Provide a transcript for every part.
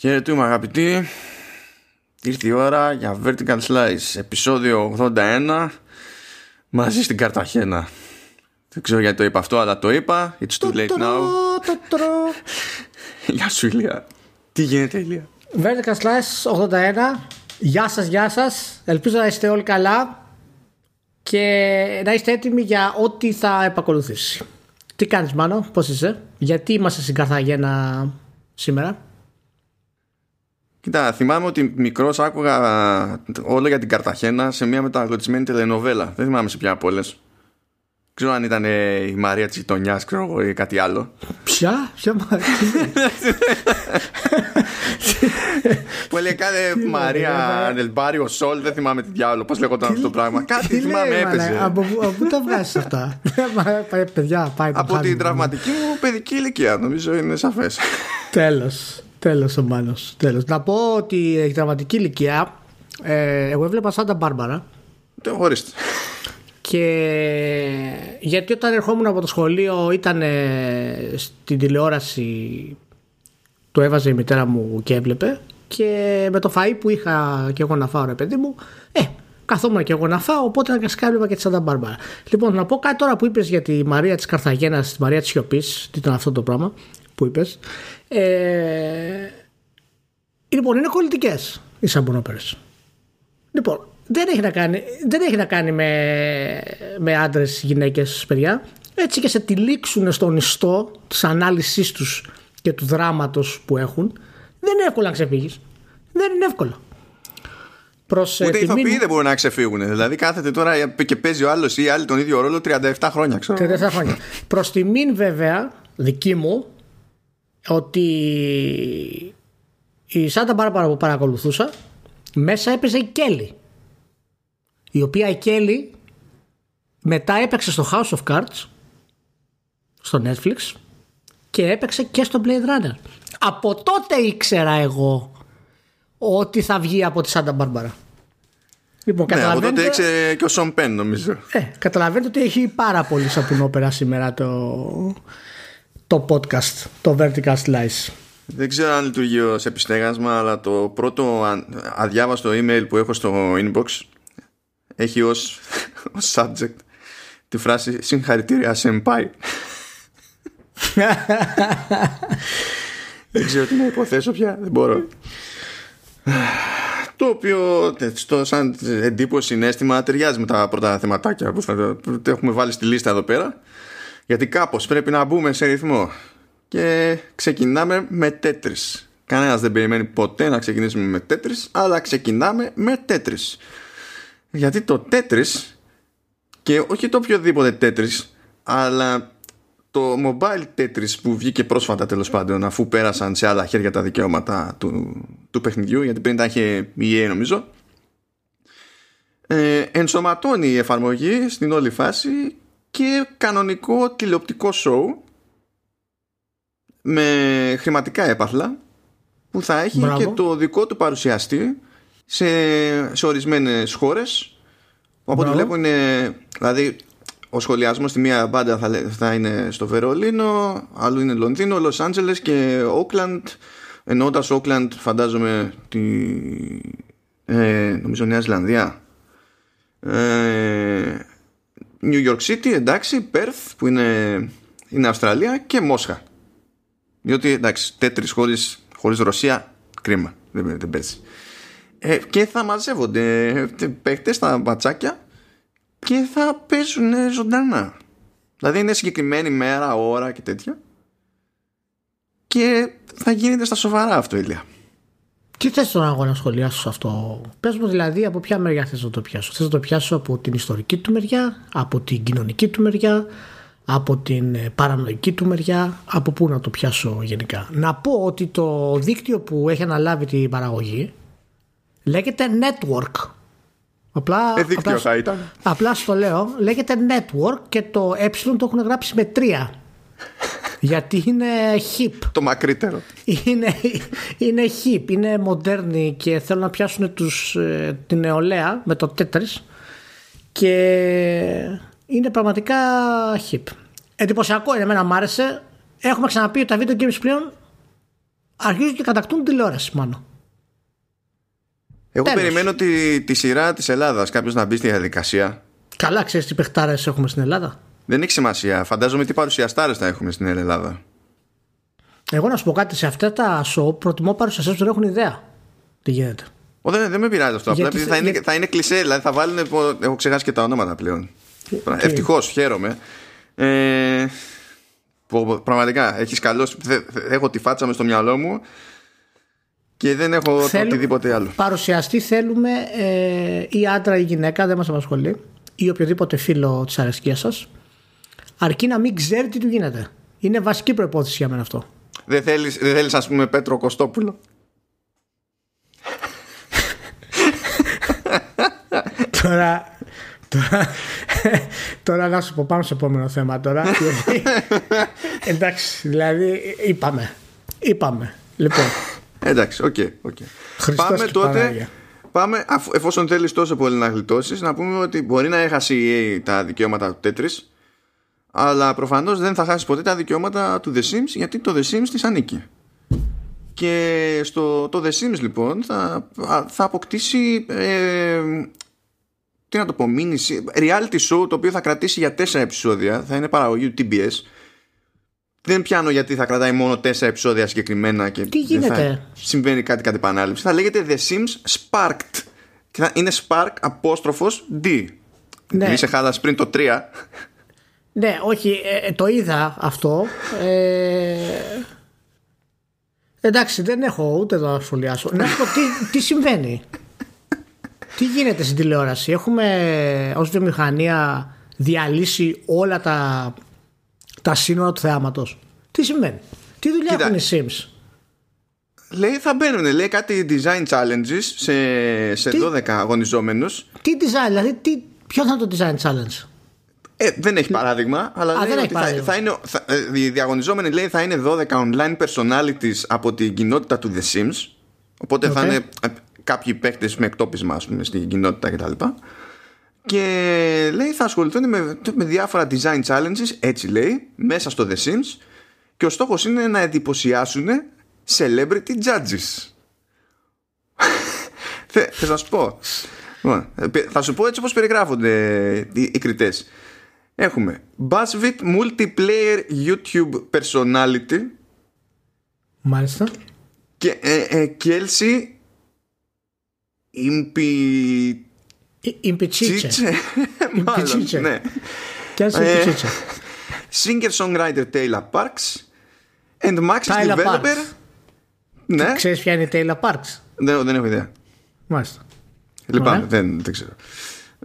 Χαιρετούμε αγαπητοί. Ήρθε η ώρα για Vertical Slice, επεισόδιο 81, μαζί στην Καρταχένα. Δεν ξέρω γιατί το είπα αυτό, αλλά το είπα. It's too late now. Γεια σου Ηλία. Τι γίνεται Ηλία; Vertical Slice 81. Γεια σας, γεια σας. Ελπίζω να είστε όλοι καλά και να είστε έτοιμοι για ό,τι θα επακολουθήσει. Τι κάνεις Μάνο, πώς είσαι, γιατί είμαστε στην Καρθαγένα σήμερα; Κοίτα, θυμάμαι ότι μικρός άκουγα όλο για την Καρταχένα σε μια μεταγλωτισμένη τελενοβέλα. Δεν θυμάμαι σε ποια από όλες. Ξέρω αν ήταν η Μαρία της γειτονιάς, ξέρω εγώ, ή κάτι άλλο. Ποια, ποια Μαρία; που έλεγε κάθε Μαρία Ανελμπάριο Σόλ, δεν θυμάμαι τι διάλογο, πώς λέγονταν αυτό το πράγμα. Κάτι θυμάμαι έπαιζε. Από πού τα βγάζεις αυτά; Παιδιά, πάει Από την τραυματική μου παιδική ηλικία, νομίζω είναι σαφές. Τέλος. Τέλος ο Μάνος. Τέλος. Να πω ότι έχει δραματική ηλικία. Ε, εγώ έβλεπα Σάντα Μπάρμπαρα. Το χωρίστε. Και γιατί όταν ερχόμουν από το σχολείο ήταν στην τηλεόραση το έβαζε η μητέρα μου και έβλεπε και με το φαΐ που είχα και εγώ να φάω ρε παιδί μου ε, καθόμουν και εγώ να φάω οπότε αναγκαστικά έβλεπα και τη Σάντα Μπάρμπαρα λοιπόν να πω κάτι τώρα που είπες για τη Μαρία της Καρθαγένας τη Μαρία της Σιωπής τι ήταν αυτό το πράγμα που είπες ε, λοιπόν, είναι κολλητικές οι σαμπονόπερες. Λοιπόν, δεν έχει να κάνει, δεν έχει να κάνει με, με άντρες, γυναίκες, παιδιά. Έτσι και σε τυλίξουν στον ιστό της ανάλυση τους και του δράματος που έχουν, δεν είναι εύκολο να ξεφύγεις. Δεν είναι εύκολο. Προς, ε, Ούτε οι ηθοποιοί δεν μπορούν να ξεφύγουν. Δηλαδή κάθεται τώρα και παίζει ο άλλος ή η άλλη τον ίδιο ρόλο 37 χρόνια. Ξέρω. 37 χρόνια. Προς τιμήν βέβαια δική μου ότι η Σάντα Μπάρμπαρα που παρακολουθούσα μέσα έπαιζε η Κέλλη η οποία η Κέλλη μετά έπαιξε στο House of Cards στο Netflix και έπαιξε και στο Blade Runner από τότε ήξερα εγώ ότι θα βγει από τη Σάντα Μπάρμπαρα Λοιπόν, ναι, από τότε έξε και ο Σον Πεν νομίζω. Ε, καταλαβαίνετε ότι έχει πάρα πολύ σαπουνόπερα σήμερα το, το podcast, το Vertical Slice. Δεν ξέρω αν λειτουργεί ως επιστέγασμα, αλλά το πρώτο αδιάβαστο email που έχω στο inbox έχει ως, ως subject τη φράση «Συγχαρητήρια senpai». δεν ξέρω τι να υποθέσω πια, δεν μπορώ. Το οποίο στο, σαν εντύπωση συνέστημα ταιριάζει με τα πρώτα θεματάκια που θα που έχουμε βάλει στη λίστα εδώ πέρα γιατί κάπως πρέπει να μπούμε σε ρυθμό. Και ξεκινάμε με τέτρις κανένας δεν περιμένει ποτέ να ξεκινήσουμε με τέτρις αλλά ξεκινάμε με τέτρις γιατί το τέτρις και όχι το οποιοδήποτε τέτρις αλλά το mobile Tetris που βγήκε πρόσφατα τέλος πάντων αφού πέρασαν σε άλλα χέρια τα δικαιώματα του, του παιχνιδιού γιατί πριν τα είχε η EA νομίζω ε, ενσωματώνει η εφαρμογή στην όλη φάση και κανονικό τηλεοπτικό σοου με χρηματικά έπαθλα που θα έχει και το δικό του παρουσιαστή σε, σε ορισμένες χώρες. Από ό,τι βλέπω είναι δηλαδή ο σχολιασμός στη μία μπάντα θα, θα είναι στο Βερολίνο αλλού είναι Λονδίνο, Λος Άντζελες και Όκλαντ. Εννοώντας Όκλαντ φαντάζομαι τη, ε, νομίζω Νέα Ζηλανδία. Ε, New York City, εντάξει, Perth που είναι, είναι Αυστραλία και Μόσχα. Διότι εντάξει, τέτρις χωρίς, χωρίς Ρωσία, κρίμα, δεν, δεν παίζει. Ε, και θα μαζεύονται παίχτες στα μπατσάκια και θα παίζουν ζωντανά. Δηλαδή είναι συγκεκριμένη μέρα, ώρα και τέτοια και θα γίνεται στα σοβαρά αυτό, Ηλία. Τι θες τώρα εγώ να σχολιάσω σε αυτό. Πες μου δηλαδή από ποια μεριά θες να το πιάσω. Θες να το πιάσω από την ιστορική του μεριά, από την κοινωνική του μεριά, από την ε, παρανοϊκή του μεριά, από πού να το πιάσω γενικά. Να πω ότι το δίκτυο που έχει αναλάβει την παραγωγή λέγεται Network. Απλά, ε, απλά, θα ήταν. Απλά στο λέω, λέγεται Network και το ε το έχουν γράψει με τρία. Γιατί είναι hip. Το μακρύτερο. Είναι, είναι hip, είναι μοντέρνοι και θέλουν να πιάσουν τους, ε, την νεολαία με το τέτρις και είναι πραγματικά hip. Εντυπωσιακό είναι, εμένα μου άρεσε. Έχουμε ξαναπεί ότι τα video games πλέον αρχίζουν και κατακτούν τηλεόραση μάλλον. Εγώ Τέλος. περιμένω τη, τη σειρά της Ελλάδας. Κάποιος να μπει στη διαδικασία. Καλά, ξέρεις τι παιχτάρες έχουμε στην Ελλάδα. Δεν έχει σημασία. Φαντάζομαι τι παρουσιαστάρες θα έχουμε στην Ελλάδα. Εγώ να σου πω κάτι, σε αυτά τα show προτιμώ παρουσιαστές που δεν έχουν ιδέα τι γίνεται. Ο, δεν, δεν με πειράζει αυτό. Απλά Γιατί επειδή θα- θα, είναι, για- θα είναι κλεισέ. Δηλαδή θα βάλουν. Έχω ξεχάσει και τα ονόματα πλέον. Ευτυχώς, χαίρομαι. Ε, που- που- πραγματικά έχεις καλό. Έχω τη φάτσα με στο μυαλό μου και δεν έχω το Θέλουμε- οτιδήποτε άλλο. Παρουσιαστή θέλουμε ε, ή άντρα ή γυναίκα, δεν μας απασχολεί, ή οποιοδήποτε φίλο της αρεσκίας σας, αρκεί να μην ξέρει τι του γίνεται. Είναι βασική προπόθεση για μένα αυτό. Δεν θέλεις, δεν θέλεις ας πούμε Πέτρο Κωστόπουλο; Τώρα, τώρα, τώρα να σου πω πάμε στο επόμενο θέμα τώρα. γιατί- εντάξει, δηλαδή είπαμε. Είπαμε. Λοιπόν, Εντάξει, οκ. οκ. Χριστός Πάμε και τότε. Παναγία. Πάμε, αφού- εφόσον θέλεις τόσο πολύ να γλιτώσεις να πούμε ότι μπορεί να έχασε η EA τα δικαιώματα του Tetris αλλά προφανώς δεν θα χάσει ποτέ τα δικαιώματα του The Sims γιατί το The Sims της ανήκει και στο το The Sims λοιπόν θα, θα αποκτήσει ε, τι να το πω mini se- reality show το οποίο θα κρατήσει για τέσσερα επεισόδια θα είναι παραγωγή του TBS δεν πιάνω γιατί θα κρατάει μόνο τέσσερα επεισόδια συγκεκριμένα και Τι δεν γίνεται; θα συμβαίνει κάτι κατ' επανάληψη. Θα λέγεται The Sims Sparked. Και θα είναι Spark απόστροφος D. Ναι. Επειδή σε χάλασε πριν το 3. Ναι, όχι, ε, ε, το είδα αυτό. Ε, εντάξει, δεν έχω ούτε εδώ να σχολιάσω. Να σου πω τι, τι συμβαίνει; τι γίνεται στην τηλεόραση; Έχουμε ως βιομηχανία διαλύσει όλα τα, τα σύνορα του θεάματος. Τι συμβαίνει; Τι δουλειά Κοίτα. έχουν οι Sims; Λέει θα μπαίνουν, λέει κάτι design challenges σε, σε Τι; 12 αγωνιζόμενους. Τι design, δηλαδή τι, ποιο θα είναι το design challenge; Ε, δεν έχει παράδειγμα, αλλά Α, λέει δεν ότι έχει θα, παράδειγμα. θα είναι, θα, ε, οι διαγωνιζόμενοι λέει θα είναι 12 online personalities από την κοινότητα του The Sims. Οπότε θα Οκ. είναι ε, κάποιοι παίκτες με εκτόπισμα ας πούμε, στην κοινότητα κτλ. Και λέει θα ασχοληθούν με, με διάφορα design challenges, έτσι λέει, μέσα στο The Sims. Και ο στόχος είναι να εντυπωσιάσουν celebrity judges. Θε- Θες να σου πω; Λοιπόν, ε, πε- Θα σου πω έτσι όπως περιγράφονται οι, οι κριτές. Έχουμε BuzzFeed Multiplayer YouTube Personality Μάλιστα. και ε, ε, Kelsey Impi... Ιμπιτσίτσε. Τσίτσε. Μάλλον, Τσίτσε. ναι. Και αν Ε, Ιμπιτσίτσε. Singer-songwriter Taylor Parks and Maxis Tyler Developer Parks. Ναι, Ξέρεις ποια είναι η Taylor Parks. δεν, δεν έχω ιδέα Μάλιστα. Λυπάμαι, Ωραία. δεν, δεν ξέρω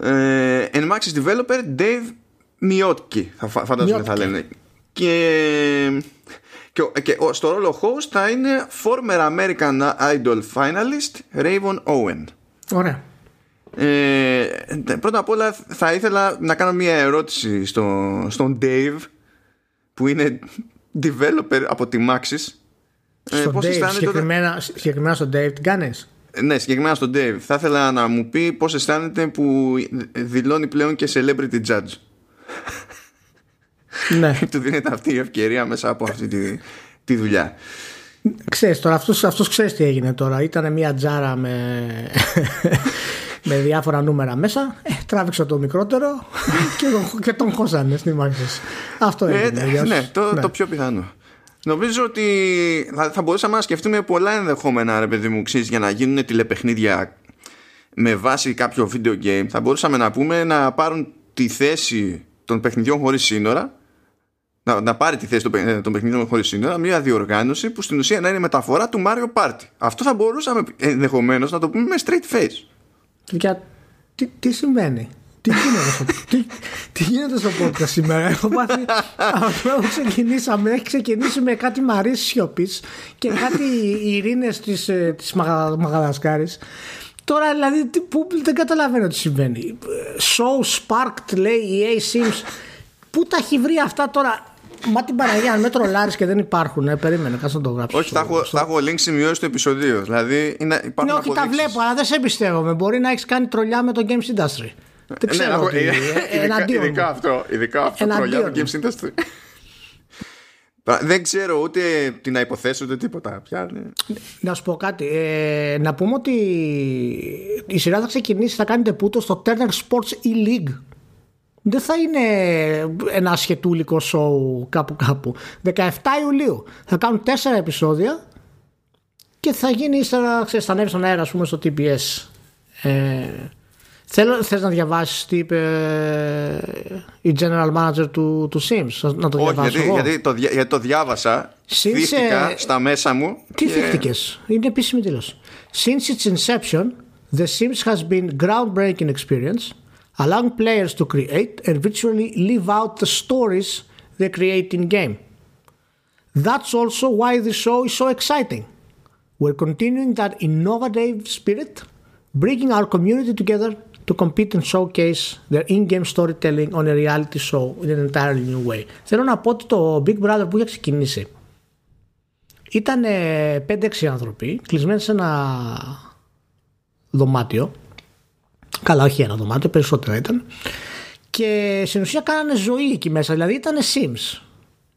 ε, And Maxis Developer Dave Miotki θα, φα- Φαντάζομαι θα Miotki. λένε Και, και, ο- και ο- στο ρόλο host θα είναι Former American Idol Finalist Raven Owen Ωραία. Ε, πρώτα απ' όλα θα ήθελα να κάνω μια ερώτηση στο, στον Dave που είναι developer από τη Maxis. Ε, Στον πώς Dave, αισθάνεται όταν- συγκεκριμένα, συγκεκριμένα στον Dave, την κάνεις; Ναι, συγκεκριμένα στον Dave. Θα ήθελα να μου πει πώς αισθάνεται που δηλώνει πλέον και celebrity judge. Ναι. Του δίνεται αυτή η ευκαιρία μέσα από αυτή τη, τη δουλειά. Ξέρεις τώρα, αυτός, αυτός ξέρεις τι έγινε τώρα. Ήταν μια τζάρα με, με διάφορα νούμερα μέσα. Ε, τράβηξε το μικρότερο και, τον- και τον χώσανε στη μάχη. Αυτό Ε, έγινε. για ναι, όσους- το, ναι. το πιο πιθανό. Νομίζω ότι θα, θα μπορούσαμε να σκεφτούμε πολλά ενδεχόμενα, ρε παιδί μου, ξέρεις, για να γίνουν τηλεπαιχνίδια με βάση κάποιο video game. Θα μπορούσαμε να πούμε να πάρουν τη θέση των παιχνιδιών χωρίς σύνορα, να, να πάρει τη θέση των, παι- των παιχνιδιών χωρίς σύνορα, μια διοργάνωση που στην ουσία να είναι μεταφορά του Mario Party. Αυτό θα μπορούσαμε ενδεχομένως να το πούμε με straight face. Για... Τι, τι συμβαίνει; Τι γίνεται, στο, τι, τι γίνεται στο podcast σήμερα; Έχω πάθει. Αυτό που ξεκινήσαμε. Έχει ξεκινήσει με κάτι Μαρή Σιωπή και κάτι ειρήνες της ε, της Μαγα- Μαγαδασκάρης. Τώρα δηλαδή τι- που, δεν καταλαβαίνω τι συμβαίνει. Ε, Show Sparked λέει η A Sims. Πού τα έχει βρει αυτά τώρα; Μα την Παναγία, αν με τρολάρεις και δεν υπάρχουν. Ε, περίμενε, κάτσε να το γράψω. Όχι, στο- θα έχω, στο- θα έχω link σημειώσει το επεισοδίο. Δηλαδή είναι, υπάρχουν Ναι, όχι, τα αποδείξεις. βλέπω, αλλά δεν σε εμπιστεύομαι. Μπορεί να έχεις κάνει τρολιά με το Games Industry. Δεν ξέρω. Ναι, ότι- ε, ε, ειδικά, εναντίον ειδικά μου. αυτό. Ειδικά αυτό Εναντίον τρολιά του μου. Games Industry. Δεν ξέρω ούτε τι να υποθέσω ούτε τίποτα πια. Ναι. Να σου πω κάτι. Ε, να πούμε ότι η σειρά θα ξεκινήσει, θα κάνετε πούτο στο Turner Sports E-League. Δεν θα είναι ένα ασχετούλικο σοου κάπου κάπου. 17 Ιουλίου θα κάνουν 4 επεισόδια και θα γίνει ύστερα, ξέρεις, θα ανέβει στον αέρα, ας πούμε, στο TBS. Ε, Θέλω, θες να διαβάσεις τι είπε ε, η general manager του, του Sims, να το Όχι, διαβάσω γιατί, εγώ. γιατί, το, δια- γιατί το διάβασα, θύστηκα ε, στα μέσα μου. Τι και- θύχτηκες, είναι επίσημη δήλωση. Since its inception, The Sims has been groundbreaking experience, allowing players to create and virtually live out the stories they create in game. That's also why the show is so exciting. We're continuing that innovative spirit, bringing our community together to compete and showcase their in-game storytelling on a reality show in an entirely new way. Θέλω να πω ότι το Big Brother που είχε ξεκινήσει ήταν 5-6 άνθρωποι κλεισμένοι σε ένα δωμάτιο. Καλά, όχι ένα δωμάτιο, περισσότερα ήταν. Και στην ουσία κάνανε ζωή εκεί μέσα, δηλαδή ήταν Sims.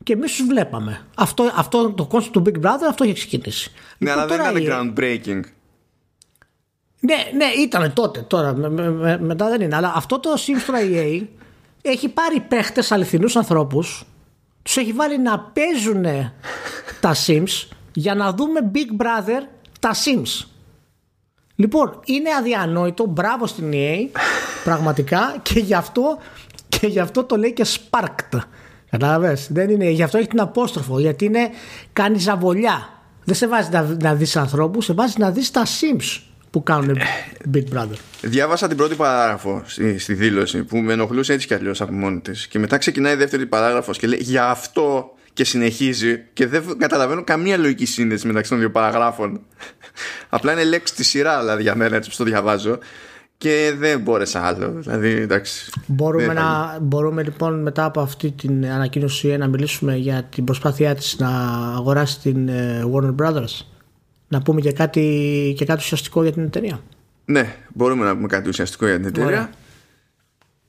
Και εμείς τους βλέπαμε. Αυτό, αυτό το concept του Big Brother αυτό είχε ξεκινήσει. Ναι, Λοιπόν, αλλά δεν τώρα ήταν η- groundbreaking. Ναι, ναι, ήταν τότε. Τώρα, με- με- με- μετά δεν είναι. Αλλά αυτό το Sims στο EA έχει πάρει παίχτες, αληθινούς ανθρώπους, τους έχει βάλει να παίζουν τα Sims για να δούμε Big Brother τα Sims. Λοιπόν, είναι αδιανόητο. Μπράβο στην EA. Πραγματικά. Και γι' αυτό, και γι' αυτό το λέει και Sparked. Κατάλαβες; Δεν είναι, γι' αυτό έχει την απόστροφο. Γιατί είναι, κάνει ζαβολιά. Δεν σε βάζει να, να δεις ανθρώπους, σε βάζει να δεις τα Sims που κάνουν Big Brother. Διάβασα την πρώτη παράγραφο στη, στη δήλωση που με ενοχλούσε έτσι κι αλλιώς από μόνη της. Και μετά ξεκινάει η δεύτερη παράγραφος και λέει Γι' αυτό και συνεχίζει και δεν καταλαβαίνω καμία λογική σύνδεση μεταξύ των δύο παραγράφων. Απλά είναι λέξη στη σειρά, δηλαδή για μένα έτσι που το διαβάζω. Και δεν μπόρεσα άλλο. Δηλαδή, εντάξει. Μπορούμε, δεν θα να, μπορούμε λοιπόν μετά από αυτή την ανακοίνωση να μιλήσουμε για την προσπάθειά της να αγοράσει την ε, Warner Brothers; Να πούμε και κάτι, και κάτι ουσιαστικό για την εταιρεία. Ναι, μπορούμε να πούμε κάτι ουσιαστικό για την εταιρεία. Ωραία.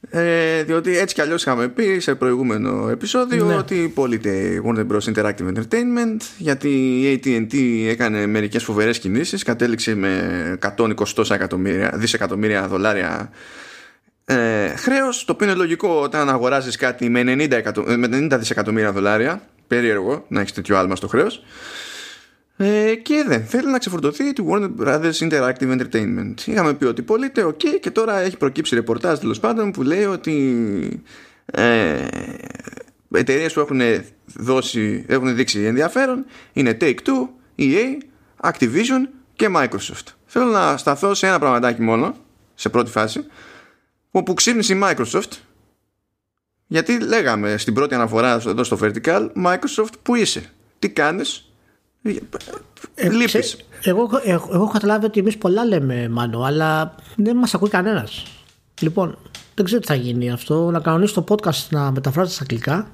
Ε, διότι έτσι κι αλλιώς είχαμε πει σε προηγούμενο επεισόδιο Ναι. ότι πωλείται η Warner Bros. Interactive Entertainment γιατί η AT&T έκανε μερικές φοβερές κινήσεις κατέληξε με 120 τόσα εκατομμύρια, δισεκατομμύρια δολάρια ε, χρέος το οποίο είναι λογικό όταν αγοράζεις κάτι με 90, εκατο- ε, με 90 δισεκατομμύρια δολάρια περίεργο να έχεις τέτοιο άλμα στο χρέος ε, και δεν θέλει να ξεφορτωθεί τη Warner Brothers Interactive Entertainment. Είχαμε πει ότι πωλείται, οκ, και τώρα έχει προκύψει ρεπορτάζ τέλος πάντων που λέει ότι ε, εταιρείες που έχουν, δώσει, έχουν δείξει ενδιαφέρον είναι Take-Two, EA, Activision και Microsoft. Θέλω να σταθώ σε ένα πραγματάκι μόνο, σε πρώτη φάση, όπου ξύπνησε η Microsoft γιατί λέγαμε στην πρώτη αναφορά εδώ στο Vertical Microsoft που είσαι, τι κάνεις Ε, Λείπεις. ξέ- Εγώ, εγώ, εγώ έχω καταλάβει ότι εμείς πολλά λέμε, Μάνο, αλλά δεν μας ακούει κανένας. Λοιπόν, δεν ξέρω τι θα γίνει αυτό. Να κανονίσει το podcast να μεταφράζεται στα αγγλικά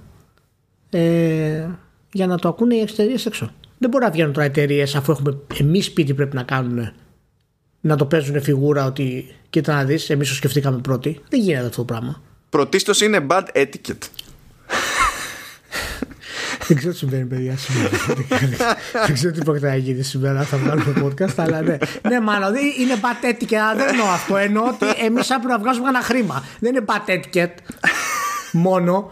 ε, για να το ακούνε οι εταιρείε έξω. Δεν μπορεί να βγαίνουν τώρα εταιρείες αφού έχουμε εμείς σπίτι πρέπει να κάνουν να το παίζουν φιγούρα ότι κοίτα να δεις, εμείς το σκεφτήκαμε πρώτοι. Δεν γίνεται αυτό το πράγμα. Πρωτίστως είναι bad etiquette. Δεν ξέρω τι συμβαίνει, παιδιά, σήμερα. δεν ξέρω τι πρόκειται να γίνει σήμερα. Θα βγάλουμε podcast, αλλά ναι. Ναι, μάλλον δεν- είναι πατέτη και δεν εννοώ αυτό. Εννοώ ότι εμείς έπρεπε να βγάζουμε ένα χρήμα. Δεν είναι πατέτικετ μόνο.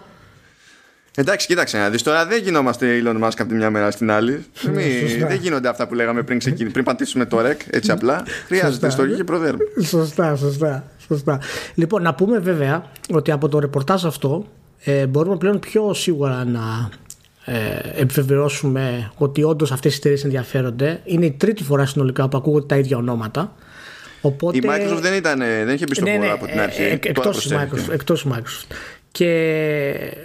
Εντάξει, κοίταξε να δεις τώρα δεν γινόμαστε Elon Musk από τη μια μέρα στην άλλη. Μη- σωστά. δεν γίνονται αυτά που λέγαμε πριν, ξεκινήσουμε, πριν πατήσουμε το ρεκ, έτσι απλά. Χρειάζεται Σωστά. ιστορική και προδέρμα. Σωστά, σωστά, σωστά. Λοιπόν, να πούμε βέβαια ότι από το ρεπορτάζ αυτό ε, μπορούμε πλέον πιο σίγουρα να ε, επιβεβαιώσουμε ότι όντως αυτές οι εταιρείες ενδιαφέρονται. Είναι η τρίτη φορά συνολικά που ακούγονται τα ίδια ονόματα. Οπότε, Η Microsoft δεν, ήταν, δεν είχε μπει στο ναι, χώρο ναι, από την ε, αρχή. ε, Τώρα εκτός, της προσθέθηκε. Microsoft, εκτός της Microsoft. Και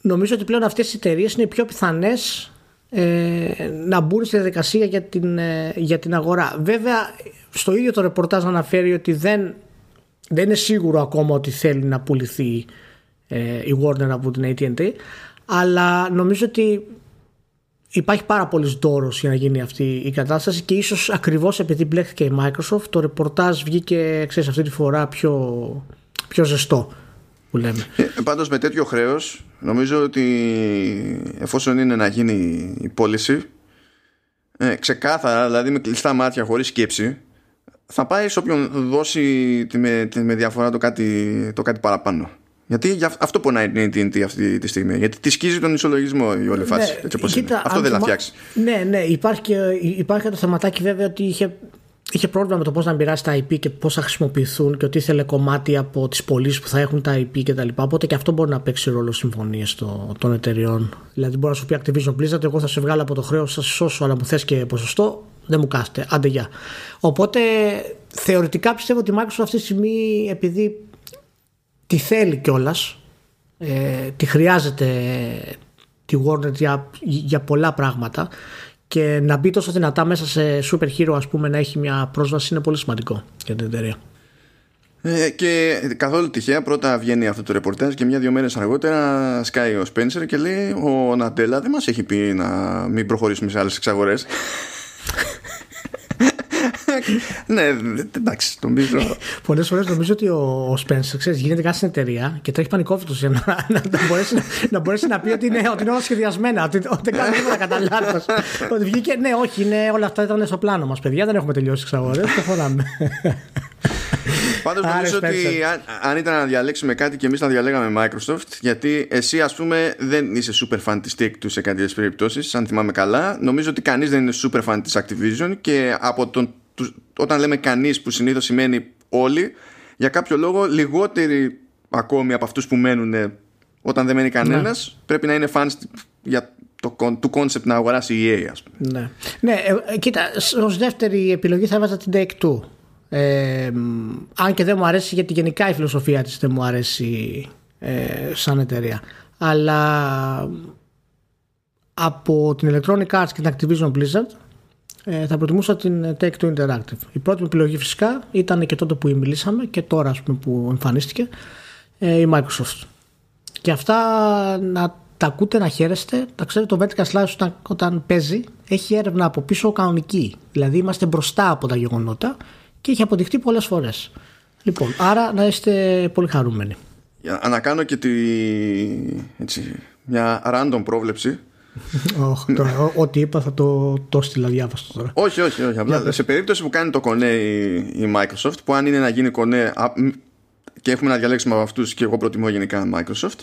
νομίζω ότι πλέον αυτές οι εταιρείες είναι οι πιο πιθανές ε, να μπουν στη διαδικασία για την, ε, για την αγορά. Βέβαια, στο ίδιο το ρεπορτάζ αναφέρει ότι δεν, δεν είναι σίγουρο ακόμα ότι θέλει να πουληθεί ε, η Warner από την AT&T αλλά νομίζω ότι υπάρχει πάρα πολύ δώρος για να γίνει αυτή η κατάσταση και ίσως ακριβώς επειδή μπλέχθηκε η Microsoft το ρεπορτάζ βγήκε ξέρεις, αυτή τη φορά πιο, πιο ζεστό που λέμε. Ε, Πάντως με τέτοιο χρέος Νομίζω ότι εφόσον είναι να γίνει η πώληση, ε, ξεκάθαρα, δηλαδή με κλειστά μάτια, χωρίς σκέψη, θα πάει σε όποιον δώσει τη με, τη με διαφορά το κάτι, το κάτι παραπάνω. Γιατί αυτό πονάει την AT&T αυτή τη στιγμή. Γιατί τη σκίζει τον ισολογισμό η όλη φάση. Ναι, έτσι όπως κοίτα, είναι. Αυτό δεν θα φτιάξει. Ναι, ναι. Υπάρχει και, υπάρχει και το θεματάκι βέβαια ότι είχε είχε πρόβλημα με το πώς να μοιράσει τα IP και πώς θα χρησιμοποιηθούν και ότι ήθελε κομμάτι από τις πωλήσεις που θα έχουν τα IP κτλ. Οπότε και αυτό μπορεί να παίξει ρόλο συμφωνίες των εταιριών. Δηλαδή, μπορεί να σου πει Activision Blizzard, εγώ θα σε βγάλω από το χρέος, θα σε σώσω, αλλά μου θες και ποσοστό, δεν μου κάθεται. Άντε γεια. Οπότε θεωρητικά πιστεύω ότι η Microsoft αυτή τη στιγμή, επειδή τη θέλει κιόλας, ε, τη χρειάζεται τη Warner για, για πολλά πράγματα. Και να μπει τόσο δυνατά μέσα σε super hero ας πούμε να έχει μια πρόσβαση είναι πολύ σημαντικό για την εταιρεία. Ε, και καθόλου τυχαία πρώτα βγαίνει αυτό το ρεπορτάζ και μια-δυο μέρες αργότερα σκάει ο Spencer και λέει ο Ναντέλα δεν μας έχει πει να μην προχωρήσουμε σε άλλες εξαγορές ναι, εντάξει, νομίζω. Πολλές φορές νομίζω ότι ο Σπένσερ ξέρεις, γίνεται κάτι στην εταιρεία και τρέχει πανικόφυτο για να, να, να, μπορέσει, να, μπορέσει να πει ότι είναι, ότι είναι όλα σχεδιασμένα, ότι, ότι δεν κάνει τίποτα κατά λάθος. ότι βγήκε, ναι, όχι, ναι, όλα αυτά ήταν στο πλάνο μας, παιδιά, δεν έχουμε τελειώσει τις αγορές, προχωράμε. Πάντως νομίζω ότι αν, αν, ήταν να διαλέξουμε κάτι και εμείς να διαλέγαμε Microsoft, γιατί εσύ ας πούμε δεν είσαι super fan της Take Two σε κάποιες περιπτώσεις, αν θυμάμαι καλά. Νομίζω ότι κανείς δεν είναι super fan της Activision και από τον, όταν λέμε κανείς που συνήθως σημαίνει όλοι, για κάποιο λόγο λιγότεροι ακόμη από αυτούς που μένουν όταν δεν μένει κανένας, ναι. πρέπει να είναι fans για το, του concept να αγοράσει η EA, ας πούμε. Ναι, ναι ε, κοίτα, ως δεύτερη επιλογή θα έβαζα την Take Two ε, αν και δεν μου αρέσει γιατί γενικά η φιλοσοφία της δεν μου αρέσει ε, σαν εταιρεία. Αλλά από την Electronic Arts και την Activision Blizzard ε, θα προτιμούσα την Take-Two Interactive. Η πρώτη μου επιλογή φυσικά ήταν και τότε που μιλήσαμε και τώρα ας πούμε, που εμφανίστηκε ε, η Microsoft. Και αυτά να τα ακούτε να χαίρεστε. Τα ξέρετε το Vertical Slice όταν, όταν παίζει έχει έρευνα από πίσω κανονική. Δηλαδή είμαστε μπροστά από τα γεγονότα και έχει αποδειχτεί πολλές φορές. Λοιπόν, άρα να είστε πολύ χαρούμενοι. Για να κάνω και τη, έτσι, μια random πρόβλεψη. Όχι, τώρα, ό,τι είπα θα το, το στείλα διάβαστο τώρα. Όχι, όχι, όχι. Απλά, σε περίπτωση που κάνει το κονέ η, η Microsoft, που αν είναι να γίνει κονέ και έχουμε να διαλέξουμε από αυτούς και εγώ προτιμώ γενικά Microsoft,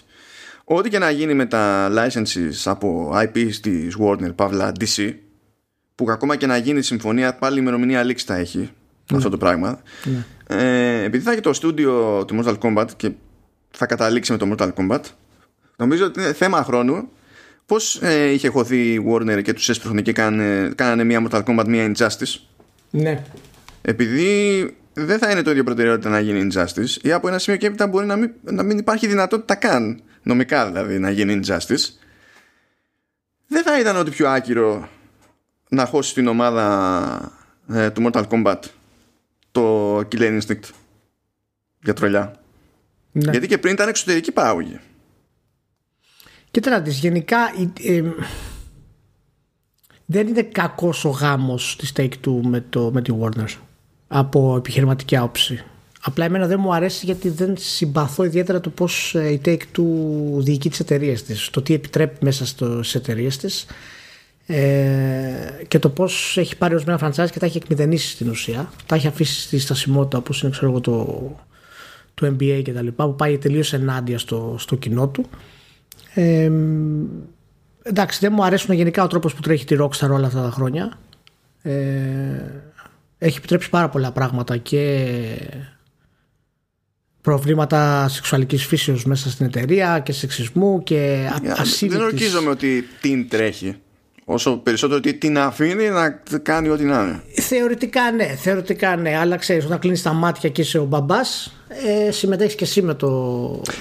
ό,τι και να γίνει με τα licenses από IP της Warner, Παύλα, DC, που ακόμα και να γίνει συμφωνία, πάλι η ημερομηνία λήξη θα έχει ναι. αυτό το πράγμα. Ναι. Ε, επειδή θα έχει το στούντιο του Mortal Kombat και θα καταλήξει με το Mortal Kombat, νομίζω ότι είναι θέμα χρόνου πώς ε, είχε χωθεί η Warner και τους έσπρωχνε και κάνανε, κάνανε μία Mortal Kombat, μία Injustice; Ναι. Επειδή δεν θα είναι το ίδιο προτεραιότητα να γίνει Injustice ή από ένα σημείο και έπειτα μπορεί να μην, να μην υπάρχει δυνατότητα καν νομικά δηλαδή να γίνει Injustice δεν θα ήταν ότι πιο άκυρο να χώσει την ομάδα ε, του Mortal Kombat το Killer Instinct για τρολιά. Ναι. Γιατί και πριν ήταν εξωτερική παράγωγη. Κοίτα να δεις, γενικά ε, δεν είναι κακός ο γάμος της Take-Two με, το, με τη Warner από επιχειρηματική άποψη. Απλά εμένα δεν μου αρέσει γιατί δεν συμπαθώ ιδιαίτερα το πώς ε, η Take-Two διοικεί τις εταιρείες της. Το τι επιτρέπει μέσα στις εταιρείες της ε, και το πώς έχει πάρει ορισμένα franchise και τα έχει εκμηδενήσει στην ουσία. Τα έχει αφήσει στη στασιμότητα όπως είναι ξέρω, το, το NBA και τα λοιπά, που πάει τελείως ενάντια στο, στο κοινό του. Ε, εντάξει, δεν μου αρέσουν γενικά ο τρόπος που τρέχει τη Rockstar όλα αυτά τα χρόνια. Ε, έχει επιτρέψει πάρα πολλά πράγματα και προβλήματα σεξουαλικής φύσεως μέσα στην εταιρεία και σεξισμού και ασύλληπτης... Δεν ορκίζομαι ότι την τρέχει. Όσο περισσότερο ότι την αφήνει να κάνει ό,τι να είναι. Θεωρητικά ναι, θεωρητικά ναι. Αλλά ξέρεις, όταν κλείνεις τα μάτια και είσαι ο μπαμπάς, ε, συμμετέχεις και εσύ με το.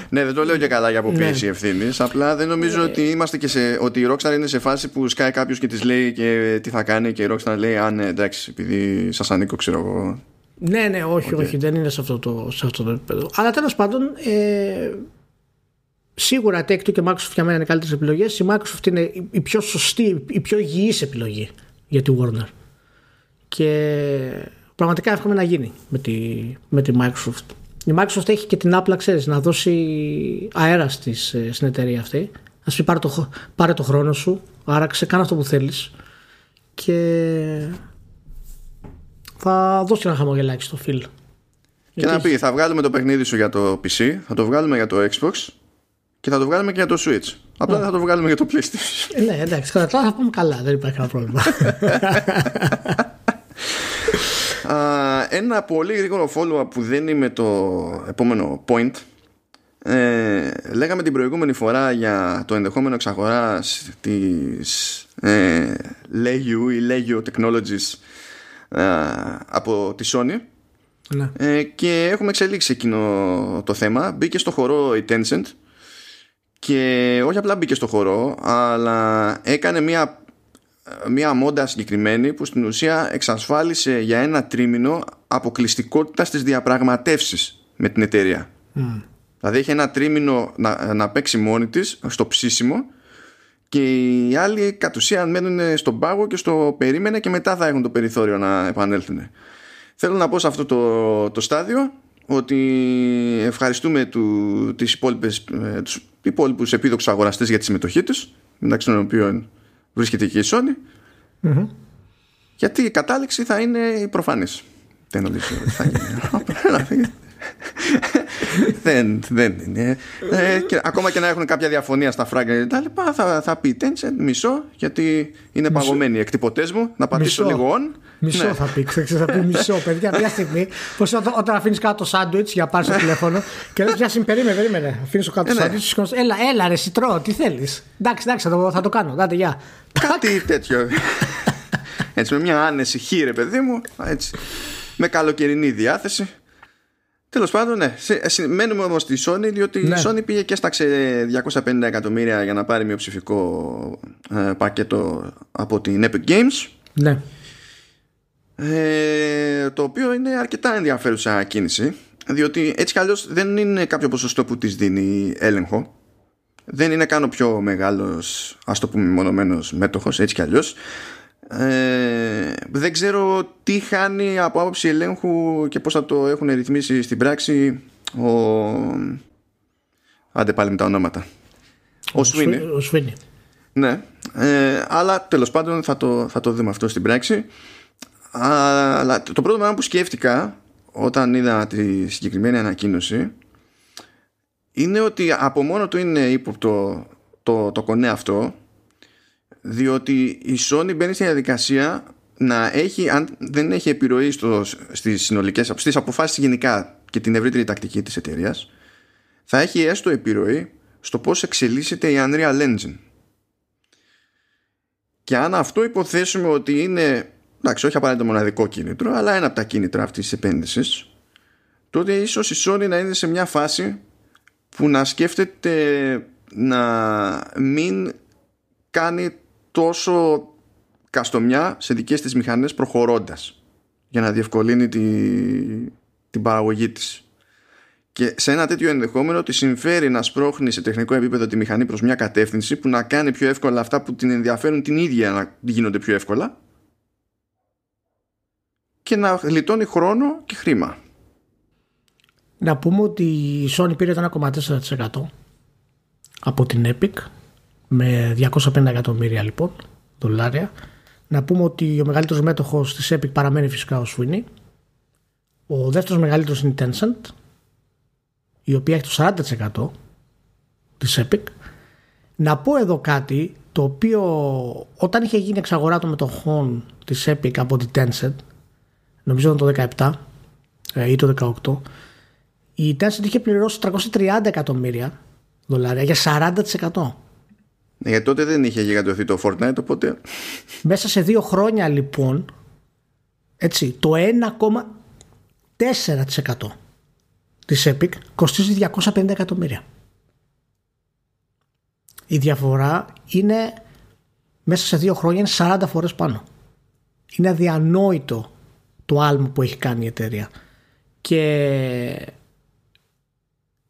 Ναι, δεν το λέω και καλά για αποποίηση ναι. ευθύνη. Απλά δεν νομίζω ε, ότι είμαστε και σε. ότι η Rockstar είναι σε φάση που σκάει κάποιος και της λέει και τι θα κάνει και η Rockstar λέει Αν ναι, εντάξει, επειδή σας ανήκω, ξέρω εγώ. Ναι, ναι, όχι, okay. όχι, δεν είναι σε αυτό το, σε αυτό το επίπεδο. Αλλά τέλος πάντων, ε, Σίγουρα Take-Two και Microsoft για μένα είναι καλύτερες επιλογές. Η Microsoft είναι η πιο σωστή, η πιο υγιής επιλογή για τη Warner. Και πραγματικά εύχομαι να γίνει με τη, με τη Microsoft. η Microsoft έχει και την Apple, ξέρεις, να δώσει αέρα στις, ε, στην εταιρεία αυτή. Α πει πάρε το, πάρε το χρόνο σου, άραξε, κάνε αυτό που θέλεις και θα δώσει ένα χαμογελάκι στο φιλ. Και να πει, θα βγάλουμε το παιχνίδι σου για το PC, θα το βγάλουμε για το Xbox και θα το βγάλουμε και για το Switch. Απλά δεν θα το βγάλουμε για το PlayStation. Ε, ναι, εντάξει, κατά θα πούμε καλά, δεν υπάρχει κανένα πρόβλημα. ένα πολύ γρήγορο follow-up που δεν είμαι το επόμενο point ε, λέγαμε την προηγούμενη φορά για το ενδεχόμενο εξαγοράς της ε, Legio ή Legio Technologies ε, από τη Sony ναι. ε, και έχουμε εξελίξει εκείνο το θέμα μπήκε στο χορό η Tencent και όχι απλά μπήκε στο χορό αλλά έκανε μια μια μόντα συγκεκριμένη που στην ουσία εξασφάλισε για ένα τρίμηνο αποκλειστικότητα στις διαπραγματεύσεις με την εταιρεία. Mm. Δηλαδή έχει ένα τρίμηνο να, να παίξει μόνη της στο ψήσιμο και οι άλλοι κατ' ουσίαν μένουν στον πάγο και στο περίμενε και μετά θα έχουν το περιθώριο να επανέλθουν. Θέλω να πω σε αυτό το, το στάδιο ότι ευχαριστούμε του, τις υπόλοιπες, ε, τους υπόλοιπους επίδοξους αγοραστές για τη συμμετοχή τους μεταξύ των οποίων βρίσκεται και η Sony. Γιατί η κατάληξη θα είναι η προφανής. Δεν νομίζω ότι θα γίνει δεν, δεν είναι. Ε, και, ακόμα και να έχουν κάποια διαφωνία στα φράγκα και τα λοιπά, θα, θα πει Tencent μισό, γιατί είναι μισό. παγωμένοι οι εκτυπωτές μου. Να πατήσω μισό. λίγο on. Μισό ναι. θα πει, ξέρεις, θα πει μισό, παιδιά. Μια στιγμή, πως όταν, όταν αφήνεις κάτω το σάντουιτς για πάρεις το τηλέφωνο και λες: Μια στιγμή, περίμενε, περίμενε. Αφήνεις το κάτω το ε, ναι. σάντουιτς, έλα, έλα, ρε, σιτρό, τι θέλεις. Εντάξει, εντάξει, θα το, θα το κάνω. Δάτε, γεια. Κάτι τέτοιο. Έτσι, με μια άνεση χείρε, παιδί μου. Έτσι, με καλοκαιρινή διάθεση. Τέλος πάντων, ναι. Μένουμε όμως στη Sony, διότι ναι. η Sony πήγε και έσταξε 250 εκατομμύρια για να πάρει μειοψηφικό ε, πακέτο από την Epic Games. Ναι. Ε, το οποίο είναι αρκετά ενδιαφέρουσα κίνηση, διότι έτσι κι αλλιώς δεν είναι κάποιο ποσοστό που της δίνει έλεγχο. Δεν είναι καν ο πιο μεγάλος, ας το πούμε, μονομένος μέτοχος, έτσι κι αλλιώς. Ε, δεν ξέρω τι χάνει από άποψη ελέγχου και πώς θα το έχουν ρυθμίσει στην πράξη ο... Άντε πάλι με τα ονόματα. Ο, ο Σουίνι. Ο Σουίνι. Ναι, ε, αλλά τέλος πάντων θα το, θα το δούμε αυτό στην πράξη. Αλλά το πρώτο πράγμα που σκέφτηκα όταν είδα τη συγκεκριμένη ανακοίνωση είναι ότι από μόνο του είναι ύποπτο το, το κονέ αυτό διότι η Sony μπαίνει στη διαδικασία να έχει, αν δεν έχει επιρροή στο, στις συνολικές στις αποφάσεις γενικά και την ευρύτερη τακτική της εταιρείας, θα έχει έστω επιρροή στο πώς εξελίσσεται η Unreal Engine. Και αν αυτό υποθέσουμε ότι είναι εντάξει όχι απαραίτητο μοναδικό κίνητρο αλλά ένα από τα κίνητρα αυτής της επένδυσης τότε ίσως η Sony να είναι σε μια φάση που να σκέφτεται να μην κάνει τόσο καστομιά σε δικές της μηχανές προχωρώντας για να διευκολύνει τη, την παραγωγή της. Και σε ένα τέτοιο ενδεχόμενο τη συμφέρει να σπρώχνει σε τεχνικό επίπεδο τη μηχανή προς μια κατεύθυνση που να κάνει πιο εύκολα αυτά που την ενδιαφέρουν την ίδια να γίνονται πιο εύκολα και να γλιτώνει χρόνο και χρήμα. Να πούμε ότι η Sony πήρε το 1,4% από την Epic με 250 εκατομμύρια λοιπόν δολάρια. Να πούμε ότι ο μεγαλύτερος μέτοχος της Epic παραμένει φυσικά ο Sweeney. Ο δεύτερος μεγαλύτερος είναι η Tencent, η οποία έχει το 40% της Epic. Να πω εδώ κάτι το οποίο όταν είχε γίνει εξαγορά των μετοχών της Epic από την Tencent, νομίζω ήταν το 17 ε, ή το 18, η Tencent είχε πληρώσει 330 εκατομμύρια δολάρια για 40%. Ναι, γιατί τότε δεν είχε γιγαντωθεί το Fortnite, οπότε. Μέσα σε δύο χρόνια λοιπόν, έτσι, το 1,4% της Epic κοστίζει 250 εκατομμύρια. Η διαφορά είναι μέσα σε δύο χρόνια είναι 40 φορές πάνω. Είναι αδιανόητο το άλμο που έχει κάνει η εταιρεία. Και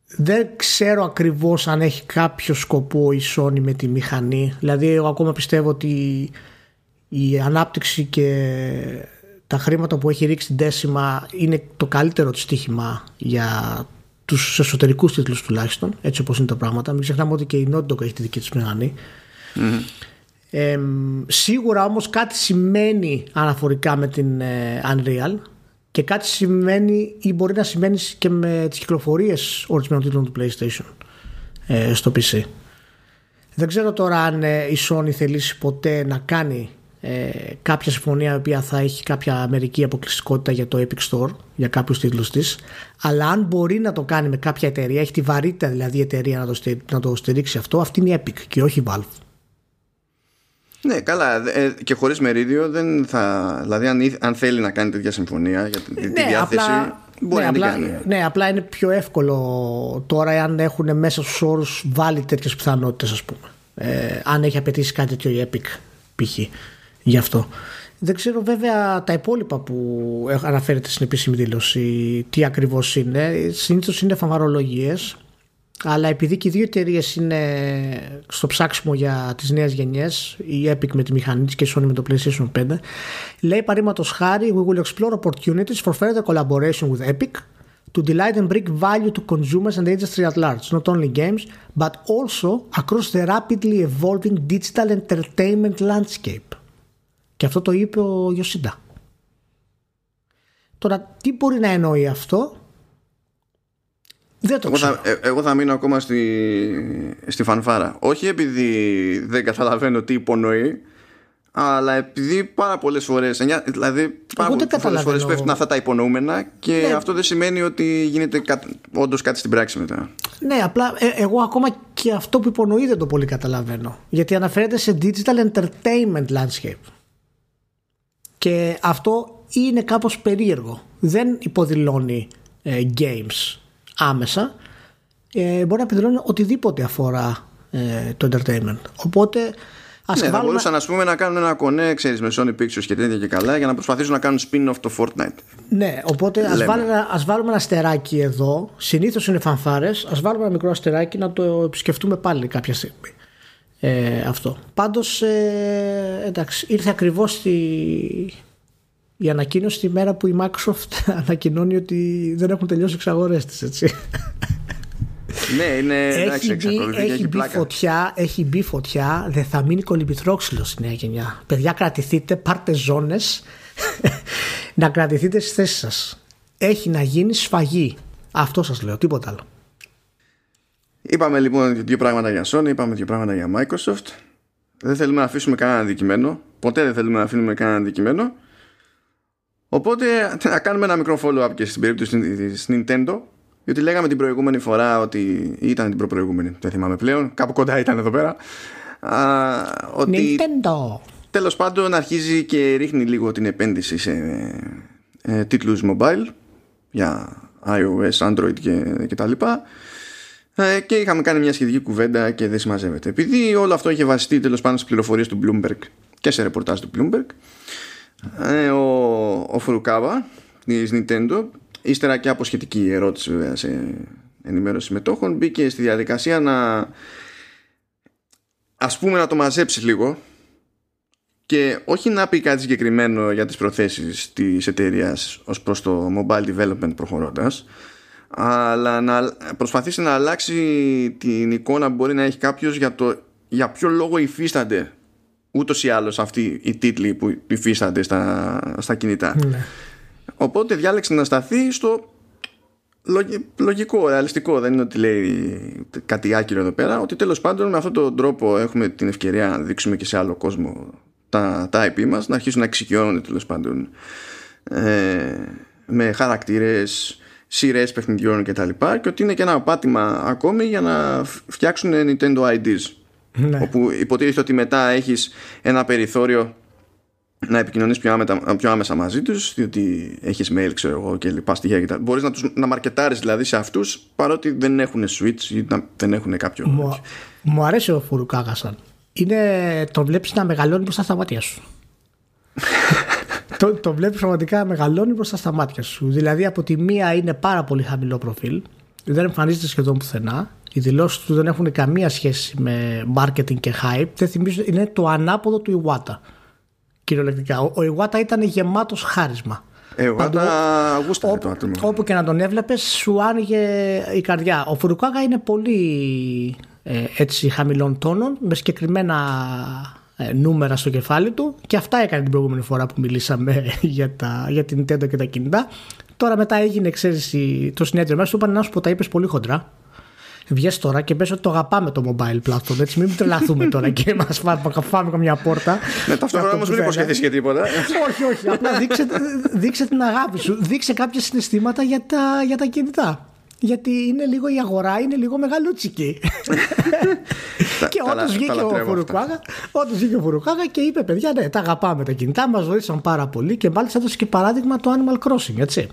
δεν ξέρω ακριβώς αν έχει κάποιο σκοπό η Sony με τη μηχανή. Δηλαδή εγώ ακόμα πιστεύω ότι η ανάπτυξη και τα χρήματα που έχει ρίξει την Τέσιμα είναι το καλύτερο της στοίχημα για τους εσωτερικούς τίτλους τουλάχιστον, έτσι όπως είναι τα πράγματα. Μην ξεχνάμε ότι και η Naughty Dog έχει τη δική της μηχανή. Ε, σίγουρα όμως κάτι σημαίνει αναφορικά με την ε, Unreal και κάτι σημαίνει ή μπορεί να σημαίνει και με τις κυκλοφορίες ορισμένων τίτλων του PlayStation ε, στο PC. Δεν ξέρω τώρα αν ε, η Sony θελήσει ποτέ να κάνει ε, κάποια συμφωνία η οποία θα έχει κάποια μερική αποκλειστικότητα για το Epic Store, για κάποιους τίτλους της αλλά αν μπορεί να το κάνει με κάποια εταιρεία, έχει τη βαρύτητα δηλαδή η εταιρεία να το, στηρίξει, να το στηρίξει αυτό, αυτή είναι η Epic και όχι η Valve. Ναι, καλά. Ε, και χωρίς μερίδιο δεν θα. Δηλαδή, αν, αν θέλει να κάνει τέτοια συμφωνία για τη, ναι, τη διάθεση. Απλά, μπορεί ναι, να απλά, κάνει. Ναι, απλά είναι πιο εύκολο τώρα αν έχουν μέσα στους όρους βάλει τέτοιες πιθανότητες, ας πούμε. Ε, αν έχει απαιτήσει κάτι τέτοιο η Epic, π.χ. γι' αυτό. Δεν ξέρω βέβαια τα υπόλοιπα που αναφέρεται στην επίσημη δήλωση τι ακριβώς είναι. Συνήθως είναι φαμαρολογίες αλλά επειδή και οι δύο εταιρείε είναι στο ψάξιμο για τις νέες γενιές η Epic με τη μηχανή της και η Sony με το PlayStation 5 λέει παρήματος χάρη We will explore opportunities for further collaboration with Epic to delight and bring value to consumers and the industry at large not only games but also across the rapidly evolving digital entertainment landscape και αυτό το είπε ο Ιωσίντα Τώρα τι μπορεί να εννοεί αυτό δεν το εγώ, θα, ε, εγώ θα μείνω ακόμα στη, στη φανφάρα. Όχι επειδή δεν καταλαβαίνω τι υπονοεί, αλλά επειδή πάρα πολλές φορές. Δηλαδή, πάρα πολλές φορές πέφτουν αυτά τα υπονοούμενα και ναι. αυτό δεν σημαίνει ότι γίνεται όντως κάτι στην πράξη μετά. Ναι, απλά ε, εγώ ακόμα και αυτό που υπονοεί δεν το πολύ καταλαβαίνω. Γιατί αναφέρεται σε digital entertainment landscape. Και αυτό είναι κάπως περίεργο. Δεν υποδηλώνει ε, games άμεσα ε, μπορεί να επιδρώνει οτιδήποτε αφορά ε, το entertainment. Οπότε Ας ναι, βάλουμε... θα μπορούσαν ας πούμε, να κάνουν ένα κονέ ξέρεις, με Sony Pictures και τέτοια και καλά για να προσπαθήσουν να κάνουν spin-off το Fortnite. Ναι, οπότε ας βάλουμε, ας βάλουμε ένα αστεράκι εδώ. Συνήθως είναι φανφάρες. Ας βάλουμε ένα μικρό αστεράκι να το επισκεφτούμε πάλι κάποια στιγμή. Ε, αυτό. Πάντως ε, εντάξει, ήρθε ακριβώς τη, η ανακοίνωση τη μέρα που η Microsoft ανακοινώνει ότι δεν έχουν τελειώσει εξαγορές της, έτσι. Ναι, είναι έχει, μπει, έχει, μπει φωτιά, έχει μπει φωτιά, δεν θα μείνει κολυμπητρόξυλο στη νέα γενιά. Παιδιά, κρατηθείτε, πάρτε ζώνες να κρατηθείτε στις θέσεις σας. Έχει να γίνει σφαγή. Αυτό σας λέω, τίποτα άλλο. Είπαμε λοιπόν δύο πράγματα για Sony, είπαμε δύο πράγματα για Microsoft. Δεν θέλουμε να αφήσουμε κανένα αντικειμένο. Ποτέ δεν θέλουμε να αφήνουμε κανένα αντικειμένο. Οπότε να κάνουμε ένα μικρό follow-up και στην περίπτωση της Nintendo διότι λέγαμε την προηγούμενη φορά ότι ήταν την προπροηγούμενη, δεν θυμάμαι πλέον, κάπου κοντά ήταν εδώ πέρα. Α, ότι Nintendo. Τέλος πάντων αρχίζει και ρίχνει λίγο την επένδυση σε ε, τίτλους mobile για iOS, Android και, και τα λοιπά. Ε, και είχαμε κάνει μια σχετική κουβέντα και δεν συμμαζεύεται. Επειδή όλο αυτό είχε βασιστεί τέλος πάντων στις πληροφορίες του Bloomberg και σε ρεπορτάζ του Bloomberg, ε, ο, ο Φουρουκάβα της Nintendo ύστερα και από σχετική ερώτηση βέβαια σε ενημέρωση μετόχων μπήκε στη διαδικασία να ας πούμε να το μαζέψει λίγο και όχι να πει κάτι συγκεκριμένο για τις προθέσεις της εταιρείας ως προς το mobile development προχωρώντας αλλά να προσπαθήσει να αλλάξει την εικόνα που μπορεί να έχει κάποιος για το για ποιο λόγο υφίστανται ούτως ή άλλως αυτοί οι τίτλοι που υφίστανται στα, στα κινητά. Ναι. Οπότε διάλεξε να σταθεί στο λογικό, ρεαλιστικό. Δεν είναι ότι λέει κάτι άκυρο εδώ πέρα. Ότι τέλος πάντων με αυτόν τον τρόπο έχουμε την ευκαιρία να δείξουμε και σε άλλο κόσμο τα, τα IP μας, να αρχίσουν να εξοικειώνονται τέλος πάντων ε, με χαρακτήρες, σειρές παιχνιδιών κτλ. Και, και ότι είναι και ένα πάτημα ακόμη για να φτιάξουν Nintendo IDs. Ναι. Όπου υποτίθεται ότι μετά έχεις ένα περιθώριο να επικοινωνείς πιο, πιο άμεσα μαζί τους διότι έχεις mail ξέρω εγώ και λοιπά στοιχεία και τα... μπορείς να, τους, να μαρκετάρεις δηλαδή σε αυτούς παρότι δεν έχουν switch ή δεν έχουν κάποιο μου, μου αρέσει ο Φουρουκάγασαν είναι, το βλέπεις να μεγαλώνει μπροστά στα μάτια σου. Το, το βλέπεις πραγματικά να μεγαλώνει μπροστά στα μάτια σου. Δηλαδή από τη μία είναι πάρα πολύ χαμηλό προφίλ δεν εμφανίζεται σχεδόν πουθενά οι δηλώσεις του δεν έχουν καμία σχέση με marketing και hype δεν θυμίζω, είναι το ανάποδο του Iwata κυριολεκτικά. Ο, ο Ιwata ήταν γεμάτος χάρισμα. Εγώ τα γούσταρα το άτομο. Όπου και να τον έβλεπες, σου άνοιγε η καρδιά. Ο Φουρουκάγα είναι πολύ ε, έτσι χαμηλών τόνων, με συγκεκριμένα ε, νούμερα στο κεφάλι του και αυτά έκανε την προηγούμενη φορά που μιλήσαμε για, τα, για την Nintendo και τα κινητά. Τώρα μετά έγινε, ξέρεις, το συνέδριο μέσα, σου είπαν να σου πω, τα είπες πολύ χοντρά. Βγες τώρα και πες ότι το αγαπάμε το mobile platform. Έτσι, μην τρελαθούμε τώρα και μας φάμε καμιά πόρτα. Ναι, ταυτόχρονα όμως μην υποσχεθείς και τίποτα. όχι, όχι. Απλά δείξε, δείξε την αγάπη σου. Δείξε κάποια συναισθήματα για τα, για τα κινητά. Γιατί είναι λίγο η αγορά, είναι λίγο μεγαλούτσικη. και όντως βγήκε ο Φουρουκάγα, όντως βγήκε ο Φουρουκάγα και είπε: Παιδιά, ναι, τα αγαπάμε τα κινητά, μας βοήθησαν πάρα πολύ και μάλιστα έδωσε και παράδειγμα το Animal Crossing, έτσι.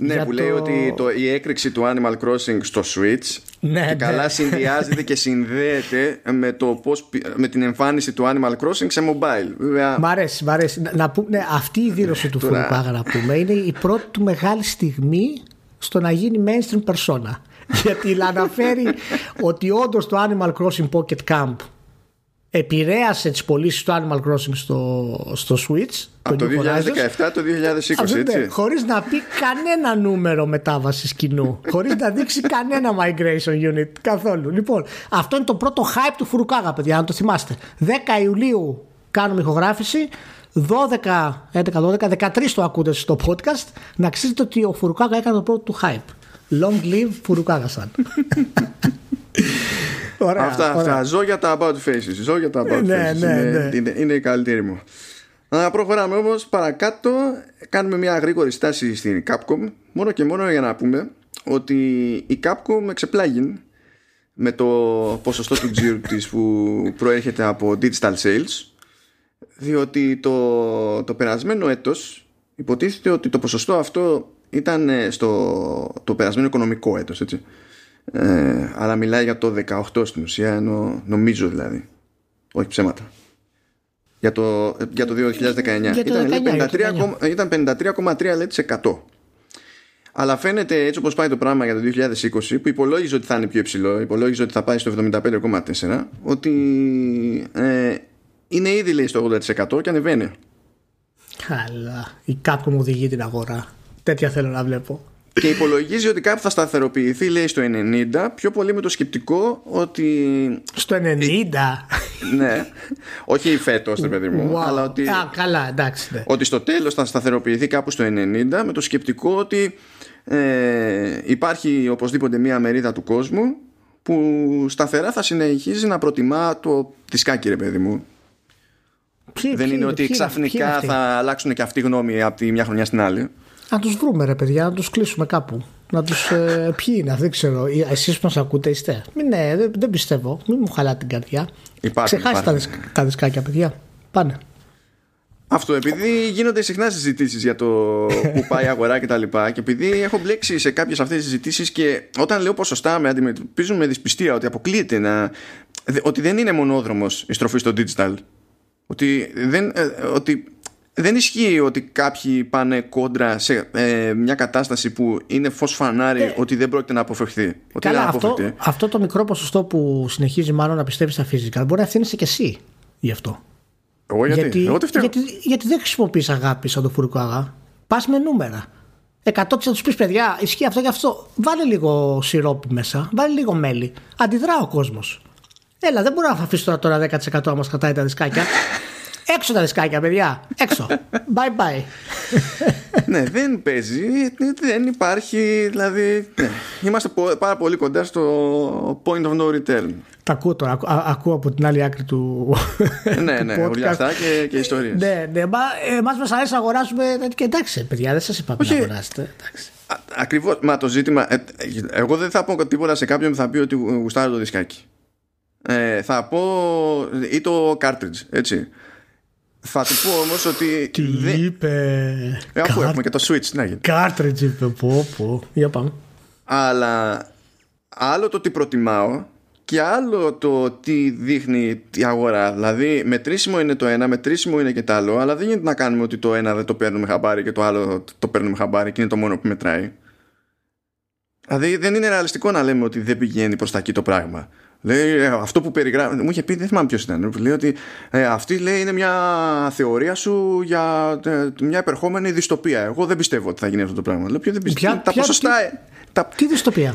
Ναι, που λέει ότι το, η έκρηξη του Animal Crossing στο Switch ναι, και ναι. καλά συνδυάζεται και συνδέεται με, το πώς, με την εμφάνιση του Animal Crossing σε mobile. Μ' αρέσει, μ' αρέσει. Να, ναι, αυτή η δήλωση του Φουρουκάγα να πούμε είναι η πρώτη του μεγάλη στιγμή στο να γίνει mainstream persona. Γιατί αναφέρει ότι όντως το Animal Crossing Pocket Camp επηρέασε τις πωλήσεις του Animal Crossing στο, στο Switch. Από το 2017 το 2020, έτσι. Χωρίς να πει κανένα νούμερο μετάβασης κοινού. χωρίς να δείξει κανένα migration unit καθόλου. Λοιπόν, αυτό είναι το πρώτο hype του Φουρουκάγα, παιδιά, αν το θυμάστε. 10 Ιουλίου κάνουμε ηχογράφηση. 12, 11, 12, 13 το ακούτε στο podcast. Να ξέρετε ότι ο Φουρουκάγα έκανε το πρώτο του hype. Long live Φουρουκάγα σαν. Ωραία, αυτά, ωραία. αυτά. Ζω για τα about faces. Ζω για τα about ναι, faces. Ναι, είναι, ναι. Είναι, είναι, η καλύτερη μου. Να προχωράμε όμως παρακάτω. Κάνουμε μια γρήγορη στάση στην Capcom. Μόνο και μόνο για να πούμε ότι η Capcom εξεπλάγει με το ποσοστό του τζίρου της που προέρχεται από digital sales διότι το, το περασμένο έτος υποτίθεται ότι το ποσοστό αυτό ήταν στο το περασμένο οικονομικό έτος έτσι ε, αλλά μιλάει για το 18 στην ουσία ενώ νομίζω δηλαδή. Όχι ψέματα. Για το, για το 2019 ήταν, 53,3% αλλά φαίνεται έτσι όπως πάει το πράγμα για το 2020 που υπολόγιζε ότι θα είναι πιο υψηλό υπολόγιζε ότι θα πάει στο 75,4 ότι ε, είναι ήδη λέει στο 80% και ανεβαίνει. Καλά, η Capcom οδηγεί την αγορά. Τέτοια θέλω να βλέπω και υπολογίζει ότι κάπου θα σταθεροποιηθεί λέει στο 90 πιο πολύ με το σκεπτικό ότι στο 90 ναι όχι φέτος παιδί μου wow. αλλά ότι, Α, καλά, εντάξει, ναι. ότι στο τέλος θα σταθεροποιηθεί κάπου στο 90 με το σκεπτικό ότι ε, υπάρχει οπωσδήποτε μία μερίδα του κόσμου που σταθερά θα συνεχίζει να προτιμά το δισκάκι ρε παιδί μου δεν είναι ότι ξαφνικά θα αλλάξουν και αυτή γνώμη από τη μια χρονιά στην άλλη να τους βρούμε, ρε παιδιά, να τους κλείσουμε κάπου. Να τους. Ε, ποιοι είναι, δεν ξέρω. Εσείς που μας ακούτε είστε. Μην, ναι, δεν, δεν πιστεύω. Μην μου χαλά την καρδιά. Ξεχάστε τα, τα δισκάκια, παιδιά. Πάνε. Αυτό επειδή γίνονται συχνά συζητήσεις για το που πάει η αγορά και τα λοιπά και επειδή έχω μπλέξει σε κάποιες αυτές τις συζητήσεις και όταν λέω ποσοστά με αντιμετωπίζουν με δυσπιστία ότι αποκλείεται να. ότι δεν είναι μονόδρομος η στροφή στο digital. Ότι, δεν, ε, ότι δεν ισχύει ότι κάποιοι πάνε κόντρα σε ε, μια κατάσταση που είναι φως φανάρι ε, ότι δεν πρόκειται να αποφευχθεί. Καλά, αυτό, αυτό το μικρό ποσοστό που συνεχίζει μάλλον να πιστεύει στα φυσικά μπορεί να ευθύνεσαι και εσύ γι' αυτό. Εγώ γιατί, γιατί, εγώ γιατί, γιατί δεν χρησιμοποιείς αγάπη σαν το φουρικοαγά. Πας με νούμερα. 100% θα τους πεις παιδιά, ισχύει αυτό και αυτό. Βάλε λίγο σιρόπι μέσα, βάλε λίγο μέλι. Αντιδρά ο κόσμος. Έλα, δεν μπορώ να αφήσω τώρα, τώρα 10% άμα κρατάει τα δισκάκια. Έξω τα δισκάκια, παιδιά. Έξω. bye bye. ναι, δεν παίζει. Δεν υπάρχει. Δηλαδή. Ναι. Είμαστε πάρα πολύ κοντά στο point of no return. Τα ακούω τώρα. Ακούω από την άλλη άκρη του. ναι, ναι. Όλα αυτά και, και ιστορίες. ναι, ναι. Εμά μας αρέσει να αγοράσουμε. Και εντάξει, παιδιά, δεν σας είπα να αγοράσετε. Ακριβώς. Μα το ζήτημα. Ε, εγώ δεν θα πω τίποτα σε κάποιον που θα πει ότι γουστάρει το δισκάκι. Ε, θα πω ή το cartridge, έτσι. Θα του πω όμως ότι. Τι δεν... είπε; Ε, αφού έχουμε και το Switch, να γίνει. Cartridge είπε, πω, πω. Για πάμε. Αλλά άλλο το τι προτιμάω και άλλο το τι δείχνει η αγορά. Δηλαδή, μετρήσιμο είναι το ένα, μετρήσιμο είναι και το άλλο, αλλά δεν γίνεται να κάνουμε ότι το ένα δεν το παίρνουμε χαμπάρι και το άλλο το παίρνουμε χαμπάρι και είναι το μόνο που μετράει. Δηλαδή, δεν είναι ρεαλιστικό να λέμε ότι δεν πηγαίνει προς τα εκεί το πράγμα. Λέει ε, αυτό που περιγράφει. Μου είχε πει, δεν θυμάμαι ποιος ήταν. Λέει ότι ε, αυτή λέει είναι μια θεωρία σου για ε, μια επερχόμενη δυστοπία. Εγώ δεν πιστεύω ότι θα γίνει αυτό το πράγμα. Λέω, ποιο δεν πιστεύω. Ποια- τα ποια- ποσοστά. τι- ε, τα, Τι δυστοπία;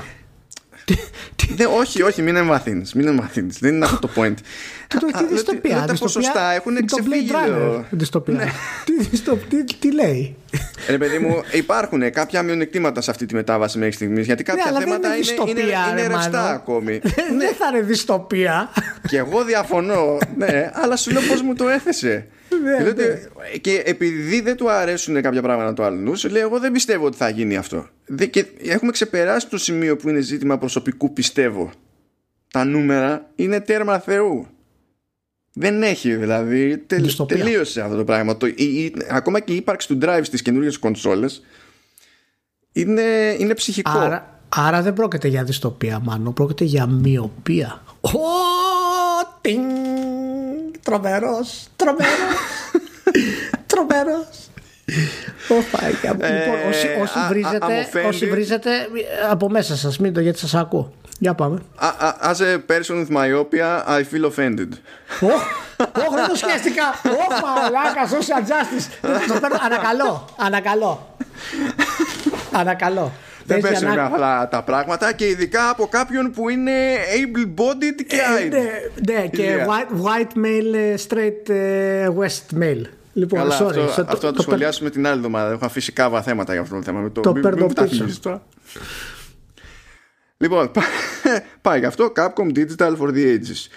Τι- τι- ναι, όχι, όχι, μην εμβαθύνεις. Μην εμβαθύνεις. Δεν είναι αυτό το point. Τι, το- Α, τι λέω ότι- δυστοπία. λέω Τα δυστοπία- ποσοστά έχουν το ξεφύγει. Blade λέω. Runner, Δυστοπία. τι, δυστο- τι, τι λέει; Ρε παιδί μου, υπάρχουν κάποια μειονεκτήματα σε αυτή τη μετάβαση μέχρι στιγμής. Γιατί κάποια Ναι, αλλά δεν θέματα είναι είναι, είναι, δυστοπία, είναι ρε, ρευστά Μάνο. ακόμη. Δεν θα είναι δυστοπία. Και εγώ διαφωνώ, ναι, αλλά σου λέω πώς μου το έθεσε. Ναι, Και λέω ότι- και επειδή δεν του αρέσουν κάποια πράγματα του άλλου, σου λέει: Εγώ δεν πιστεύω ότι θα γίνει αυτό. Δε- Και έχουμε ξεπεράσει το σημείο που είναι ζήτημα προσωπικού πιστεύω. Τα νούμερα είναι τέρμα Θεού. Δεν έχει δηλαδή. Τελ, Δυστοπία. τελείωσε αυτό το πράγμα. Το, η- η- ακόμα και η ύπαρξη του drive στις καινούριε κονσόλες είναι, είναι ψυχικό. Άρα, άρα δεν πρόκειται για δυστοπία, μάλλον πρόκειται για μοιοπία. Ω, τινγκ, τρομερός, τρομερός, τρομερός. Ω, Παναγία μου. Ε, Λοιπόν, όσοι, όσοι, α- α- βρίζετε, αν offend όσοι you. βρίζετε ε, από μέσα σας, μην το γιατί σας ακούω. Για πάμε. Α- α- As a person with myopia, I feel offended. Ωχ, ωχ, δεν το σκέφτηκα. Ωχ, μαλάκα, social justice. Το παίρνω, ανακαλώ, ανακαλώ. Ανακαλώ. Δεν Παίζει πέσουν ανά- αυτά τα πράγματα και ειδικά από κάποιον που είναι able-bodied και Ε, eyed. ναι, ναι, και Ηλία. white, white male, ε, straight ε, west male. Λοιπόν, Καλά, sorry. αυτό, so, αυτό θα το, σχολιάσουμε την άλλη εβδομάδα. Έχω αφήσει κάβα θέματα για αυτό το θέμα. Με το, Το μην- παίρνω μην μου τα πίσω. θυμίζεις τώρα. Λοιπόν, πά- πάει γι' αυτό Capcom Digital for the Ages.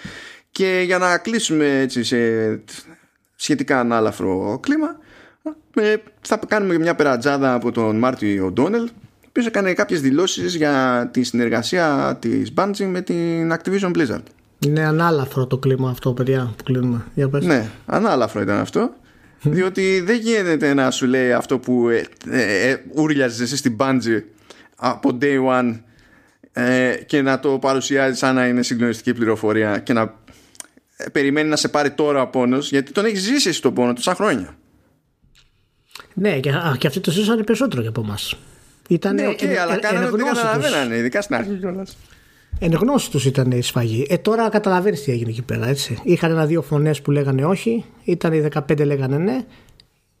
Και για να κλείσουμε έτσι σε σχετικά ανάλαφρο κλίμα, ε, θα κάνουμε μια περατζάδα από τον Μάρτι O'Donnell, ο οποίος έκανε κάποιες δηλώσεις για τη συνεργασία της Bungie με την Activision Blizzard. Είναι ανάλαφρο το κλίμα αυτό, παιδιά, που κλείνουμε. Για πες. Ναι, ανάλαφρο ήταν αυτό. Διότι δεν γίνεται να σου λέει αυτό που ε, ε, ε, ούρλιαζες εσύ στην Bungie από day one ε, και να το παρουσιάζεις σαν να είναι συγκλονιστική πληροφορία και να ε, περιμένει να σε πάρει τώρα ο πόνος γιατί τον έχεις ζήσει εσύ τον πόνο τόσα χρόνια. Ναι, και, α, και αυτοί το ζήσανε περισσότερο και από εμάς. Ήταν Ναι, οκ, εν, αλλά εν, κάνανε ότι εν γνώση τους. καταλαβαίνανε, ειδικά στην αρχή κιόλας. Εν γνώση τους ήταν η σφαγή. Ε, τώρα καταλαβαίνεις τι έγινε εκεί πέρα, έτσι. Είχαν ένα-δύο φωνές που λέγανε όχι, ήταν οι 15 λέγανε ναι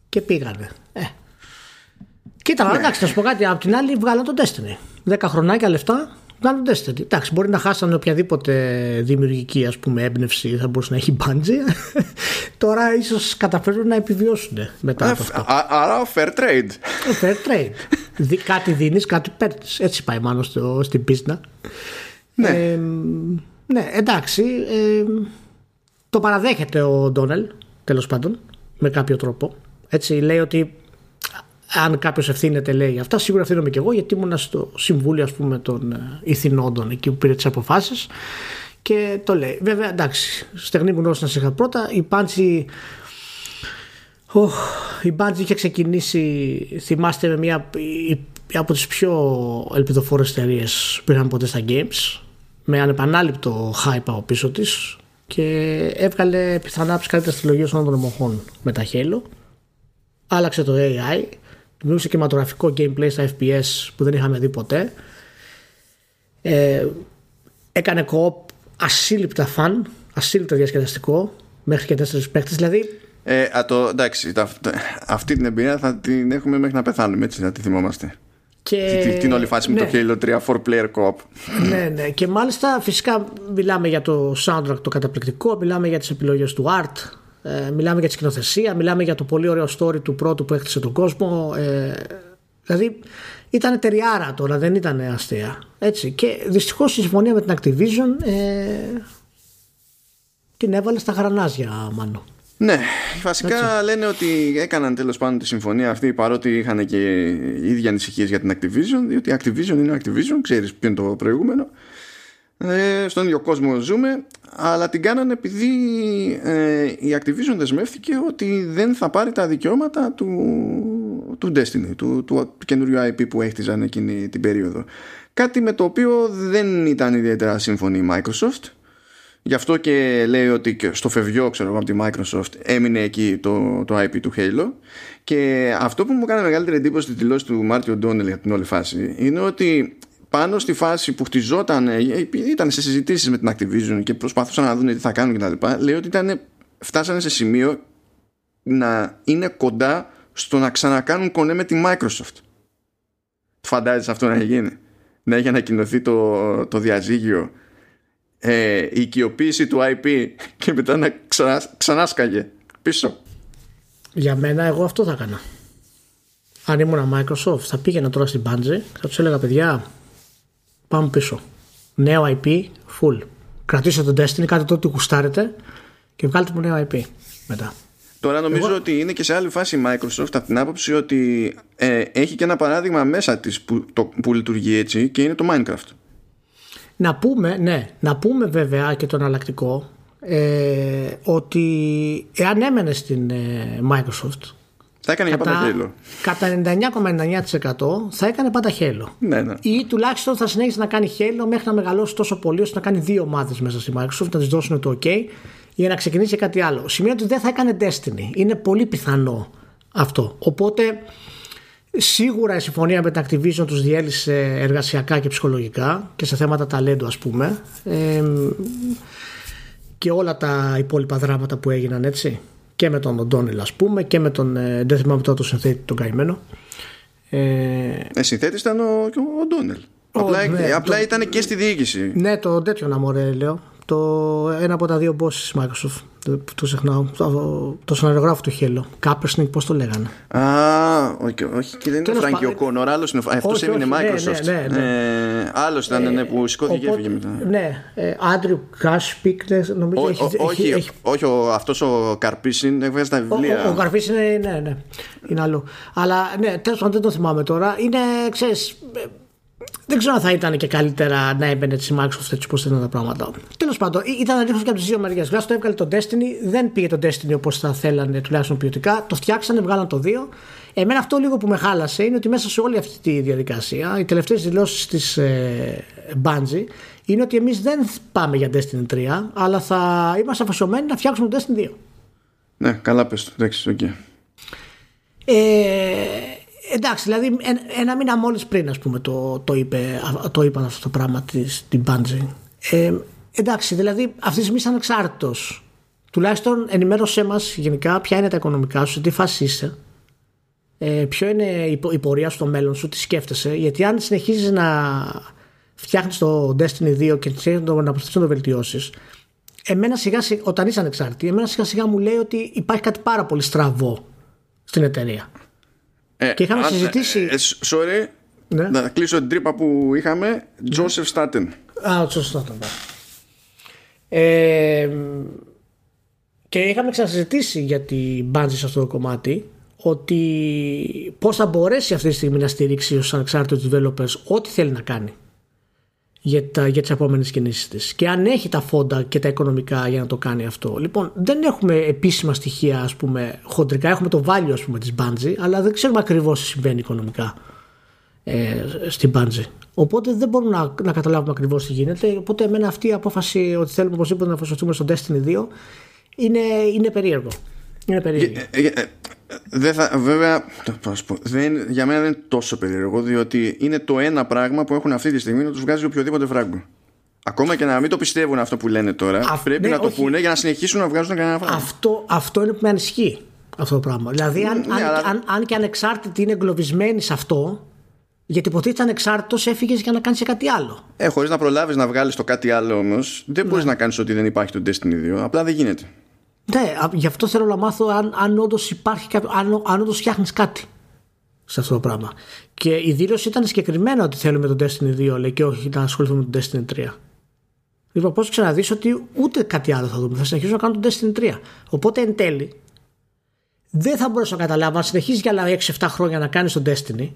και πήγανε. Ε. Κοίτα, Ναι. εντάξει, να σου πω κάτι. Απ' την άλλη βγάλαν το Destiny. 10 χρονάκια λεφτά βγάλαν το Destiny. Εντάξει, μπορεί να χάσανε οποιαδήποτε δημιουργική ας πούμε, έμπνευση θα μπορούσε να έχει Bungie. τώρα ίσως καταφέρουν να επιβιώσουν μετά από αυτό. Α- Άρα fair trade. Ε, Fair trade. Δι- κάτι δίνεις, κάτι παίρνεις. Έτσι πάει μάλλον στο, στην πίσνα. Ναι. Ε, ναι, εντάξει. ε, το παραδέχεται ο Ντόνελ, τέλος πάντων, με κάποιο τρόπο. Έτσι λέει ότι αν κάποιος ευθύνεται, λέει αυτά, σίγουρα ευθύνομαι και εγώ, γιατί ήμουν στο συμβούλιο, ας πούμε, των ε, ηθινόντων εκεί που πήρε τις αποφάσεις. Και το λέει. Βέβαια, εντάξει, στεγνή γνώση να σε είχα πρώτα. Η Πάντζη Οχ, η Bungie είχε ξεκινήσει, θυμάστε, με μια η- από τις πιο ελπιδοφόρες εταιρείες που είχαν ποτέ στα games με ανεπανάληπτο hype από πίσω της και έβγαλε πιθανά από τις καλύτερες τριλογίες όλων των εποχών με τα Halo άλλαξε το AI δημιούργησε κινηματογραφικό gameplay στα FPS που δεν είχαμε δει ποτέ ε, έκανε co-op ασύλληπτα φαν ασύλληπτα διασκεδαστικό μέχρι και τέσσερις παίκτες δηλαδή Ε, α, το, εντάξει, τα- τα- αυτή την εμπειρία θα την έχουμε μέχρι να πεθάνουμε, έτσι να τη θυμόμαστε. και... Τι- Την όλη φάση με ναι. το Halo 3 4 player co-op. ναι, ναι. Και μάλιστα φυσικά μιλάμε για το soundtrack το καταπληκτικό, μιλάμε για τις επιλογές του art, ε, μιλάμε για τη σκηνοθεσία, μιλάμε για το πολύ ωραίο story του πρώτου που έκτισε τον κόσμο. Ε, δηλαδή ήταν ταιριάρα τώρα, δεν ήταν αστεία. Έτσι. Και δυστυχώς η συμφωνία με την Activision ε, την έβαλε στα γρανάζια μάλλον. Ναι, βασικά λένε ότι έκαναν τέλος πάντων τη συμφωνία αυτή παρότι είχαν και οι ίδιοι ανησυχίες για την Activision, διότι η Activision είναι Activision, ξέρεις ποιο είναι το προηγούμενο. Ε, στον ίδιο κόσμο ζούμε, αλλά την κάνανε επειδή ε, η Activision δεσμεύτηκε ότι δεν θα πάρει τα δικαιώματα του, του Destiny, του, του, του καινούριου IP που έχτιζαν εκείνη την περίοδο. Κάτι με το οποίο δεν ήταν ιδιαίτερα σύμφωνη η Microsoft. Γι' αυτό και λέει ότι και στο φευγιό ξέρω εγώ από τη Microsoft έμεινε εκεί το, το IP του Halo και αυτό που μου έκανε μεγαλύτερη εντύπωση στη δηλώση του Μάρτιο Ντόνελ για την όλη φάση είναι ότι πάνω στη φάση που χτιζόταν, ήταν σε συζητήσεις με την Activision και προσπαθούσαν να δουν τι θα κάνουν κτλ. Λέει ότι ήταν, φτάσανε σε σημείο να είναι κοντά στο να ξανακάνουν κονέ με τη Microsoft. Φαντάζεσαι αυτό να γίνει. Να έχει ανακοινωθεί το, το διαζύγιο, ε, η οικειοποίηση του IP και μετά να ξανά, ξανάσκαγε πίσω. Για μένα, εγώ αυτό θα έκανα. Αν ήμουν Microsoft, θα πήγαινα τώρα στην Bungie και θα τους έλεγα: Παιδιά, πάμε πίσω. Νέο IP, full. Κρατήστε τον Destiny, κάντε το ό,τι γουστάρετε και βγάλτε μου νέο IP μετά. Τώρα νομίζω ότι είναι και σε άλλη φάση η Microsoft από την άποψη ότι ε, έχει και ένα παράδειγμα μέσα της που, το, που λειτουργεί έτσι και είναι το Minecraft. Να πούμε, ναι, να πούμε βέβαια και το εναλλακτικό ε, ότι εάν έμενε στην ε, Microsoft θα έκανε κατά, για πάντα Κατά 99,99% θα έκανε πάντα χέλο. Ναι, ναι. Ή τουλάχιστον θα συνέχισε να κάνει χέλο μέχρι να μεγαλώσει τόσο πολύ ώστε να κάνει δύο ομάδες μέσα στη Microsoft, να τη δώσουν το OK για να ξεκινήσει κάτι άλλο. Σημαίνει ότι δεν θα έκανε Destiny. Είναι πολύ πιθανό αυτό. Οπότε σίγουρα η συμφωνία με την Activision τους διέλυσε εργασιακά και ψυχολογικά και σε θέματα ταλέντου ας πούμε ε, και όλα τα υπόλοιπα δράματα που έγιναν έτσι και με τον Οντόνιλ ας πούμε και με τον ε, δεν θυμάμαι τώρα το συνθέτη τον καημένο. Ε, ε συνθέτης ήταν ο, ο Ντόνελ απλά, ναι, απλά ήταν και στη διοίκηση. Ναι το τέτοιο να μωρέ λέω το, ένα από τα δύο bosses Microsoft. Το, το ξεχνάω. Το, το σεναριογράφο του Χέλο Κάπερσνικ πώς το λέγανε; Α, όχι, όχι και δεν είναι ο Φράγκη ο Κόνορ άλλος είναι, αυτός έμεινε ναι, Microsoft. ναι, ναι, ναι. Ε, άλλος ήταν ναι, που σηκώθηκε και έφυγε μετά. ναι, Άντριου Κάσπικ νομίζω όχι, έχει, όχι, έχει, όχι ο, αυτός ο Καρπίσιν έβγαζε τα βιβλία. ο, ο, ο Καρπίσιν είναι, ναι, ναι, είναι άλλο αλλά ναι, τέλος πάντων δεν το θυμάμαι τώρα. Είναι, ξέρεις δεν ξέρω αν θα ήταν και καλύτερα να έμπαινε της Microsoft έτσι πώ ήταν τα πράγματα. Τέλος πάντων, ήταν αντίθετος και από τις δύο μεριές. το έβγαλε το Destiny, δεν πήγε το Destiny όπως θα θέλανε τουλάχιστον ποιοτικά. Το φτιάξανε, βγάλαν το 2. Εμένα αυτό λίγο που με χάλασε είναι ότι μέσα σε όλη αυτή τη διαδικασία, οι τελευταίες δηλώσεις της ε, Bungie είναι ότι εμείς δεν πάμε για Destiny 3, αλλά θα είμαστε αφοσιωμένοι να φτιάξουμε το Destiny 2. Ναι, καλά πες Εντάξει, οκ. Okay. Ε, εντάξει, δηλαδή ένα μήνα μόλις πριν ας πούμε το, το, είπε, το είπαν αυτό το πράγμα της, την Bungie. Ε, εντάξει, δηλαδή αυτή τη στιγμή είσαι ανεξάρτητος. Τουλάχιστον ενημέρωσέ μας γενικά ποια είναι τα οικονομικά σου, τι φάση είσαι. Ε, ποιο είναι η, πορεία στο μέλλον σου, τι σκέφτεσαι. Γιατί αν συνεχίζεις να φτιάχνεις το Destiny 2 και συνεχίζεις να προσπαθείς να το βελτιώσεις εμένα σιγά σιγά, όταν είσαι ανεξάρτητη, εμένα σιγά σιγά μου λέει ότι υπάρχει κάτι πάρα πολύ στραβό στην εταιρεία. Ε, και είχαμε συζητήσει. Ε, sorry, ναι. να κλείσω την τρύπα που είχαμε. Τζόσεφ Στάτεν. Α, ο Τζόσεφ Στάτεν. Ε, και είχαμε ξανασυζητήσει για την μπάντζη σε αυτό το κομμάτι ότι πώς θα μπορέσει αυτή τη στιγμή να στηρίξει ως ανεξάρτητος developers ό,τι θέλει να κάνει για, τα, για τις επόμενες κινήσεις της και αν έχει τα φόντα και τα οικονομικά για να το κάνει αυτό. Λοιπόν, δεν έχουμε επίσημα στοιχεία ας πούμε χοντρικά, έχουμε το value ας πούμε της Bungie αλλά δεν ξέρουμε ακριβώς τι συμβαίνει οικονομικά ε, στην Bungie. Οπότε δεν μπορούμε να, να καταλάβουμε ακριβώς τι γίνεται. Οπότε εμένα αυτή η απόφαση ότι θέλουμε οπωσδήποτε να αφοσιωθούμε στο Destiny 2 είναι, είναι περίεργο. Είναι περίεργο. Ε, ε, δεν θα, βέβαια, δεν, για μένα δεν είναι τόσο περίεργο, διότι είναι το ένα πράγμα που έχουν αυτή τη στιγμή να τους βγάζει οποιοδήποτε φράγκο. Ακόμα και να μην το πιστεύουν αυτό που λένε τώρα, πρέπει ναι, να το πούνε για να συνεχίσουν να βγάζουν κανένα φράγκο. Αυτό, αυτό είναι που με ανισχύει αυτό το πράγμα. Δηλαδή, αν, ναι, αν, αν, αν, και ανεξάρτητοι είναι εγκλωβισμένοι σε αυτό, γιατί υποτίθεται ανεξάρτητο έφυγες για να κάνεις κάτι άλλο. Ε, χωρίς να προλάβεις να βγάλεις το κάτι άλλο όμως, δεν ναι. μπορεί να κάνεις ότι δεν υπάρχει το Destiny 2. Απλά δεν γίνεται. Ναι, γι' αυτό θέλω να μάθω αν, αν όντως υπάρχει κάποιο, αν, αν όντως φτιάχνεις κάτι σε αυτό το πράγμα. Και η δήλωση ήταν συγκεκριμένα ότι θέλουμε τον Destiny 2, λέει, και όχι να ασχοληθούμε με τον Destiny 3. Λοιπόν, πώς ξαναδείς ότι ούτε κάτι άλλο θα δούμε. Θα συνεχίσουμε να κάνουμε τον Destiny 3. Οπότε εν τέλει, δεν θα μπορέσω να καταλάβω αν συνεχίζεις για άλλα 6-7 χρόνια να κάνεις τον Destiny.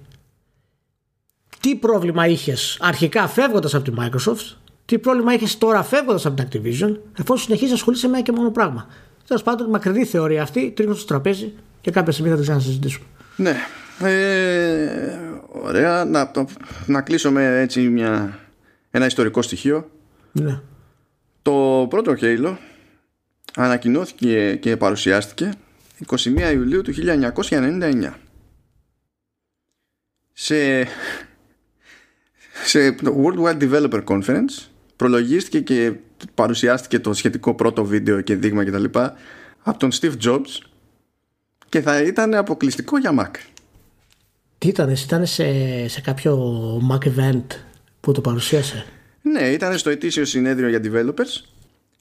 Τι πρόβλημα είχες αρχικά φεύγοντας από τη Microsoft, τι πρόβλημα είχες τώρα φεύγοντας από την Activision, εφόσον συνεχίζεις να ασχολείσαι με ένα και μόνο πράγμα. Τέλος πάντων, μακρινή θεωρία αυτή, τρίχνω στο τραπέζι και κάποια στιγμή θα την ξανασυζητήσουμε. Ναι. Ε, ωραία. Να, το, να κλείσω με έτσι μια, ένα ιστορικό στοιχείο. Ναι. Το πρώτο Halo ανακοινώθηκε και παρουσιάστηκε 21 Ιουλίου του 1999. Σε σε World Wide Developer Conference προλογίστηκε και παρουσιάστηκε το σχετικό πρώτο βίντεο και δείγμα κτλ. από τον Steve Jobs και θα ήταν αποκλειστικό για Mac. Τι ήταν, ήταν σε, σε κάποιο Mac event που το παρουσίασε; Ναι, ήταν στο ετήσιο συνέδριο για developers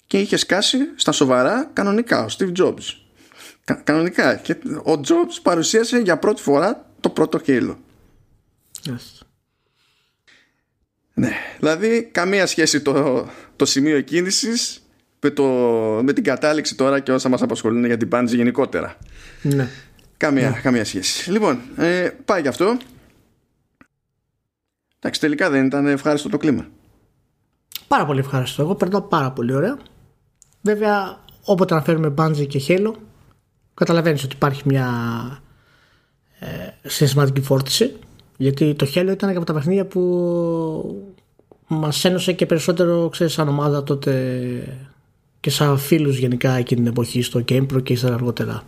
και είχε σκάσει στα σοβαρά κανονικά ο Steve Jobs. κανονικά. Και ο Jobs παρουσίασε για πρώτη φορά το πρώτο Halo. Yes. Ναι, δηλαδή καμία σχέση το, το σημείο κίνησης με, το, με την κατάληξη τώρα και όσα μας απασχολούν για την πάντζη γενικότερα. Ναι. Καμία, ναι. καμία σχέση. Λοιπόν, ε, πάει γι' αυτό. Εντάξει, τελικά δεν ήταν ευχάριστο το κλίμα. Πάρα πολύ ευχάριστο. Εγώ περνάω πάρα πολύ ωραία. Βέβαια, όποτε αναφέρουμε μπάντζι και χέλο, καταλαβαίνεις ότι υπάρχει μια ε, συναισθηματική φόρτιση. Γιατί το χέλο ήταν και από τα παιχνίδια που μας ένωσε και περισσότερο, ξέρεις, σαν ομάδα τότε και σαν φίλους γενικά εκείνη την εποχή στο GamePro και ύστερα αργότερα.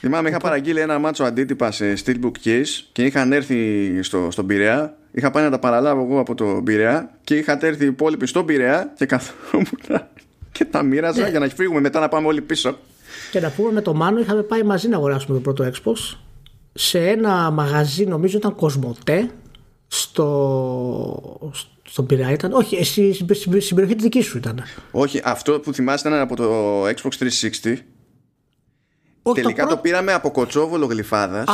Θυμάμαι, είχα παραγγείλει ένα μάτσο αντίτυπα σε Steelbook Case και είχαν έρθει στο, στον Πειραιά. Είχα πάει να τα παραλάβω εγώ από το Πειραιά και είχατε έρθει οι υπόλοιποι στον Πειραιά και καθόμουν και τα μοίραζα ναι. για να φύγουμε μετά να πάμε όλοι πίσω. Και να πούμε με το Μάνο, είχαμε πάει μαζί να αγοράσουμε το πρώτο Xbox σε ένα μαγαζί, νομίζω ήταν Κοσμοτέ, στο, στον Πειραιά ήταν. Όχι, εσύ στην περιοχή της δικής σου ήταν. Όχι, αυτό που θυμάστε ήταν από το Xbox 360 όχι, Τελικά το, το, πήραμε από κοτσόβολο γλυφάδας. Α,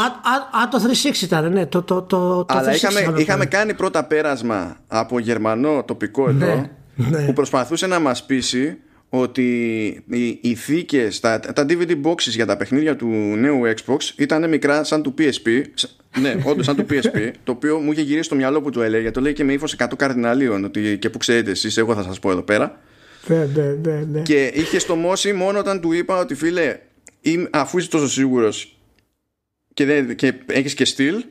α, το 360 ήταν, ναι. Το, το, το, Αλλά είχαμε, είχαμε κάνει πρώτα πέρασμα από γερμανό τοπικό εδώ ναι, ναι. που προσπαθούσε να μας πείσει ότι οι, οι θήκες, τα, τα DVD boxes για τα παιχνίδια του νέου Xbox ήταν μικρά σαν του PSP. ναι, όντως σαν του PSP. το οποίο μου είχε γυρίσει στο μυαλό που του έλεγε. Το λέει και με ύφος 100 καρδιναλίων. Ότι και που ξέρετε εσείς, εγώ θα σας πω εδώ πέρα. Ναι, ναι, ναι, ναι. Και είχε στο μόση μόνο όταν του είπα ότι φίλε, αφού είσαι τόσο σίγουρος και, και έχεις και στυλ,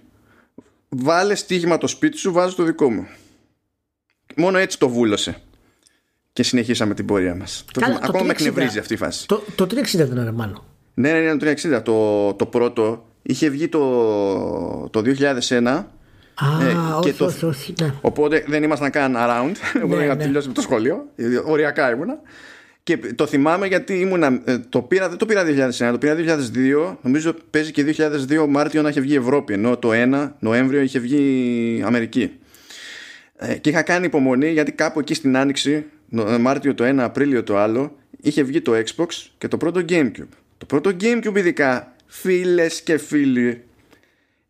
βάλε στίγμα το σπίτι σου, βάζω το δικό μου. Μόνο έτσι το βούλωσε. Και συνεχίσαμε την πορεία μας. Ακόμα με εκνευρίζει αυτή η φάση. Το, το 360 δεν είναι μάλλον. Ναι, ναι, ναι, το 360. Το, το πρώτο είχε βγει το, το 2001 Α, ε, όχι, το... όχι, όχι, ναι. Οπότε δεν ήμασταν καν around. Εγώ ναι, είχα ναι. τελειώσει με το σχολείο. Οριακά ήμουνα. Και το θυμάμαι γιατί ήμουνα. Ε, το πήρα, δεν το πήρα 2001, το πήρα 2002. Νομίζω παίζει και 2002 Μάρτιο να είχε βγει Ευρώπη. Ενώ το 1 Νοέμβριο είχε βγει Αμερική. Ε, και είχα κάνει υπομονή γιατί κάπου εκεί στην Άνοιξη, ε, Μάρτιο το 1, Απρίλιο το άλλο, είχε βγει το Xbox και το πρώτο Gamecube. Το πρώτο Gamecube, ειδικά, φίλες και φίλοι,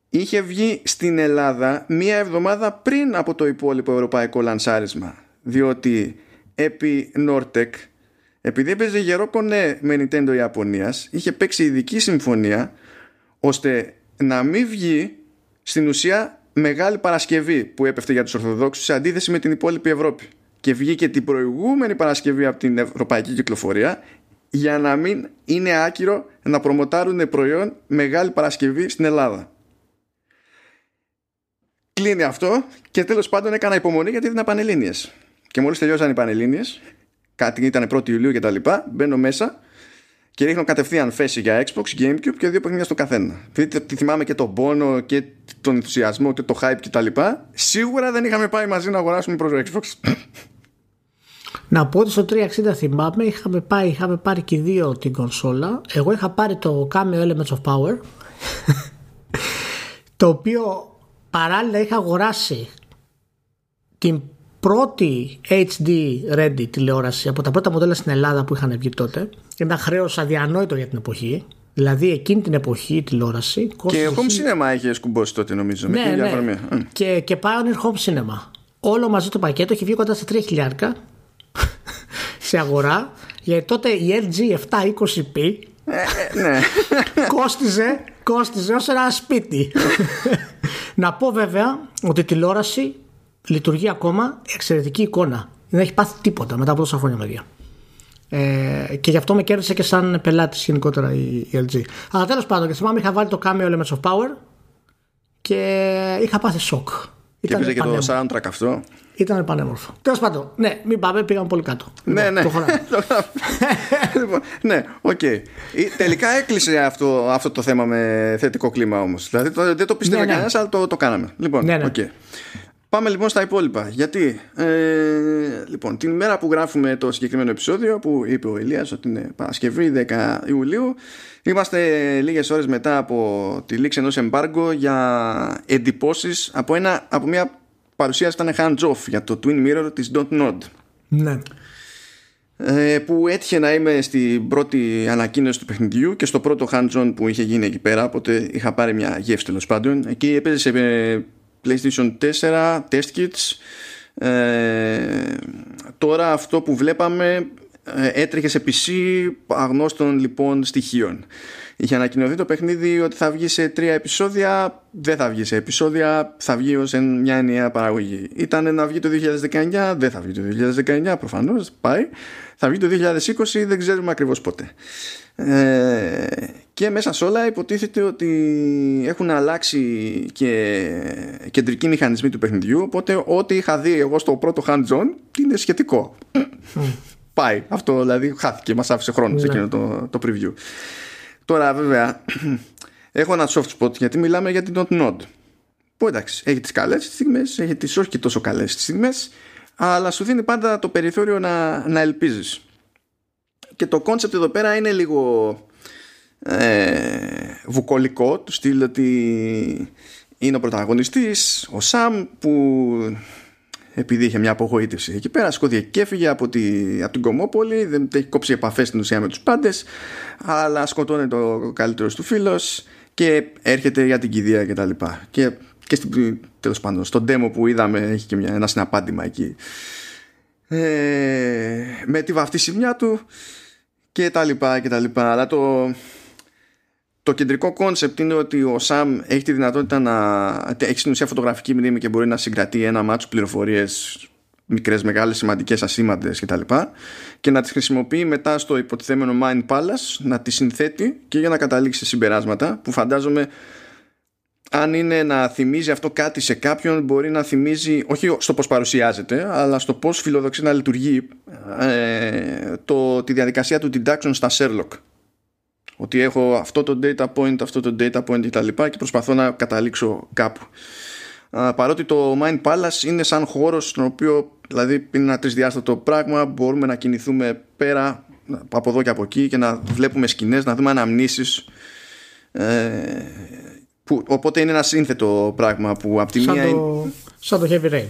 είχε βγει στην Ελλάδα μία εβδομάδα πριν από το υπόλοιπο ευρωπαϊκό λανσάρισμα. Διότι επί Nortec επειδή έπαιζε γερό κονέ με Nintendo Ιαπωνίας είχε παίξει ειδική συμφωνία ώστε να μην βγει στην ουσία μεγάλη Παρασκευή που έπεφτε για τους Ορθοδόξους σε αντίθεση με την υπόλοιπη Ευρώπη και βγήκε την προηγούμενη Παρασκευή από την Ευρωπαϊκή Κυκλοφορία για να μην είναι άκυρο να προμοτάρουν προϊόν Μεγάλη Παρασκευή στην Ελλάδα. Κλείνει αυτό και τέλος πάντων έκανα υπομονή γιατί ήταν Πανελλήνιες. Και μόλις τελειώσαν οι Πανελλήνιες κάτι ήταν 1η Ιουλίου και τα λοιπά, μπαίνω μέσα και ρίχνω κατευθείαν θέση για Xbox, Gamecube και δύο παιχνίδια στο καθένα. Δείτε, θυμάμαι και τον πόνο και τον ενθουσιασμό και το hype και τα λοιπά. Σίγουρα δεν είχαμε πάει μαζί να αγοράσουμε προς Xbox. Να πω ότι στο 360 θυμάμαι είχαμε, πάει, είχαμε πάρει και δύο την κονσόλα. Εγώ είχα πάρει το Cameo Elements of Power το οποίο παράλληλα είχα αγοράσει την πρώτη HD ready τηλεόραση από τα πρώτα μοντέλα στην Ελλάδα που είχαν βγει τότε. Ήταν χρέος αδιανόητο για την εποχή. Δηλαδή εκείνη την εποχή η τηλεόραση. Και home cinema είχε σκουμπώσει τότε νομίζω. Ναι, με ναι. Και, και Pioneer home cinema. Όλο μαζί το πακέτο έχει βγει κοντά στα 3 χιλιάρικα σε αγορά. Γιατί τότε η LG 720p ε, ε, ναι. κόστιζε, κόστιζε ως ένα σπίτι. Να πω βέβαια ότι η τηλεόραση λειτουργεί ακόμα εξαιρετική εικόνα. Δεν έχει πάθει τίποτα μετά από τόσα χρόνια παιδιά. Ε, και γι' αυτό με κέρδισε και σαν πελάτης γενικότερα η, η LG. Αλλά τέλος πάντων, και θυμάμαι είχα βάλει το Cameo Elements of Power και είχα πάθει σοκ. Και έπαιζε και το soundtrack αυτό. Ήταν πανέμορφο. Τέλος πάντων, ναι, μην πάμε, πήγαμε πολύ κάτω. Ναι, λοιπόν, ναι. Το λοιπόν, ναι, οκ. Okay. Τελικά έκλεισε αυτό, αυτό το θέμα με θετικό κλίμα όμως. Δηλαδή δεν το πίστευε ναι, ναι. κανένας, αλλά το, το κάναμε. Λοιπόν, ναι, ναι. Okay. Πάμε λοιπόν στα υπόλοιπα. Γιατί, ε, λοιπόν, την ημέρα που γράφουμε το συγκεκριμένο επεισόδιο, που είπε ο Ηλίας ότι είναι Παρασκευή 10 Ιουλίου, είμαστε λίγες ώρες μετά από τη λήξη ενός εμπάργκο για εντυπώσεις από, ένα, από μια παρουσίαση ήταν hands-off για το Twin Mirror της Don't Nod. Ναι. Ε, που έτυχε να είμαι στην πρώτη ανακοίνωση του παιχνιδιού και στο πρώτο hands-on που είχε γίνει εκεί πέρα, οπότε είχα πάρει μια γεύση τέλος πάντων. Εκεί έπαιζε σε PlayStation 4, test kits. Ε, τώρα αυτό που βλέπαμε ε, έτρεχε σε PC αγνώστων λοιπόν στοιχείων. Είχε ανακοινωθεί το παιχνίδι ότι θα βγει σε τρία επεισόδια, δεν θα βγει σε επεισόδια, θα βγει ως μια ενιαία παραγωγή. Ήταν να βγει το 2019, δεν θα βγει το 2019 προφανώς, πάει. Θα βγει το 2020, δεν ξέρουμε ακριβώς πότε. Ε, και μέσα σε όλα υποτίθεται ότι έχουν αλλάξει και κεντρικοί μηχανισμοί του παιχνιδιού. Οπότε ό,τι είχα δει εγώ στο πρώτο hands-on είναι σχετικό. Πάει. Αυτό δηλαδή χάθηκε. Μας άφησε χρόνος σε ναι. εκείνο το, το preview τώρα βέβαια έχω ένα soft spot γιατί μιλάμε για την Node που εντάξει έχει τις καλές στιγμές έχει τις όχι και τόσο καλές στιγμές αλλά σου δίνει πάντα το περιθώριο να, να ελπίζεις. Και το κόνσεπτ εδώ πέρα είναι λίγο ε, βουκολικό του στυλ ότι είναι ο πρωταγωνιστής ο Σαμ που επειδή είχε μια απογοήτευση εκεί πέρα σηκώθηκε και έφυγε από, τη, από την κωμόπολη δεν έχει κόψει επαφές στην ουσία με τους πάντες αλλά σκοτώνει το καλύτερο του φίλος και έρχεται για την κηδεία και τα λοιπά. Και, και στην, τέλος πάντων στο demo που είδαμε έχει και μια, ένα συναπάντημα εκεί. Ε, με τη βαφτισιμιά του και τα λοιπά και τα λοιπά. Αλλά το, το κεντρικό κόνσεπτ είναι ότι ο Σαμ έχει τη δυνατότητα να έχει στην ουσία φωτογραφική μνήμη και μπορεί να συγκρατεί ένα μάτσο πληροφορίες μικρές, μεγάλες, σημαντικές, ασήμαντες κτλ. Και, και να τις χρησιμοποιεί μετά στο υποτιθέμενο Mind Palace να τις συνθέτει και για να καταλήξει σε συμπεράσματα που φαντάζομαι αν είναι να θυμίζει αυτό κάτι σε κάποιον μπορεί να θυμίζει όχι στο πώς παρουσιάζεται αλλά στο πώς φιλοδοξεί να λειτουργεί ε, το, τη διαδικασία του deduction στα Sherlock ότι έχω αυτό το data point, αυτό το data point και τα λοιπά και προσπαθώ να καταλήξω κάπου. παρότι το Mind Palace είναι σαν χώρος στον οποίο δηλαδή είναι ένα τρισδιάστατο πράγμα μπορούμε να κινηθούμε πέρα από εδώ και από εκεί και να βλέπουμε σκηνές, να δούμε αναμνήσεις ε, που, οπότε είναι ένα σύνθετο πράγμα που από τη σαν μία το, είναι... σαν το Heavy Rain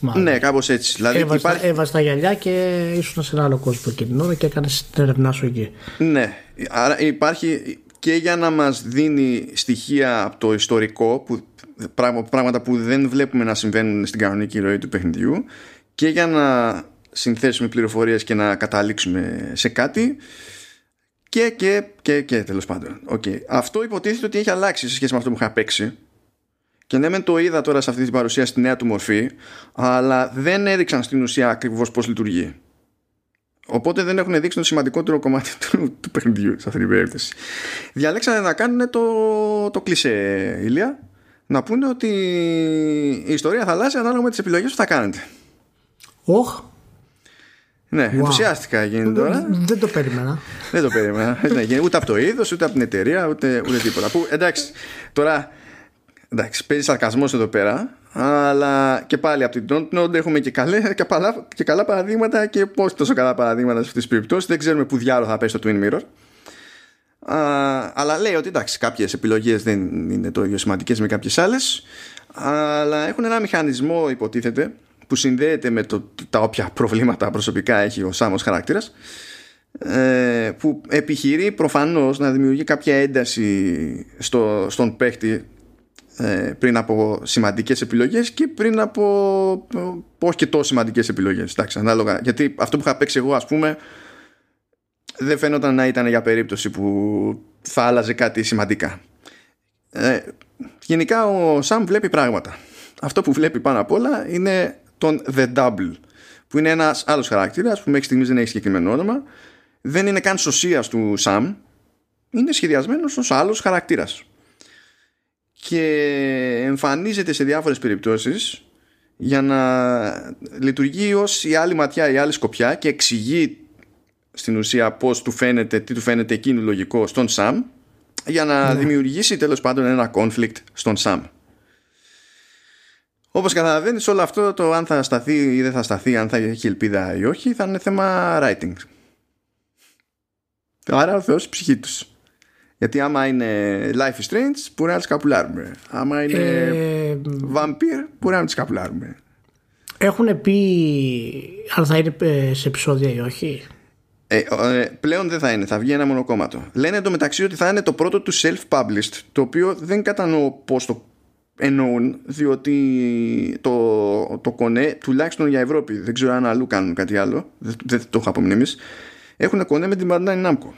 Μάλλον. Ναι, κάπως έτσι. Δηλαδή έβαζε, υπάρχει... έβαζε τα γυαλιά και ήσουν σε ένα άλλο κόσμο εκείνη την ώρα και έκανες την ερευνά σου εκεί. Ναι. Άρα υπάρχει και για να μας δίνει στοιχεία από το ιστορικό που, πράγματα που δεν βλέπουμε να συμβαίνουν στην κανονική ροή του παιχνιδιού και για να συνθέσουμε πληροφορίες και να καταλήξουμε σε κάτι και και και και τέλος πάντων okay. αυτό υποτίθεται ότι έχει αλλάξει σε σχέση με αυτό που είχα παίξει και ναι, μεν το είδα τώρα σε αυτή την παρουσία στη νέα του μορφή, αλλά δεν έδειξαν στην ουσία ακριβώς πώς λειτουργεί. Οπότε δεν έχουν δείξει το σημαντικότερο κομμάτι του, του παιχνιδιού σε αυτή την περίπτωση. Διαλέξανε να κάνουν το, το κλισέ, Ηλία, να πούνε ότι η ιστορία θα αλλάζει ανάλογα με τις επιλογές που θα κάνετε. Όχ. Ναι, wow. ενθουσιάστηκα γίνει τώρα. Δεν το περίμενα. δεν το περίμενα. ναι, ούτε από το είδος, ούτε από την εταιρεία, ούτε, ούτε τίποτα. Που εντάξει, τώρα Εντάξει, παίζει σαρκασμός εδώ πέρα, αλλά και πάλι από την Don't Node έχουμε και, καλέ, και, καλά, και καλά παραδείγματα και πώ τόσο καλά παραδείγματα σε αυτές τις περιπτώσεις. Δεν ξέρουμε πού διάλογο θα πέσει το Twin Mirror. Α, αλλά λέει ότι εντάξει, κάποιες επιλογές δεν είναι το ίδιο σημαντικές με κάποιες άλλες. Αλλά έχουν ένα μηχανισμό, υποτίθεται, που συνδέεται με το, τα όποια προβλήματα προσωπικά έχει ο Σάμος χαρακτήρας ε, που επιχειρεί προφανώς να δημιουργεί κάποια ένταση στο, στον παίχτη ε, πριν από σημαντικές επιλογές και πριν από όχι και τόσο σημαντικές επιλογές. Εντάξει, ανάλογα, γιατί αυτό που είχα παίξει εγώ ας πούμε δεν φαίνονταν να ήταν για περίπτωση που θα άλλαζε κάτι σημαντικά. Ε, γενικά ο Σαμ βλέπει πράγματα. Αυτό που βλέπει πάνω απ' όλα είναι τον The Double που είναι ένας άλλος χαρακτήρας που μέχρι στιγμής δεν έχει συγκεκριμένο όνομα. Δεν είναι καν σωσίας του Σαμ. Είναι σχεδιασμένος ως άλλος χαρακτήρας και εμφανίζεται σε διάφορες περιπτώσεις για να λειτουργεί ως η άλλη ματιά, η άλλη σκοπιά και εξηγεί στην ουσία πώς του φαίνεται, τι του φαίνεται εκείνο λογικό στον Σαμ για να ναι. δημιουργήσει τέλος πάντων ένα conflict στον Σαμ. Όπως καταλαβαίνεις όλο αυτό το αν θα σταθεί ή δεν θα σταθεί, αν θα έχει ελπίδα ή όχι, θα είναι θέμα writing. Άρα ο Θεός ψυχή τους. Γιατί άμα είναι Life is Strange, μπορεί να τις καπουλάρουμε. Άμα είναι ε, Vampire, μπορεί να τις καπουλάρουμε. Έχουν πει αν θα είναι ε, σε επεισόδια ή όχι; Ε, ε, πλέον δεν θα είναι, θα βγει ένα μονοκόμματο. Λένε εντωμεταξύ ότι θα είναι το πρώτο του self-published, το οποίο δεν κατανοώ πώς το εννοούν, διότι το, το κονέ, τουλάχιστον για Ευρώπη, δεν ξέρω αν αλλού κάνουν κάτι άλλο, δεν, δεν το έχω απομνήμεις, έχουν κονέ με την Bandai Namco.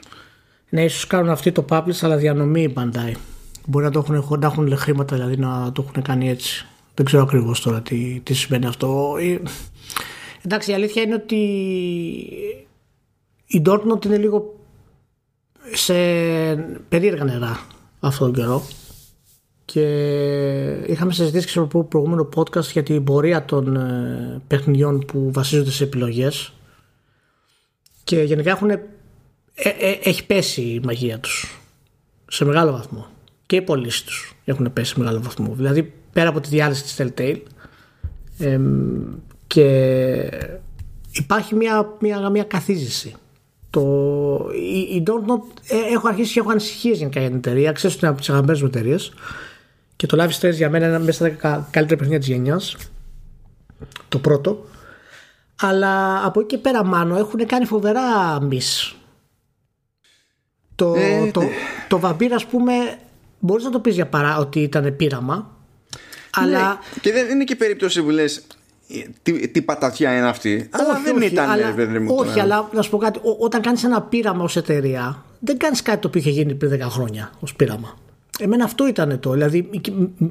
Ναι, ίσως κάνουν αυτοί το publish, αλλά διανομή η Bandai. Μπορεί να το έχουν, να έχουν χρήματα, δηλαδή να το έχουν κάνει έτσι. Δεν ξέρω ακριβώς τώρα τι, τι σημαίνει αυτό. Ε, εντάξει, η αλήθεια είναι ότι η Dortmund είναι λίγο σε περίεργα νερά αυτόν τον καιρό και είχαμε συζητήσει και στο προηγούμενο podcast για την πορεία των ε, παιχνιδιών που βασίζονται σε επιλογές και γενικά έχουν, ε, ε, έχει πέσει η μαγεία τους σε μεγάλο βαθμό και οι πωλήσει τους έχουν πέσει σε μεγάλο βαθμό δηλαδή πέρα από τη διάθεση της Telltale και υπάρχει μια, μια, μια καθίζηση το, η, η ε, έχω αρχίσει και έχω ανησυχίες γενικά για την εταιρεία. Ξέρω ότι είναι από τις αγαπημένες μου εταιρείες. Και το Live Stress για μένα είναι μέσα στα καλύτερα παιχνίδια της γενιάς. Το πρώτο. Αλλά από εκεί και πέρα, μάλλον έχουν κάνει φοβερά miss. Το, ε, το, το βαμπύρ, ας πούμε, μπορείς να το πεις για παρά ότι ήταν πείραμα. Ναι, αλλά... Και δεν είναι και περίπτωση που λες τι, τι πατατιά είναι αυτή. Αλλά δεν όχι, ήταν, αλλά, παιδί μου. Όχι, αλλά να σου πω κάτι. όταν κάνεις ένα πείραμα ως εταιρεία, δεν κάνεις κάτι το οποίο είχε γίνει πριν 10 χρόνια ως πείραμα. Εμένα αυτό ήταν το, δηλαδή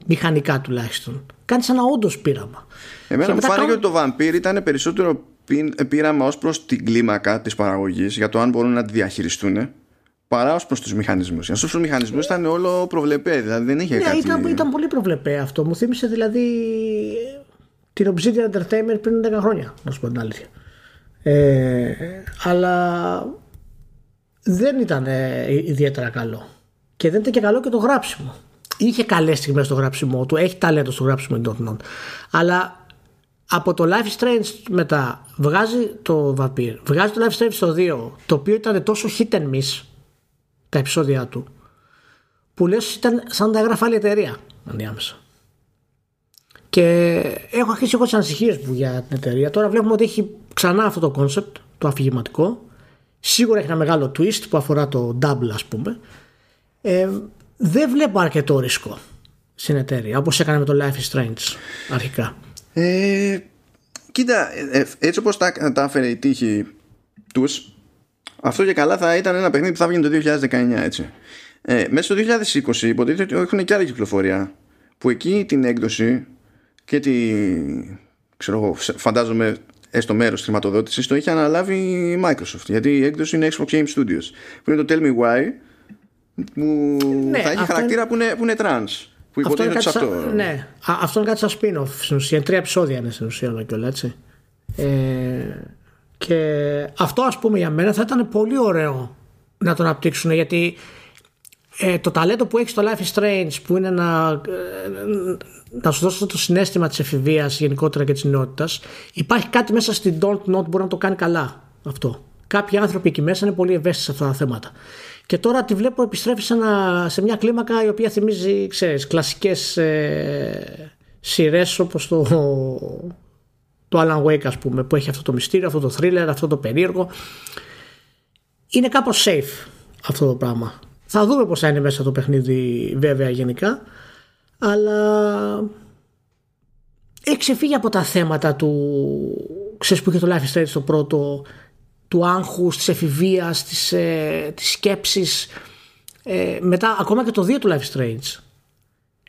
μηχανικά τουλάχιστον. Κάνεις ένα όντως πείραμα. Εμένα μου φάνηκε ότι το Vampire ήταν περισσότερο πείραμα ως προς την κλίμακα της παραγωγής για το αν μπορούν να τη διαχειριστούν παρά ως προς τους μηχανισμούς. Για τους μηχανισμούς ήταν όλο προβλεπέ, δηλαδή δεν είχε ναι, κάτι. Ήταν, ήταν πολύ προβλεπέ αυτό. Μου θύμισε δηλαδή την Obsidian Entertainment πριν 10 χρόνια, να σου πω την αλήθεια. Ε, αλλά δεν ήταν ε, ιδιαίτερα καλό. Και δεν ήταν και καλό και το γράψιμο. Είχε καλές στιγμές στο γράψιμο του, έχει ταλέντο στο γράψιμο των Αλλά από το Life is Strange μετά βγάζει το Vampire, βγάζει το Life is Strange στο 2, το οποίο ήταν τόσο hit and miss τα επεισόδια του, που λες ήταν σαν να τα έγραφε άλλη εταιρεία ενδιάμεσα. Και έχω αρχίσει εγώ τι ανησυχίε μου για την εταιρεία. Τώρα βλέπουμε ότι έχει ξανά αυτό το concept, το αφηγηματικό. Σίγουρα έχει ένα μεγάλο twist που αφορά το double, ας πούμε. Ε, δεν βλέπω αρκετό ρίσκο στην εταιρεία, όπως έκανε με το Life is Strange αρχικά. Ε, κοίτα, ε, έτσι όπως τα, τα έφερε η τύχη τους, αυτό και καλά θα ήταν ένα παιχνίδι που θα βγει το 2019, έτσι. Ε, μέσα στο 2020 υποτίθεται ότι έχουν και άλλη κυκλοφορία που εκεί την έκδοση και τη, ξέρω εγώ, φαντάζομαι έστω μέρος τη χρηματοδότησης το είχε αναλάβει η Microsoft. Γιατί η έκδοση είναι Xbox Game Studios. Που είναι το Tell Me Why, που ναι, θα έχει χαρακτήρα που είναι, που είναι trans. Που αυτό είναι, αυτό. ναι, αυτό είναι κάτι σαν spin-off στην ουσία. Τρία επεισόδια είναι στην ουσία όλα και όλα έτσι. Ε, και αυτό ας πούμε για μένα θα ήταν πολύ ωραίο να το αναπτύξουν γιατί ε, το ταλέντο που έχεις στο Life is Strange που είναι να, ε, να σου δώσει το συνέστημα της εφηβείας γενικότερα και της νεότητας υπάρχει κάτι μέσα στην Don't Not που μπορεί να το κάνει καλά αυτό. Κάποιοι άνθρωποι εκεί μέσα είναι πολύ ευαίσθητοι σε αυτά τα θέματα. Και τώρα τη βλέπω επιστρέφει σε, σε μια κλίμακα η οποία θυμίζει ξέρεις, κλασικές ε, σειρές όπως το, το Alan Wake ας πούμε που έχει αυτό το μυστήριο, αυτό το thriller, αυτό το περίεργο. Είναι κάπως safe αυτό το πράγμα. Θα δούμε πώς θα είναι μέσα το παιχνίδι βέβαια γενικά αλλά έχει ξεφύγει από τα θέματα του ξέρεις που είχε το Life is Strange το πρώτο του άγχους, της εφηβείας της, ε, της σκέψης ε, μετά ακόμα και το 2 του Life is Strange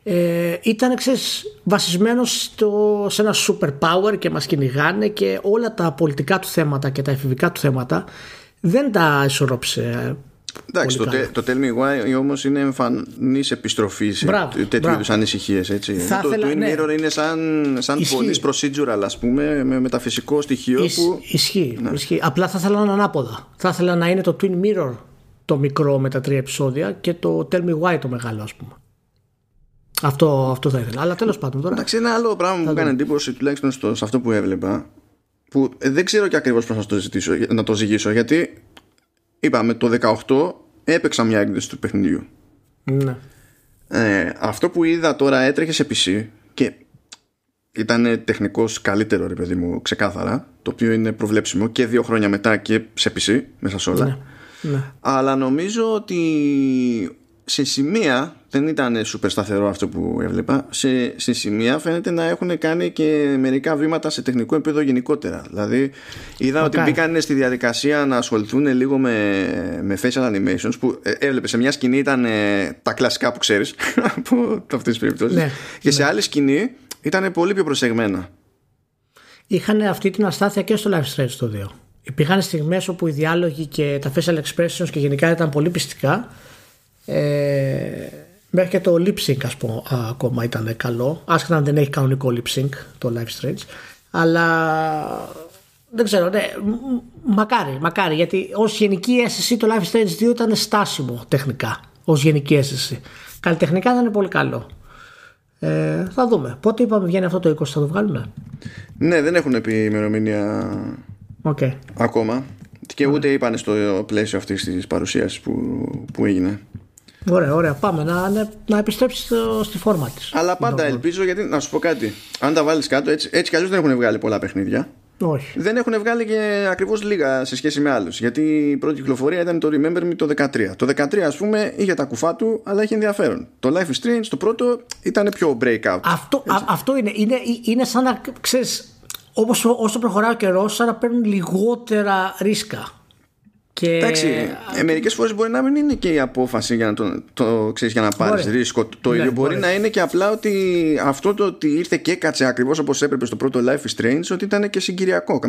ε, ήταν ξέρεις, βασισμένος στο, σε ένα super power και μας κυνηγάνε και όλα τα πολιτικά του θέματα και τα εφηβικά του θέματα δεν τα ισορρόψε Εντάξει, το, το Tell Me Why όμως είναι εμφανής επιστροφής σε τέτοιου είδους ανησυχίες. Το ήθελα, Twin ναι. Mirror είναι σαν, σαν πολύς procedural, ας πούμε, με μεταφυσικό στοιχείο. Ισ, που... Ισχύει, ναι. ισχύει. Απλά θα ήθελα να ανάποδα. Θα ήθελα να είναι το Twin Mirror το μικρό με τα τρία επεισόδια και το Tell Me Why το μεγάλο, ας πούμε. Αυτό, αυτό θα ήθελα. Αλλά τέλος πάντων τώρα. Εντάξει, ένα άλλο πράγμα που μου έκανε εντύπωση, τουλάχιστον στο, σε αυτό που έβλεπα, που δεν ξέρω και ακριβώς πώς να το ζητήσω, να το ζυγίσω, γιατί είπαμε το 18 έπαιξα μια έκδοση του παιχνιδιού. Ναι. Ε, αυτό που είδα τώρα έτρεχε σε PC και ήταν τεχνικώ καλύτερο, ρε παιδί μου, ξεκάθαρα. Το οποίο είναι προβλέψιμο και δύο χρόνια μετά και σε PC, μέσα σε όλα. Ναι. ναι. Αλλά νομίζω ότι σε σημεία δεν ήταν super σταθερό αυτό που έβλεπα. Σε, σε σημεία φαίνεται να έχουν κάνει και μερικά βήματα σε τεχνικό επίπεδο γενικότερα. Δηλαδή, είδα ότι μπήκαν στη διαδικασία να ασχοληθούν λίγο με, με facial animations που ε, έβλεπε σε μια σκηνή ήταν ε, τα κλασικά που ξέρεις από αυτέ τι περιπτώσει. Ναι, και σε ναι. άλλη σκηνή ήταν πολύ πιο προσεγμένα. Είχαν αυτή την αστάθεια και στο Live Strange το 2. Υπήρχαν στιγμές όπου οι διάλογοι και τα facial expressions και γενικά ήταν πολύ πιστικά. Ε, μέχρι και το lip sync ας πούμε ακόμα ήταν καλό. Άσχετα αν δεν έχει κανονικό lip sync το Live Strange. Αλλά δεν ξέρω, ναι, μακάρι, μακάρι. Γιατί ως γενική αίσθηση το Live Strange 2 ήταν στάσιμο τεχνικά. Ως γενική αίσθηση. Καλλιτεχνικά δεν είναι πολύ καλό. Ε, θα δούμε. Πότε είπαμε βγαίνει αυτό το 20 θα το βγάλουμε. Ναι, δεν έχουν πει ημερομηνία Okay. ακόμα. Και ούτε είπαν στο πλαίσιο αυτής της παρουσίασης που, που έγινε. Ωραία, ωραία. Πάμε να, να, να επιστρέψεις στο, στη φόρμα της. Αλλά πάντα ελπίζω, γιατί να σου πω κάτι. Αν τα βάλεις κάτω, έτσι, έτσι κι αλλιώς δεν έχουν βγάλει πολλά παιχνίδια. Όχι. Δεν έχουν βγάλει και ακριβώς λίγα σε σχέση με άλλους. Γιατί η πρώτη κυκλοφορία ήταν το Remember Me το 13. Το 13, ας πούμε, είχε τα κουφά του, αλλά είχε ενδιαφέρον. Το Life is Strange, το πρώτο, ήταν πιο breakout. Αυτό, α, αυτό είναι. είναι. Είναι σαν να ξέρεις, όπως, όσο προχωράει ο καιρός, σαν να παίρνουν λιγότερα ρίσκα. Και... Εντάξει, ε, μερικές φορές μπορεί να μην είναι και η απόφαση για να, το, το, ξέρεις, για να πάρεις ρίσκο. Το Ναι, ίδιο μπορεί μπορεί. να είναι και απλά ότι αυτό το ότι ήρθε και έκατσε ακριβώς όπως έπρεπε στο πρώτο Life is Strange, ότι ήταν και συγκυριακό.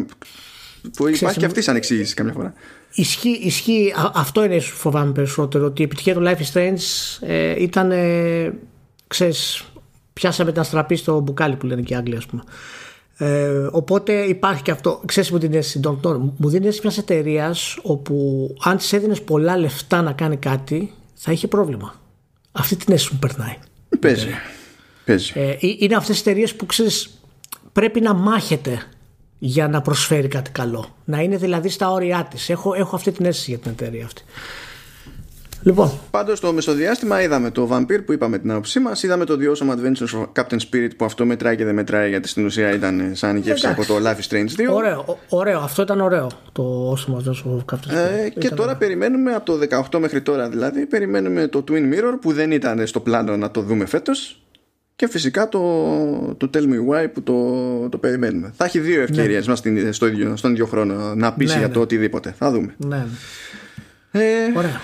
Που υπάρχει και αυτή σαν εξήγηση καμιά φορά. Ισχύει, ισχύει, α- αυτό είναι ίσως φοβάμαι περισσότερο, ότι η επιτυχία του Life is Strange ε, ήταν, ε, ξέρεις, πιάσαμε την αστραπή στο μπουκάλι που λένε και οι Άγγλοι ας πούμε. Ε, οπότε υπάρχει και αυτό. Ξέρεις μου την αίσθηση, Don Don, μου δίνει αίσθηση μιας εταιρείας όπου αν της έδινες πολλά λεφτά να κάνει κάτι θα είχε πρόβλημα. Αυτή την αίσθηση μου περνάει. Παίζει. Παίζει. Ε, ε, είναι αυτές οι εταιρείες που ξέρεις πρέπει να μάχεται για να προσφέρει κάτι καλό. Να είναι δηλαδή στα όρια της. Έχω, έχω αυτή την αίσθηση για την εταιρεία αυτή. Λοιπόν, Πάντως στο μεσοδιάστημα είδαμε το Vampire που είπαμε την άποψή μας. Είδαμε το The Awesome Adventures of Captain Spirit που αυτό μετράει και δεν μετράει γιατί στην ουσία ήταν σαν γεύση από Εντάξει. το Life is Strange 2. ωραίο, ω- ωραίο. Αυτό ήταν ωραίο. Το όσο μας δώσει ο Captain Ε, Spirit. και Ήταν τώρα περιμένουμε από το 18 μέχρι τώρα δηλαδή περιμένουμε το Twin Mirror που δεν ήταν στο πλάνο να το δούμε φέτος και φυσικά το, το Tell Me Why που το, το περιμένουμε. Θα έχει δύο ευκαιρίες μας στην- στο ίδιο, στον ίδιο χρόνο να πείσει Ναι, για ναι. το οτιδήποτε. Θα δούμε. Ναι, ναι. Ε, Ωραία.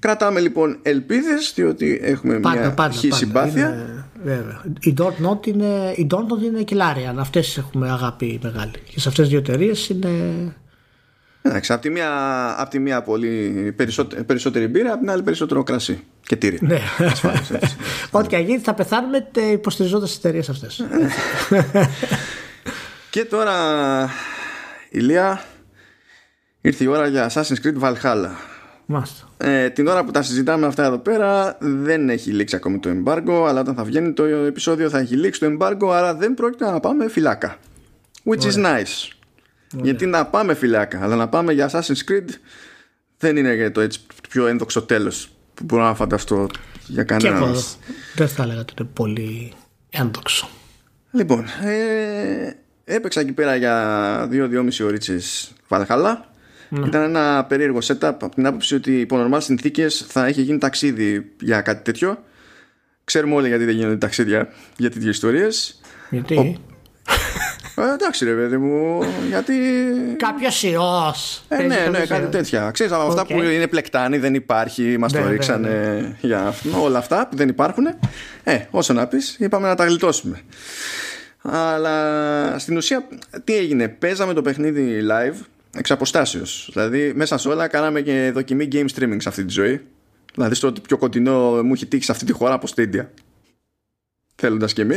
Κρατάμε λοιπόν ελπίδες διότι έχουμε Πάντα, μια πάντα. χή πάντα. συμπάθεια. Είναι, βέβαια. Η Dortmund είναι, η Dortmund είναι κιλάρια. Αυτές έχουμε αγάπη μεγάλη. Και σε αυτές τις δύο εταιρείες είναι... Εντάξει, από τη μία, απ' τη μία πολύ περισσότερη, περισσότερη μπύρα, από την άλλη περισσότερο κρασί και τύρι. Ναι. Ασφαλώς, έτσι. Ό,τι και αν γίνει θα πεθάνουμε υποστηριζόντα τις εταιρείες αυτές. Και τώρα, Ηλία, ήρθε η ώρα για Assassin's Creed Valhalla. Μάλιστα. Ε, την ώρα που τα συζητάμε αυτά εδώ πέρα δεν έχει λήξει ακόμη το embargo αλλά όταν θα βγαίνει το επεισόδιο θα έχει λήξει το embargo άρα δεν πρόκειται να πάμε φυλάκα which is nice γιατί να πάμε φυλάκα αλλά να πάμε για Assassin's Creed δεν είναι για το έτσι πιο ένδοξο τέλος που μπορώ να φανταστώ για Και κανέναν εγώ μας. δεν θα έλεγα ότι είναι πολύ ένδοξο. Λοιπόν, ε, έπαιξα εκεί πέρα για 2-2,5 ωρίτσες Valhalla. Ήταν ένα περίεργο setup από την άποψη ότι υπό normal συνθήκες θα έχει γίνει ταξίδι για κάτι τέτοιο. Ξέρουμε όλοι γιατί δεν γίνονται ταξίδια για τέτοιες ιστορίες. Γιατί; Ε, εντάξει ρε παιδί μου, γιατί... κάποιος ιός. Ε, ναι, ναι, κάτι τέτοια. Ξέρεις, από αυτά Οκ. που είναι πλεκτάνη, δεν υπάρχει, μας Ναι, το ναι, ρίξανε για αυτό, όλα αυτά που δεν υπάρχουν. Ε, όσο να πεις, είπαμε να τα γλιτώσουμε. Αλλά στην ουσία τι έγινε, παίζαμε το παιχνίδι live εξ αποστάσεως. Δηλαδή μέσα σε όλα κάναμε και δοκιμή game streaming σε αυτή τη ζωή. Δηλαδή στο ότι πιο κοντινό μου έχει τύχει σε αυτή τη χώρα από Stadia. Θέλοντας και εμεί.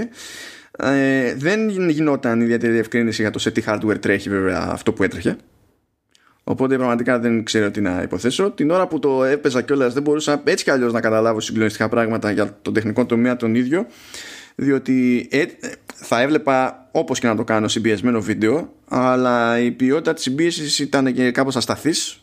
Ε, δεν γινόταν ιδιαίτερη διευκρίνηση για το σε τι hardware τρέχει βέβαια αυτό που έτρεχε. Οπότε πραγματικά δεν ξέρω τι να υποθέσω. Την ώρα που το έπαιζα κιόλας δεν μπορούσα έτσι κι αλλιώς να καταλάβω συγκλονιστικά πράγματα για τον τεχνικό τομέα τον ίδιο. Διότι ε, θα έβλεπα όπως και να το κάνω συμπιεσμένο βίντεο αλλά η ποιότητα της συμπίεσης ήταν και κάπως ασταθής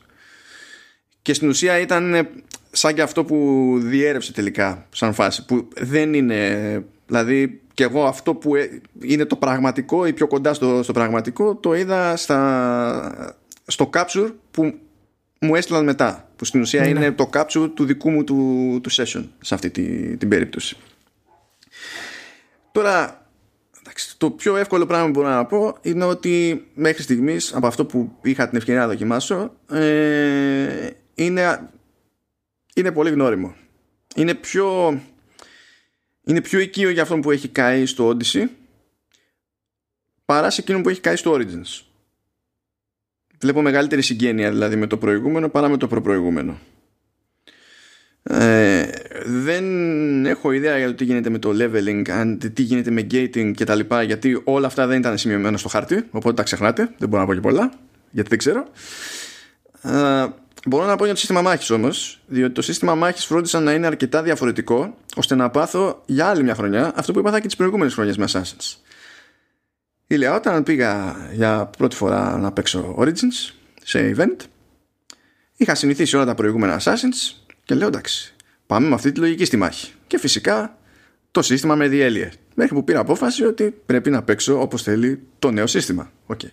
και στην ουσία ήταν σαν και αυτό που διέρευσε τελικά σαν φάση που δεν είναι δηλαδή και εγώ αυτό που ε, είναι το πραγματικό ή πιο κοντά στο, στο πραγματικό το είδα στα, στο capture που μου έστειλαν μετά που στην ουσία ναι. είναι το capture του δικού μου του, του session σε αυτή τη, την περίπτωση τώρα το πιο εύκολο πράγμα που μπορώ να πω είναι ότι μέχρι στιγμής από αυτό που είχα την ευκαιρία να δοκιμάσω ε, είναι, είναι πολύ γνώριμο. Είναι πιο είναι πιο οικείο για αυτόν που έχει καεί στο Odyssey παρά σε εκείνον που έχει καεί στο Origins. Βλέπω μεγαλύτερη συγγένεια δηλαδή με το προηγούμενο παρά με το προπροηγούμενο ε, δεν έχω ιδέα για το τι γίνεται με το leveling, αν, τι γίνεται με gating και τα λοιπά, γιατί όλα αυτά δεν ήταν σημειωμένα στο χάρτη, οπότε τα ξεχνάτε, δεν μπορώ να πω και πολλά, γιατί δεν ξέρω. Ε, μπορώ να πω για το σύστημα μάχης όμως, διότι το σύστημα μάχης φρόντισαν να είναι αρκετά διαφορετικό, ώστε να πάθω για άλλη μια χρονιά αυτό που είπα και τις προηγούμενες χρονιές με Assassins. Ηλία, όταν πήγα για πρώτη φορά να παίξω Origins σε event, είχα συνηθίσει όλα τα προηγούμενα Assassins και λέω εντάξει, πάμε με αυτή τη λογική στη μάχη. Και φυσικά το σύστημα με διέλυε. Μέχρι που πήρα απόφαση ότι πρέπει να παίξω όπως θέλει το νέο σύστημα. Okay.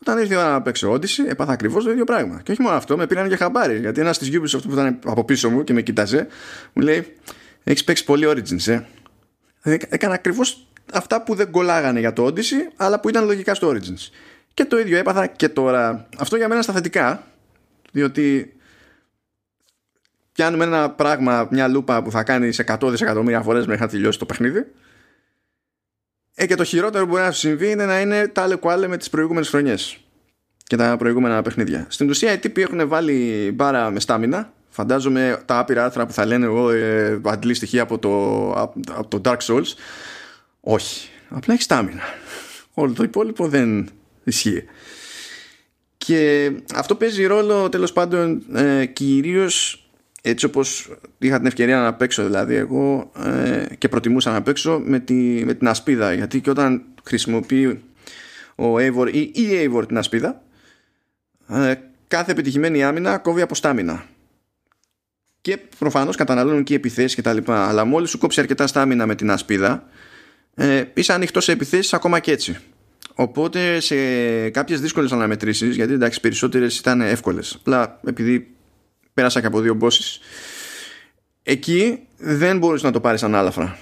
Όταν ήρθε η ώρα να παίξω Odyssey, έπαθα ακριβώς το ίδιο πράγμα. Και όχι μόνο αυτό, με πήραν για χαμπάρι. Γιατί ένας της Ubisoft που ήταν από πίσω μου και με κοίταζε, μου λέει: Έχεις παίξει πολύ Origins, ε. Έκανα ακριβώς αυτά που δεν κολλάγανε για το Odyssey, αλλά που ήταν λογικά στο Origins. Και το ίδιο έπαθα και τώρα. Αυτό για μένα στα θετικά, διότι πιάνουμε ένα πράγμα, μια λούπα που θα κάνει σε 100 δισεκατομμύρια φορές μέχρι να τελειώσει το παιχνίδι. Ε, και το χειρότερο που μπορεί να σου συμβεί είναι να είναι τάλε κουάλε με τις προηγούμενες χρονιές και τα προηγούμενα παιχνίδια. Στην ουσία οι τύποι έχουν βάλει μπάρα με στάμινα. Φαντάζομαι τα άπειρα άρθρα που θα λένε εγώ ε, αντλεί στοιχεία από το, από το Dark Souls όχι, απλά έχει στάμινα. Όλο το υπόλοιπο δεν ισχύει. Και αυτό παίζει ρόλο τέλος πάντων ε, κυρίως έτσι όπως είχα την ευκαιρία να παίξω δηλαδή εγώ ε, και προτιμούσα να παίξω με, τη, με την ασπίδα. Γιατί και όταν χρησιμοποιεί ο Eivor ή η Eivor την ασπίδα ε, κάθε επιτυχημένη άμυνα κόβει από στάμινα και προφανώς καταναλώνουν και επιθέσεις και τα λοιπά. Αλλά μόλις σου κόψει αρκετά στάμινα με την ασπίδα ε, είσαι ανοιχτός σε επιθέσεις ακόμα και έτσι. Οπότε σε κάποιες δύσκολες αναμετρήσεις γιατί εντάξει περισσότερες ήταν εύκολες. Απλά επειδή πέρασα και από δύο bosses εκεί δεν μπορείς να το πάρεις ανάλαφρα.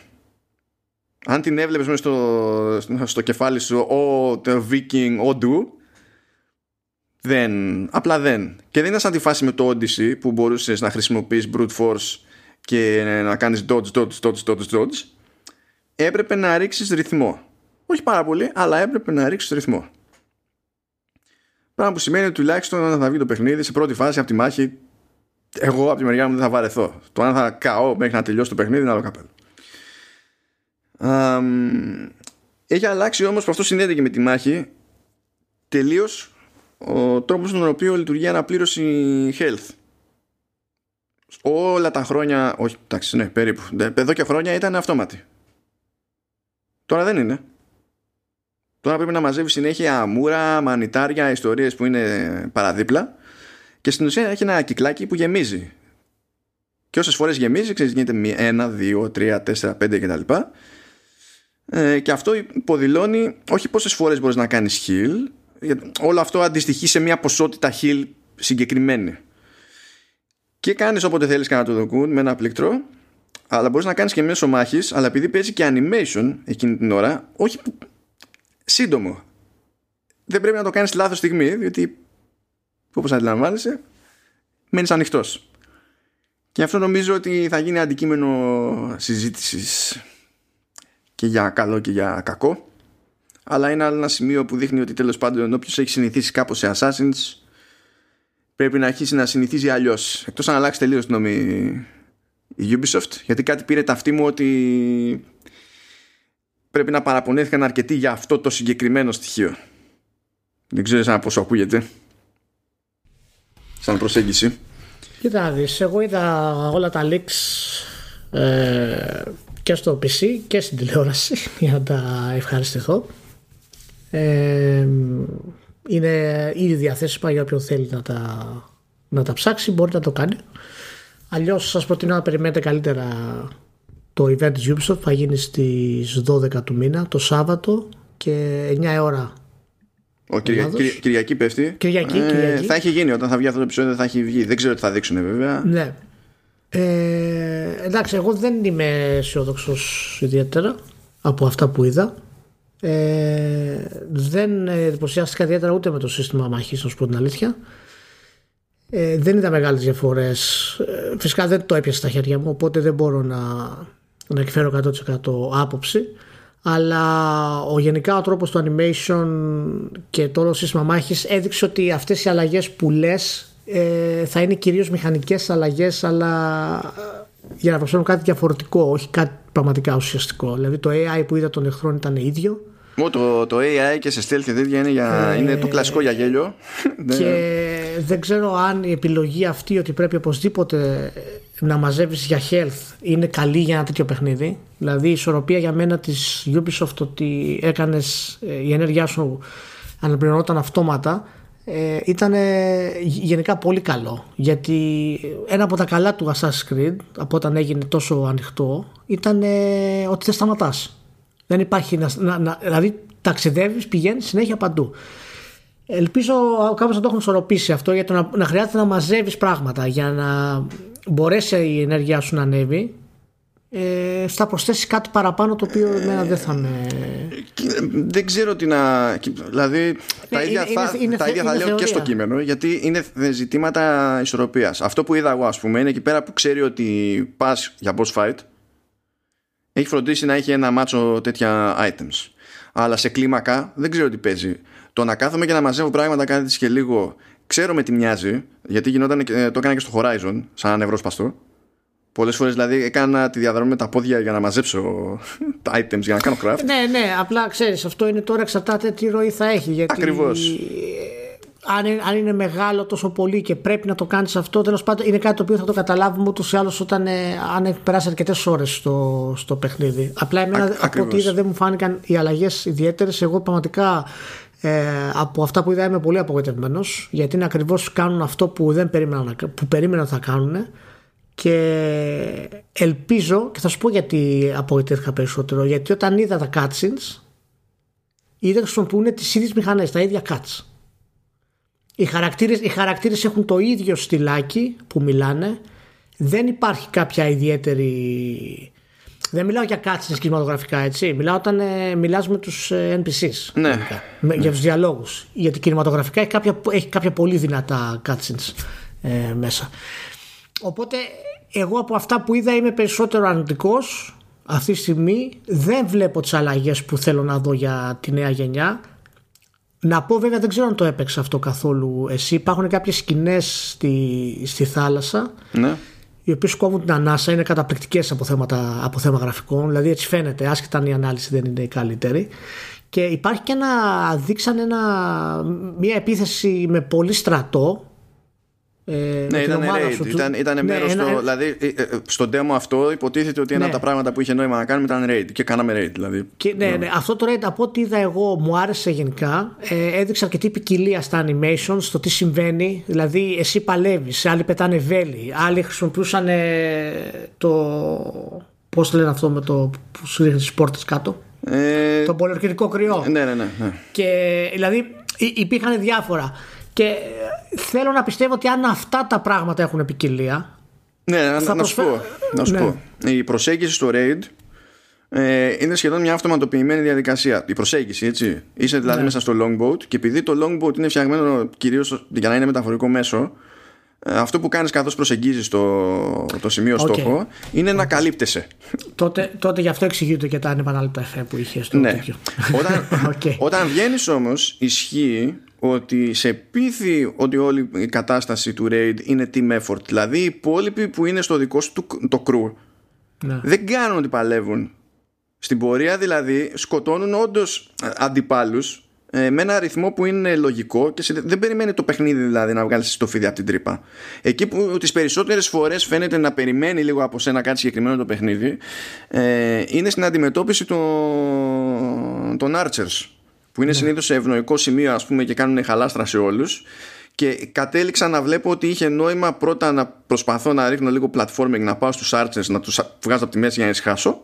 Αν την έβλεπες μέσα στο, στο κεφάλι σου ο το Viking, ο Ντου δεν, απλά δεν. Και δεν είναι σαν τη φάση με το Odyssey που μπορούσες να χρησιμοποιείς brute force και να κάνεις dodge, dodge, dodge, dodge, dodge. Έπρεπε να ρίξεις ρυθμό. Όχι πάρα πολύ, αλλά έπρεπε να ρίξεις ρυθμό. Πράγμα που σημαίνει ότι τουλάχιστον όταν θα βγει το παιχνίδι σε πρώτη φάση από τη μάχη εγώ από τη μεριά μου δεν θα βαρεθώ. Το αν θα καώ μέχρι να τελειώσει το παιχνίδι είναι άλλο καπέλο. Έχει αλλάξει όμως που αυτό συνδέεται και με τη μάχη τελείως ο τρόπος στον οποίο λειτουργεί αναπλήρωση health. Όλα τα χρόνια, όχι εντάξει ναι περίπου, εδώ και χρόνια ήταν αυτόματη. Τώρα δεν είναι. Τώρα πρέπει να μαζεύεις συνέχεια αμούρα, μανιτάρια, ιστορίες που είναι παραδίπλα και στην ουσία έχει ένα κυκλάκι που γεμίζει. Και όσες φορές γεμίζει, ξέρεις, γίνεται ένα, δύο, τρία, τέσσερα, πέντε κτλ. Ε, και αυτό υποδηλώνει όχι πόσες φορές μπορείς να κάνεις heal, όλο αυτό αντιστοιχεί σε μια ποσότητα heal συγκεκριμένη. Και κάνεις όποτε θέλεις κανένα το δοκούν με ένα πλήκτρο, αλλά μπορείς να κάνεις και μέσω μάχης, αλλά επειδή παίζει και animation εκείνη την ώρα, όχι σύντομο. Δεν πρέπει να το κάνεις λάθος στιγμή, διότι όπως αντιλαμβάνεσαι μένεις ανοιχτός. Και αυτό νομίζω ότι θα γίνει αντικείμενο συζήτησης και για καλό και για κακό. Αλλά είναι ένα σημείο που δείχνει ότι τέλος πάντων όποιος έχει συνηθίσει κάπως σε Assassins πρέπει να αρχίσει να συνηθίζει αλλιώς. Εκτός αν αλλάξει τελείως την νόμη η Ubisoft γιατί κάτι πήρε ταυτή μου ότι πρέπει να παραπονέθηκαν αρκετοί για αυτό το συγκεκριμένο στοιχείο. Δεν ξέρω σαν πόσο ακούγεται σαν προσέγγιση. Κοίτα να δεις, εγώ είδα όλα τα leaks ε, και στο PC και στην τηλεόραση για να τα ευχαριστηθώ. Ε, είναι ήδη διαθέσιμα για όποιον θέλει να τα, να τα ψάξει, μπορεί να το κάνει. Αλλιώς σας προτείνω να περιμένετε καλύτερα το event της Ubisoft θα γίνει στις 12 του μήνα το Σάββατο και 9 ώρα ο Κυρια... Κυριακή πέφτει. Κυριακή, ε, Κυριακή. Θα έχει γίνει όταν θα βγει αυτό το επεισόδιο, θα έχει βγει. Δεν ξέρω τι θα δείξουν βέβαια. Ναι. Ε, εντάξει, εγώ δεν είμαι αισιόδοξος ιδιαίτερα από αυτά που είδα. Ε, δεν εντυπωσιάστηκα ιδιαίτερα ούτε με το σύστημα μαχή, να σου πω την αλήθεια. Ε, δεν είδα μεγάλες διαφορές ε, φυσικά δεν το έπιασε στα χέρια μου οπότε δεν μπορώ να, να εκφέρω 100% άποψη αλλά ο γενικά ο τρόπος του animation και το όλο σύστημα μάχης έδειξε ότι αυτές οι αλλαγές που λες ε, θα είναι κυρίως μηχανικές αλλαγές αλλά ε, για να προσφέρουν κάτι διαφορετικό όχι κάτι πραγματικά ουσιαστικό. Δηλαδή το AI που είδα των εχθρών ήταν ίδιο το, το AI και σε stealth και τέτοια είναι, για, ε, είναι το κλασικό για γέλιο. Και δεν ξέρω αν η επιλογή αυτή ότι πρέπει οπωσδήποτε να μαζεύεις για health είναι καλή για ένα τέτοιο παιχνίδι. Δηλαδή η ισορροπία για μένα της Ubisoft ότι έκανες ε, η ενέργειά σου αναπληρωνόταν αυτόματα ε, ήταν γενικά πολύ καλό γιατί ένα από τα καλά του Assassin's Creed από όταν έγινε τόσο ανοιχτό ήταν ότι δεν σταματάς δεν υπάρχει να, να, να δηλαδή ταξιδεύεις, πηγαίνεις συνέχεια παντού. Ελπίζω κάπως να το έχουν ισορροπήσει αυτό για το να, να χρειάζεται να μαζεύεις πράγματα για να μπορέσει η ενέργειά σου να ανέβει. Ε, θα προσθέσεις κάτι παραπάνω το οποίο εμένα δεν θα με. Δεν ξέρω τι να. Δηλαδή τα ίδια θα, είναι, τα ίδια θα λέω και στο κείμενο γιατί είναι ζητήματα ισορροπίας. Αυτό που είδα εγώ, ας πούμε, είναι εκεί πέρα που ξέρει ότι πας για boss fight έχει φροντίσει να έχει ένα μάτσο τέτοια items. Αλλά σε κλίμακα δεν ξέρω τι παίζει. Το να κάθομαι και να μαζεύω πράγματα κάτι και λίγο ξέρω με τι μοιάζει, γιατί γινόταν, ε, το έκανα και στο Horizon, σαν νευρόσπαστο. Πολλές φορές δηλαδή έκανα τη διαδρομή με τα πόδια για να μαζέψω τα items για να κάνω craft. Ναι, ναι, απλά ξέρεις, αυτό είναι τώρα εξαρτάται τι ροή θα έχει. Γιατί... Ακριβώς αν είναι, αν είναι μεγάλο τόσο πολύ και πρέπει να το κάνεις αυτό, τέλος πάντων είναι κάτι το οποίο θα το καταλάβουμε ούτως ή άλλως όταν ε, αν έχει περάσει αρκετές ώρες στο, στο παιχνίδι. Απλά εμένα Α, από ό,τι είδα δεν μου φάνηκαν οι αλλαγές ιδιαίτερες. Εγώ πραγματικά ε, από αυτά που είδα είμαι πολύ απογοητευμένος γιατί είναι ακριβώς κάνουν αυτό που δεν περίμενα, που περίμενα θα κάνουν και ελπίζω και θα σου πω γιατί απογοητεύτηκα περισσότερο γιατί όταν είδα τα cutscenes είδα χρησιμοποιούν τις ίδιες μηχανές, τα ίδια cuts οι χαρακτήρες, οι χαρακτήρες έχουν το ίδιο στυλάκι που μιλάνε. Δεν υπάρχει κάποια ιδιαίτερη... Δεν μιλάω για κάτσινες κινηματογραφικά, έτσι. Μιλάω όταν ε, μιλάς με τους ε, NPCs. Ναι. Με, Για τους διαλόγους. Γιατί κινηματογραφικά έχει κάποια, έχει κάποια πολύ δυνατά cutscenes ε, μέσα. Οπότε εγώ από αυτά που είδα είμαι περισσότερο αρνητικός αυτή τη στιγμή. Δεν βλέπω τις αλλαγές που θέλω να δω για τη νέα γενιά. Να πω βέβαια δεν ξέρω αν το έπαιξε αυτό καθόλου εσύ. Υπάρχουν κάποιες σκηνές στη, στη θάλασσα ναι. οι οποίες κόβουν την ανάσα, είναι καταπληκτικές από, θέματα, από θέμα γραφικών. Δηλαδή έτσι φαίνεται, άσχετα αν η ανάλυση δεν είναι η καλύτερη. Και υπάρχει και ένα, δείξανε ένα, μια επίθεση με πολύ στρατό ε, ναι, ήταν raid. Ήταν, ήταν ναι, μέρος ένα, το, δηλαδή, ε, ε, στο demo αυτό υποτίθεται ότι ναι. ένα από τα πράγματα που είχε νόημα να κάνουμε ήταν raid και κάναμε raid. Δηλαδή. Και, ναι, ναι, ναι, αυτό το raid από ό,τι είδα εγώ μου άρεσε γενικά. Ε, έδειξε αρκετή ποικιλία στα animations, στο τι συμβαίνει. Δηλαδή, εσύ παλεύεις, άλλοι πετάνε βέλη, άλλοι χρησιμοποιούσαν το. Πώς λένε αυτό με το που σου ρίχνεις τις πόρτες κάτω; Ε, το πολυορκητικό κρυό. Ναι, ναι, ναι, ναι. Και δηλαδή υπήρχαν διάφορα. Και θέλω να πιστεύω ότι αν αυτά τα πράγματα έχουν ποικιλία. Ναι, να, να, σου πω, να σου ναι. πω. Η προσέγγιση στο RAID ε, είναι σχεδόν μια αυτοματοποιημένη διαδικασία. Η προσέγγιση, έτσι. Είσαι δηλαδή ναι. μέσα στο longboat και επειδή το longboat είναι φτιαγμένο κυρίως για να είναι μεταφορικό μέσο, ε, αυτό που κάνεις καθώς προσεγγίζεις το, το σημείο okay. στόχο είναι να καλύπτεσαι τότε, τότε γι' αυτό εξηγείται και τα ανεπανάληπτα εφέ που είχε στο ναι. όταν, okay. όταν βγαίνεις όμως ισχύει ότι σε πείθει ότι όλη η κατάσταση του raid είναι team effort δηλαδή οι υπόλοιποι που είναι στο δικό σου το crew ναι. δεν κάνουν ότι παλεύουν στην πορεία δηλαδή σκοτώνουν όντως αντιπάλους ε, με ένα ρυθμό που είναι λογικό και δεν περιμένει το παιχνίδι δηλαδή να βγάλεις το φίδι από την τρύπα. Εκεί που τις περισσότερες φορές φαίνεται να περιμένει λίγο από σένα κάτι συγκεκριμένο το παιχνίδι ε, είναι στην αντιμετώπιση των, των Archers που είναι ναι. συνήθως σε ευνοϊκό σημείο ας πούμε και κάνουν χαλάστρα σε όλους και κατέληξα να βλέπω ότι είχε νόημα πρώτα να προσπαθώ να ρίχνω λίγο platforming να πάω στους Archers να τους βγάζω από τη μέση για να ησυχάσω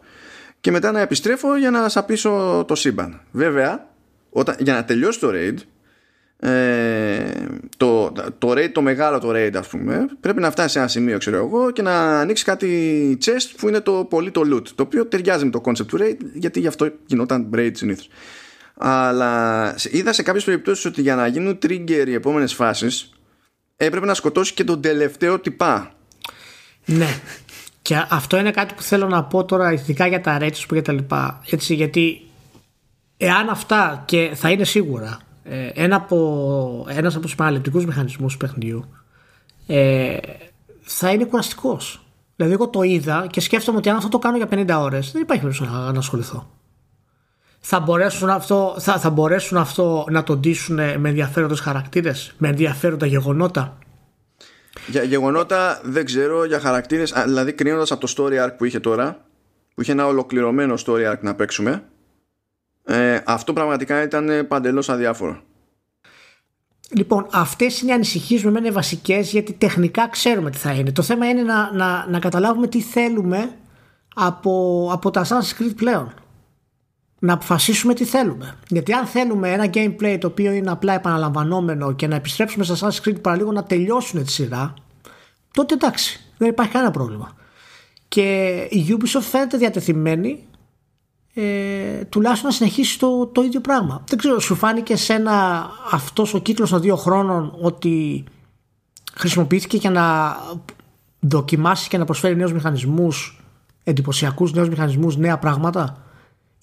και μετά να επιστρέφω για να σαπίσω το σύμπαν. Βέβαια, όταν, για να τελειώσει το raid, ε, το, το raid, το μεγάλο το raid ας πούμε πρέπει να φτάσει σε ένα σημείο ξέρω εγώ και να ανοίξει κάτι chest που είναι το πολύ το loot το οποίο ταιριάζει με το concept του raid γιατί γι' αυτό γινόταν raid συνήθως αλλά είδα σε κάποιες περιπτώσεις ότι για να γίνουν trigger οι επόμενες φάσεις έπρεπε να σκοτώσει και τον τελευταίο τυπά ναι και αυτό είναι κάτι που θέλω να πω τώρα ειδικά για τα raids που και τα λοιπά έτσι γιατί εάν αυτά και θα είναι σίγουρα ε, ένα από, ένας από τους παραλεπτικούς μηχανισμούς του παιχνιδιού ε, θα είναι κουραστικός. Δηλαδή εγώ το είδα και σκέφτομαι ότι αν αυτό το κάνω για 50 ώρες δεν υπάρχει περίπτωση να, να ασχοληθώ. Θα μπορέσουν, αυτό, θα, θα μπορέσουν αυτό να το ντύσουν με ενδιαφέροντες χαρακτήρες, με ενδιαφέροντα γεγονότα; Για γεγονότα δεν ξέρω, για χαρακτήρες, δηλαδή κρίνοντας από το story arc που είχε τώρα, που είχε ένα ολοκληρωμένο story arc να παίξουμε, ε, αυτό πραγματικά ήταν παντελώς αδιάφορο. Λοιπόν, αυτές είναι οι ανησυχίες με μένα βασικές γιατί τεχνικά ξέρουμε τι θα είναι. Το θέμα είναι να, να, να καταλάβουμε τι θέλουμε από, από τα Assassin's Creed πλέον. Να αποφασίσουμε τι θέλουμε. Γιατί αν θέλουμε ένα gameplay το οποίο είναι απλά επαναλαμβανόμενο και να επιστρέψουμε στα Assassin's Creed παραλίγο να τελειώσουν τη σειρά, τότε εντάξει, δεν υπάρχει κανένα πρόβλημα. Και η Ubisoft φαίνεται διατεθειμένη ε, τουλάχιστον να συνεχίσει το, το ίδιο πράγμα. Δεν ξέρω, σου φάνηκε ένα αυτός ο κύκλος των δύο χρόνων ότι χρησιμοποιήθηκε για να δοκιμάσει και να προσφέρει νέους μηχανισμούς, εντυπωσιακούς νέους μηχανισμούς, νέα πράγματα;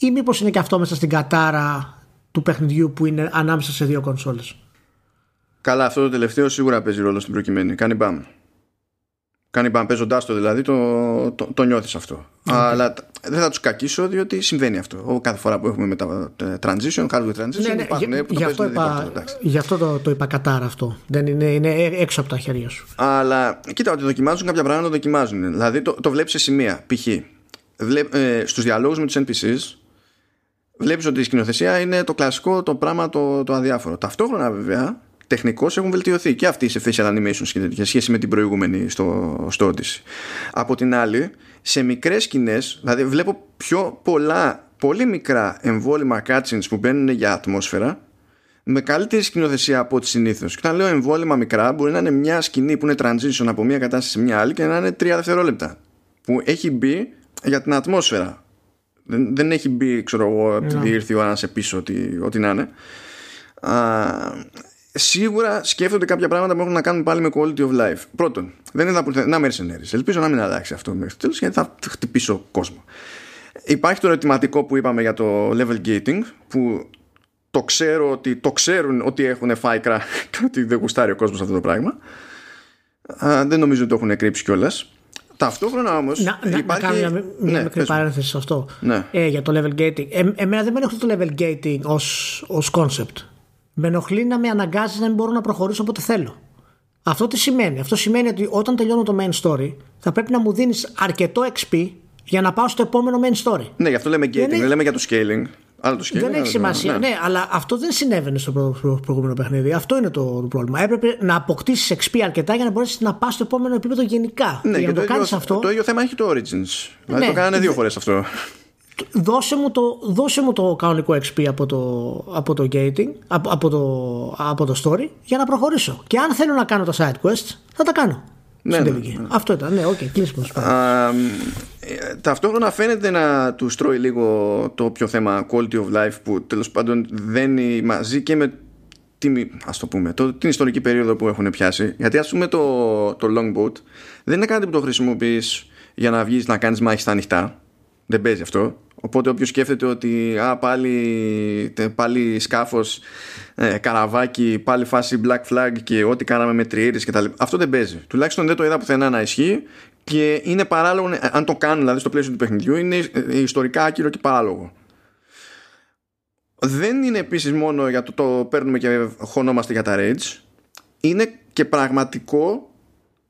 Ή μήπως είναι και αυτό μέσα στην κατάρα του παιχνιδιού που είναι ανάμεσα σε δύο κονσόλες; Καλά, αυτό το τελευταίο σίγουρα παίζει ρόλο στην προκειμένη. Κάνει μπαμ κάνει μπαμ παίζοντάς το δηλαδή το, το, το νιώθεις αυτό. Αλλά δεν θα τους κακίσω διότι συμβαίνει αυτό. Ο, κάθε φορά που έχουμε μετά transition, hardware transition, ναι, ναι, υπάρχουν για, που γι αυτό, είπα, γι αυτό το, το είπα κατάρα αυτό. Δεν είναι, είναι έξω από τα χέρια σου. Αλλά κοίτα, ότι δοκιμάζουν κάποια πράγματα το δοκιμάζουν. Δηλαδή το, το βλέπεις σε σημεία. Π.χ. Ε, στους διαλόγους με τους NPCs βλέπεις ότι η σκηνοθεσία είναι το κλασικό το πράγμα το, το αδιάφορο. Ταυτόχρονα βέβαια τεχνικώς έχουν βελτιωθεί και αυτοί σε facial animation σε σχέση με την προηγούμενη στο, στο Odyssey. Από την άλλη, σε μικρές σκηνές, δηλαδή βλέπω πιο πολλά, πολύ μικρά εμβόλυμα cutscenes που μπαίνουν για ατμόσφαιρα με καλύτερη σκηνοθεσία από ό,τι συνήθως. Και όταν λέω εμβόλυμα μικρά, μπορεί να είναι μια σκηνή που είναι transition από μια κατάσταση σε μια άλλη και να είναι τρία δευτερόλεπτα. Που έχει μπει για την ατμόσφαιρα. Δεν, δεν έχει μπει, ξέρω εγώ, επειδή ήρθε η ώρα να σε πείσω ότι, ότι να είναι σίγουρα σκέφτονται κάποια πράγματα που έχουν να κάνουν πάλι με quality of life. Πρώτον, δεν είναι να mercenaries. Ελπίζω να μην αλλάξει αυτό μέχρι τέλος γιατί θα χτυπήσω κόσμο. Υπάρχει το ερωτηματικό που είπαμε για το level gating που το ξέρω ότι το ξέρουν ότι έχουν φάει κρά και ότι δεν γουστάρει ο κόσμος αυτό το πράγμα. Α, δεν νομίζω ότι το έχουν κρύψει κιόλας. Ταυτόχρονα όμως. Να, υπάρχει... να κάνω μια, μια ναι, μικρή παρένθεση σε αυτό. Ναι. Ε, για το level gating. Ε, εμένα δεν με ενοχλεί το level gating ως concept. Με ενοχλεί να με αναγκάζει να μην μπορώ να προχωρήσω όποτε θέλω. Αυτό τι σημαίνει. Αυτό σημαίνει ότι όταν τελειώνω το main story θα πρέπει να μου δίνεις αρκετό XP για να πάω στο επόμενο main story. Ναι, γι' αυτό λέμε gating, δεν, λέμε για το scaling. Αλλά το scaling δεν έχει σημασία. Ναι. ναι. αλλά αυτό δεν συνέβαινε στο προ, προ, προηγούμενο παιχνίδι. Αυτό είναι το, το πρόβλημα. Έπρεπε να αποκτήσεις XP αρκετά για να μπορέσεις να πας στο επόμενο επίπεδο γενικά. Ναι, και, για να το, το αυτό. Το ίδιο θέμα έχει το Origins. Δηλαδή ναι, το κάνανε δύο φορές αυτό δώσε μου το, δώσε μου το κανονικό XP από το, από το gating, από, από, το, από το story για να προχωρήσω. Και αν θέλω να κάνω τα side quests, θα τα κάνω. Ναι, ναι, ναι. Αυτό ήταν, ναι, ok, κλείσιμο. Ταυτόχρονα φαίνεται να τους τρώει λίγο το πιο θέμα quality of life που τέλος πάντων δένει μαζί και με την, ας το πούμε, το, την ιστορική περίοδο που έχουν πιάσει. Γιατί ας πούμε το, το longboat δεν είναι κάτι που το χρησιμοποιείς για να βγεις να κάνεις μάχη στα ανοιχτά. Δεν παίζει αυτό. Οπότε όποιος σκέφτεται ότι α, πάλι, πάλι σκάφος, ε, καραβάκι, πάλι φάση black flag και ό,τι κάναμε με τριέρες και τα λοιπά. Αυτό δεν παίζει. Τουλάχιστον δεν το είδα πουθενά να ισχύει και είναι παράλογο, ε, αν το κάνουν δηλαδή στο πλαίσιο του παιχνιδιού, είναι ιστορικά άκυρο και παράλογο. δεν είναι επίσης μόνο για το το παίρνουμε και χωνόμαστε για τα raids είναι και πραγματικό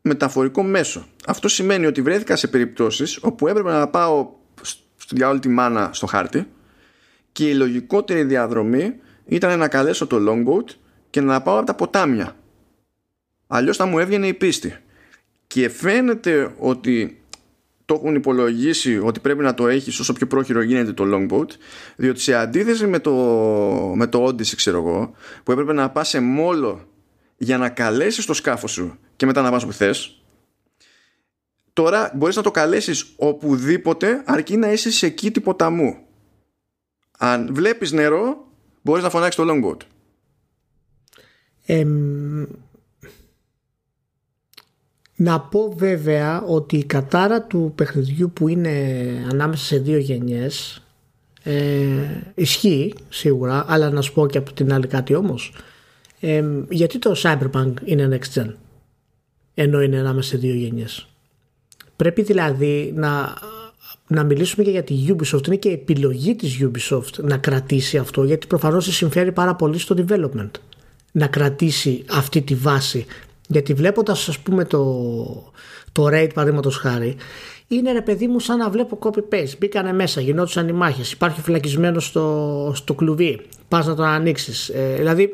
μεταφορικό μέσο αυτό σημαίνει ότι βρέθηκα σε περιπτώσεις όπου έπρεπε να πάω για όλη τη μάνα στο χάρτη. Και η λογικότερη διαδρομή ήταν να καλέσω το longboat και να πάω από τα ποτάμια. Αλλιώς θα μου έβγαινε η πίστη. Και φαίνεται ότι το έχουν υπολογίσει ότι πρέπει να το έχεις όσο πιο πρόχειρο γίνεται το longboat διότι σε αντίθεση με το, με το Odyssey ξέρω εγώ που έπρεπε να πας σε μόλο για να καλέσεις το σκάφος σου και μετά να πας που θες τώρα μπορείς να το καλέσεις οπουδήποτε αρκεί να είσαι σε κήτη ποταμού αν βλέπεις νερό μπορείς να φωνάξεις το longboat ε, να πω βέβαια ότι η κατάρα του παιχνιδιού που είναι ανάμεσα σε δύο γενιές ε, ισχύει σίγουρα, αλλά να σου πω και από την άλλη κάτι όμως. Ε, γιατί το Cyberpunk είναι next gen ενώ είναι ανάμεσα σε δύο γενιές; Πρέπει δηλαδή να, να μιλήσουμε και για τη Ubisoft. Είναι και η επιλογή της Ubisoft να κρατήσει αυτό γιατί προφανώς συμφέρει πάρα πολύ στο development να κρατήσει αυτή τη βάση γιατί βλέποντας, ας πούμε, το, το raid, παραδείγματος χάρη, είναι ρε παιδί μου σαν να βλέπω copy-paste. Μπήκανε μέσα, γινόντουσαν οι μάχες. Υπάρχει φυλακισμένος στο, στο κλουβί. Πας να τον ανοίξεις. Ε, δηλαδή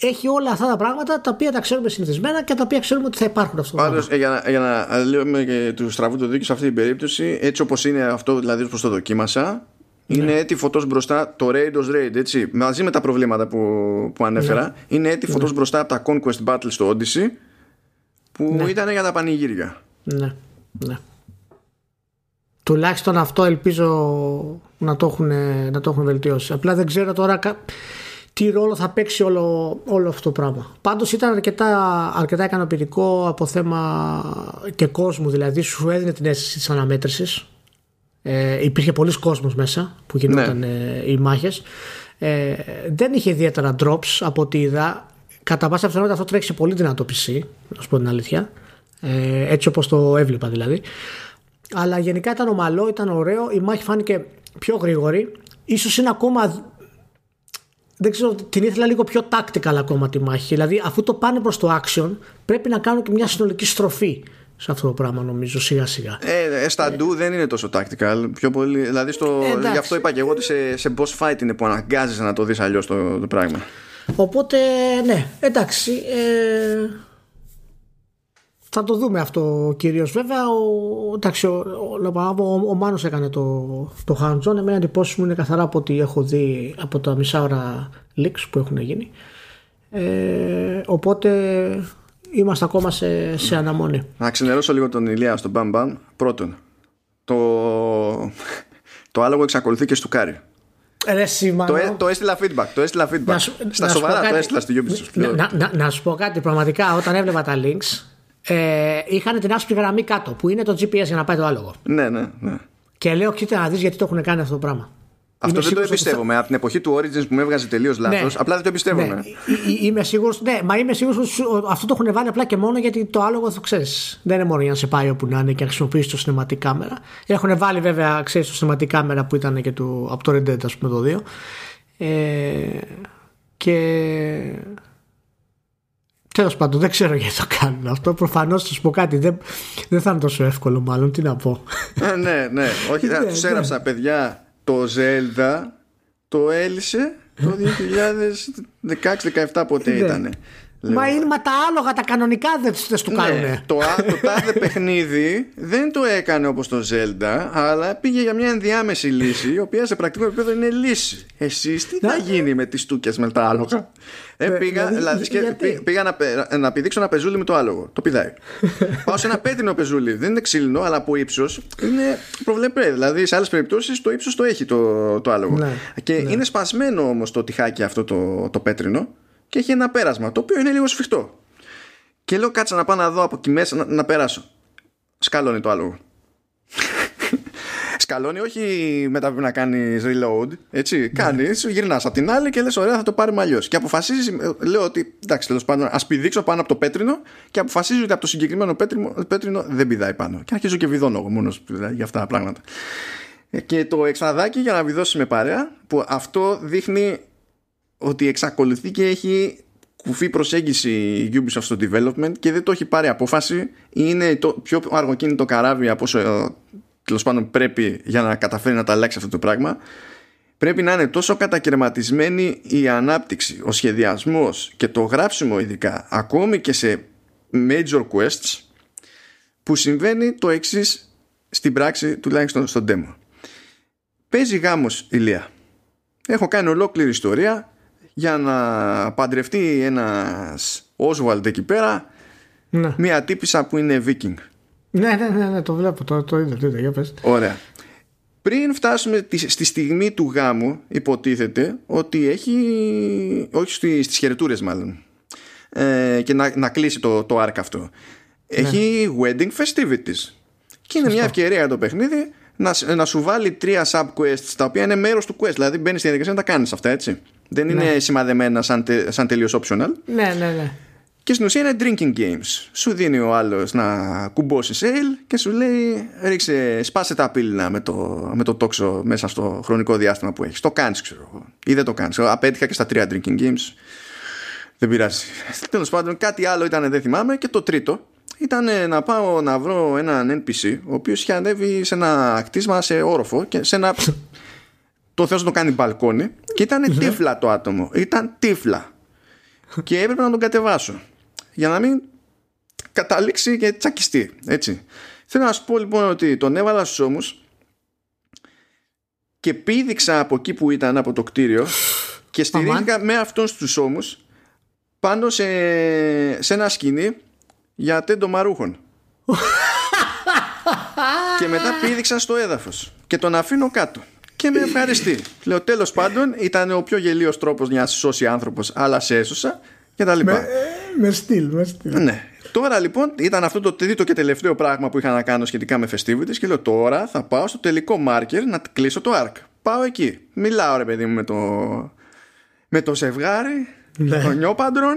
έχει όλα αυτά τα πράγματα τα οποία τα ξέρουμε συνηθισμένα και τα οποία ξέρουμε ότι θα υπάρχουν αυτό. Πάντως, ε, για, να, για να λέμε και του στραβού το δίκιο σε αυτή την περίπτωση, έτσι όπως είναι αυτό, δηλαδή όπως το δοκίμασα, είναι ναι. έτη φωτός μπροστά το Raid ως Raid, έτσι. Μαζί με τα προβλήματα που, που ανέφερα, ναι. είναι έτη φωτός ναι. μπροστά από τα Conquest Battles στο Odyssey που ναι. ήταν για τα πανηγύρια. Ναι, ναι. Τουλάχιστον αυτό ελπίζω να το έχουν, να το έχουν βελτιώσει. Απλά δεν ξέρω τώρα τι ρόλο θα παίξει όλο, όλο αυτό το πράγμα. Πάντως ήταν αρκετά, αρκετά ικανοποιητικό από θέμα και κόσμου, δηλαδή σου έδινε την αίσθηση της αναμέτρησης. Ε, υπήρχε πολλοί κόσμος μέσα που γινόταν ναι. ε, οι μάχες. Ε, δεν είχε ιδιαίτερα drops από ό,τι είδα. Κατά πάσα πιθανότητα αυτό τρέχει σε πολύ δυνατό PC, να σου πω την αλήθεια. Ε, έτσι όπως το έβλεπα δηλαδή. Αλλά γενικά ήταν ομαλό, ήταν ωραίο. Η μάχη φάνηκε πιο γρήγορη. Ίσως είναι ακόμα. Δεν ξέρω, την ήθελα λίγο πιο tactical ακόμα τη μάχη. Δηλαδή, αφού το πάνε προς το action, πρέπει να κάνουν και μια συνολική στροφή σε αυτό το πράγμα νομίζω σιγά σιγά. Ε, ε στα ντου δεν είναι τόσο tactical. Πιο πολύ, δηλαδή στο, ε, γι' αυτό είπα και εγώ ότι σε, σε boss fight είναι που αναγκάζει να το δεις αλλιώς το, το πράγμα. Οπότε, ναι, εντάξει. Ε, θα το δούμε αυτό κυρίως βέβαια ο, εντάξει, ο, ο, ο, Μάνος έκανε το, το hands-on εμένα εντυπώσεις μου είναι καθαρά από ό,τι έχω δει από τα μισά ώρα leaks που έχουν γίνει ε, οπότε είμαστε ακόμα σε, σε αναμονή Να ξενερώσω λίγο τον Ηλία στον Μπαμ Μπαμ πρώτον το, το άλογο εξακολουθεί και στουκάρει Ρε, το, ε, το έστειλα feedback. Το έστειλα feedback. Να, Στα σοβαρά το έστειλα στη Ubisoft. Να, να, να, να, σου πω κάτι. Πραγματικά όταν έβλεπα τα links ε, είχαν την άσπρη γραμμή κάτω που είναι το GPS για να πάει το άλογο. Ναι, ναι, ναι. Και λέω, κοίτα να δεις γιατί το έχουν κάνει αυτό το πράγμα. Αυτό δεν το εμπιστεύομαι. Θα... Από την εποχή του Origins που με έβγαζε τελείως λάθος, ναι. απλά δεν το εμπιστεύομαι. Ναι. Είμαι σίγουρο, ναι, μα είμαι σίγουρος ότι αυτό το έχουν βάλει απλά και μόνο γιατί το άλογο το ξέρεις. Δεν είναι μόνο για να σε πάει όπου να είναι και να χρησιμοποιήσεις το cinematic κάμερα. Έχουν βάλει βέβαια, ξέρεις, το cinematic κάμερα που ήταν και του, από το Red Dead, ας πούμε, το 2. Ε, και Τέλος πάντων, δεν ξέρω γιατί το κάνουν αυτό. Προφανώς να σου πω κάτι. Δεν, δεν θα είναι τόσο εύκολο, μάλλον. Τι να πω. Ε, ναι, ναι. Όχι, ναι, τους έγραψα, ναι. παιδιά, το Zelda το έλυσε το 2016-17 πότε ναι. Ήταν. Μα, είναι, μα τα άλογα τα κανονικά δεν του ναι, κάνουν. το, το τάδε παιχνίδι δεν το έκανε όπως το Zelda, αλλά πήγε για μια ενδιάμεση λύση, η οποία σε πρακτικό επίπεδο είναι λύση. Εσείς τι θα γίνει με τις τούκες με τα άλογα; Ε, πήγα, δηλαδή, πήγα να, να πηδήξω ένα πεζούλι με το άλογο. Το πηδάει. Πάω σε ένα πέτρινο πεζούλι. Δεν είναι ξύλινο, αλλά από ύψος είναι προβλεπέ. Δηλαδή σε άλλες περιπτώσεις το ύψος το έχει το, το άλογο. Ναι, και ναι. είναι σπασμένο όμως το τυχάκι αυτό το, το πέτρινο και έχει ένα πέρασμα το οποίο είναι λίγο σφιχτό. Και λέω κάτσα να πάω να δω από εκεί μέσα να, να περάσω. Σκάλωνει το άλογο. Σκαλώνει, όχι μετά πρέπει να κάνεις reload. Έτσι. Ναι. Κάνεις, γυρνάς από την άλλη και λες: Ωραία, θα το πάρουμε αλλιώς. Και αποφασίζεις, ε, λέω ότι εντάξει, τέλος πάντων, ας πηδήξω πάνω από το πέτρινο και αποφασίζει ότι από το συγκεκριμένο πέτρινο, πέτρινο δεν πηδάει πάνω. Και αρχίζω και βιδώνω εγώ μόνος δηλαδή, για αυτά τα πράγματα. Ε, και το εξαδάκι για να βιδώσει με παρέα, που αυτό δείχνει ότι εξακολουθεί και έχει κουφή προσέγγιση η Ubisoft στο development και δεν το έχει πάρει απόφαση. Είναι το πιο αργοκίνητο καράβι από όσο ε, τέλος πάντων πρέπει για να καταφέρει να τα αλλάξει αυτό το πράγμα. Πρέπει να είναι τόσο κατακαιρματισμένη η ανάπτυξη, ο σχεδιασμός και το γράψιμο ειδικά ακόμη και σε major quests που συμβαίνει το εξής στην πράξη τουλάχιστον στο demo. Παίζει γάμος ηλία έχω κάνει ολόκληρη ιστορία για να παντρευτεί ένας Oswald εκεί πέρα Ναι. μια τύπησα που είναι Viking Ναι, ναι, ναι, ναι, το βλέπω, το, το είδα, το είδα, για πες. Ωραία. Πριν φτάσουμε τη- στη στιγμή του γάμου, υποτίθεται ότι έχει. Όχι στι- στις χαιρετούρες μάλλον. Ε, και να, να κλείσει το, το arc αυτό. Έχει wedding festivities. Και είναι μια ευκαιρία για το παιχνίδι να, σ- να σου βάλει τρία sub-quests τα οποία είναι μέρος του quest. Δηλαδή μπαίνεις στη διαδικασία να τα κάνεις αυτά, έτσι. Δεν είναι σημαδεμένα σαν, τε, σαν τελείως optional. Ναι, ναι, ναι. Και στην ουσία είναι drinking games. Σου δίνει ο άλλος να κουμπώσει ale και σου λέει ρίξε, σπάσε τα πύληνα με το, με το τόξο μέσα στο χρονικό διάστημα που έχεις. Το κάνεις, ξέρω εγώ. Ή δεν το κάνεις. Απέτυχα και στα τρία drinking games. Δεν πειράζει. Τέλος πάντων, κάτι άλλο ήταν, δεν θυμάμαι. Και το τρίτο ήταν να πάω να βρω έναν NPC ο οποίος είχε ανέβει σε ένα κτίσμα σε όροφο και σε ένα. το θέλω να το κάνει μπαλκόνι και ήταν τύφλα το άτομο. Ήταν τύφλα. Και έπρεπε να τον κατεβάσω για να μην καταλήξει και τσακιστεί. Έτσι. Θέλω να σου πω λοιπόν ότι τον έβαλα στους ώμους και πήδηξα από εκεί που ήταν από το κτίριο και στηρίχθηκα με αυτόν στους ώμους πάνω σε, σε ένα σκηνή για τέντο μαρούχων. και μετά πήδηξα στο έδαφος και τον αφήνω κάτω. Και με ευχαριστεί. Λέω τέλος πάντων ήταν ο πιο γελίος τρόπος για να σε σώσει άνθρωπος αλλά σε έσωσα και τα λοιπά. Με, με στυλ, με στυλ. Ναι. Τώρα λοιπόν ήταν αυτό το τρίτο και τελευταίο πράγμα που είχα να κάνω σχετικά με festivities και λέω τώρα θα πάω στο τελικό marker να κλείσω το arc. Πάω εκεί. Μιλάω ρε παιδί μου με το, με το ζευγάρι, Ναι. τον νιόπαντρον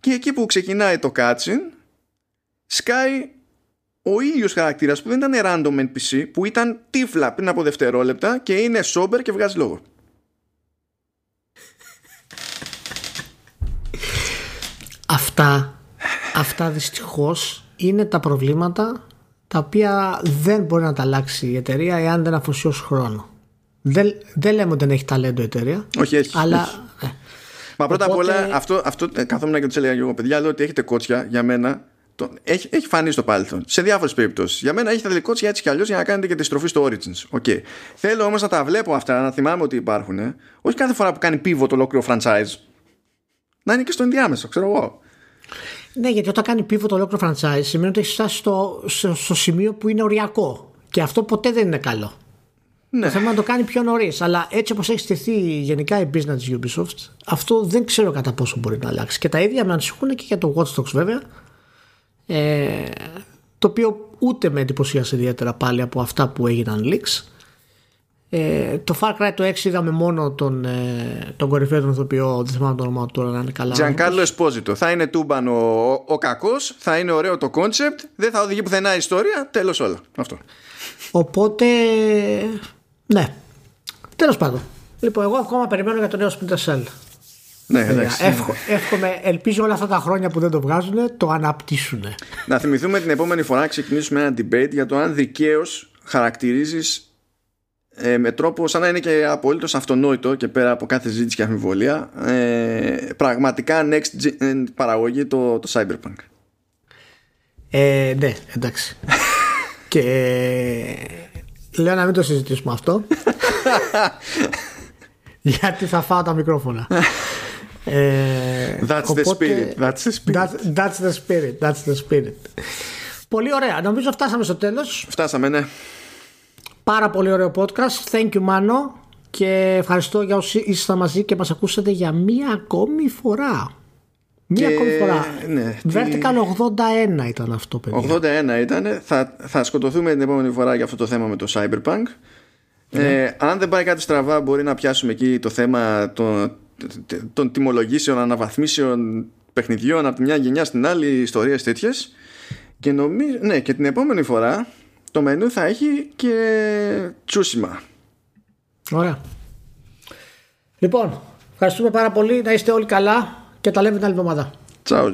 και εκεί που ξεκινάει το cutscene σκάει ο ίδιος χαρακτήρας που δεν ήταν random NPC που ήταν τύφλα πριν από δευτερόλεπτα και είναι sober και βγάζει λόγο. Αυτά, αυτά δυστυχώς είναι τα προβλήματα τα οποία δεν μπορεί να τα αλλάξει η εταιρεία εάν δεν αφοσιώσει χρόνο. Δεν, δεν λέμε ότι δεν έχει ταλέντο η εταιρεία, Όχι, έχει. αλλά ε, Μα πρώτα Οπότε- απ' όλα, αυτό, αυτό ε, καθόμουν και τους έλεγα και εγώ, παιδιά, λέω ότι έχετε κότσια για μένα. Το, έχει, έχει φανεί στο παρελθόν. Σε διάφορες περιπτώσεις. Για μένα έχετε κότσια έτσι κι αλλιώς για να κάνετε και τη στροφή στο Origins. Okay. Θέλω όμως να τα βλέπω αυτά, να θυμάμαι ότι υπάρχουν. Ε. Όχι κάθε φορά που κάνει pivot το ολόκληρο franchise. Να είναι και στο ενδιάμεσο, ξέρω εγώ. ναι, γιατί όταν κάνει pivot το ολόκληρο franchise σημαίνει ότι έχει φτάσει στο, στο, στο σημείο που είναι οριακό. Και αυτό ποτέ δεν είναι καλό. Ναι. Το θέμα είναι να το κάνει πιο νωρίς. Αλλά έτσι όπως έχει στηθεί γενικά η business της Ubisoft, αυτό δεν ξέρω κατά πόσο μπορεί να αλλάξει. Και τα ίδια με ανησυχούν και για το Watch Dogs βέβαια. Ε, το οποίο ούτε με εντυπωσίασε ιδιαίτερα πάλι από αυτά που έγιναν leaks. Ε, το Far Cry το 6 είδαμε μόνο τον, ε, τον κορυφαίο τον ηθοποιό, δεν θυμάμαι το όνομα του τώρα να είναι καλά. Τζανκάρλο Εσπόζητο. Θα είναι τούμπαν ο, ο, ο κακός, θα είναι ωραίο το concept, δεν θα οδηγεί πουθενά η ιστορία, τέλος όλα. Αυτό. Οπότε, ναι. Τέλος πάντων. Λοιπόν, εγώ ακόμα περιμένω για το νέο Splinter Cell. Ναι, εντάξει. Εύχο, εύχομαι, ελπίζω όλα αυτά τα χρόνια που δεν το βγάζουν το αναπτύσσουν. Να θυμηθούμε την επόμενη φορά να ξεκινήσουμε ένα debate για το αν δικαίως χαρακτηρίζεις ε, με τρόπο σαν να είναι και απολύτως αυτονόητο και πέρα από κάθε ζήτηση και αμφιβολία ε, πραγματικά next gen παραγωγή το, το Cyberpunk. Ε, ναι, εντάξει. και ε, λέω να μην το συζητήσουμε αυτό. γιατί θα φάω τα μικρόφωνα. ε, That's the spirit. That's the spirit. That's, that's the spirit. That's the spirit. Πολύ ωραία. Νομίζω φτάσαμε στο τέλος. Φτάσαμε, ναι. Πάρα πολύ ωραίο podcast. Thank you, Mano. Και ευχαριστώ για όσοι ήσασταν μαζί και μας ακούσατε για μία ακόμη φορά. Μία Και, ακόμη φορά. ναι, τι- Vertical 81 ήταν αυτό, παιδιά. 81 ήταν. Θα, θα σκοτωθούμε την επόμενη φορά για αυτό το θέμα με το Cyberpunk. Ε, αν δεν πάει κάτι στραβά, μπορεί να πιάσουμε εκεί το θέμα των, των τιμολογήσεων, αναβαθμίσεων παιχνιδιών από τη μια γενιά στην άλλη, ιστορίες τέτοιες. Και νομίζω, ναι, και την επόμενη φορά το μενού θα έχει και τσούσιμα. Ωραία. Λοιπόν, ευχαριστώ. Ευχαριστούμε πάρα πολύ. Να είστε όλοι καλά και τα λέμε την άλλη εβδομάδα. Ciao.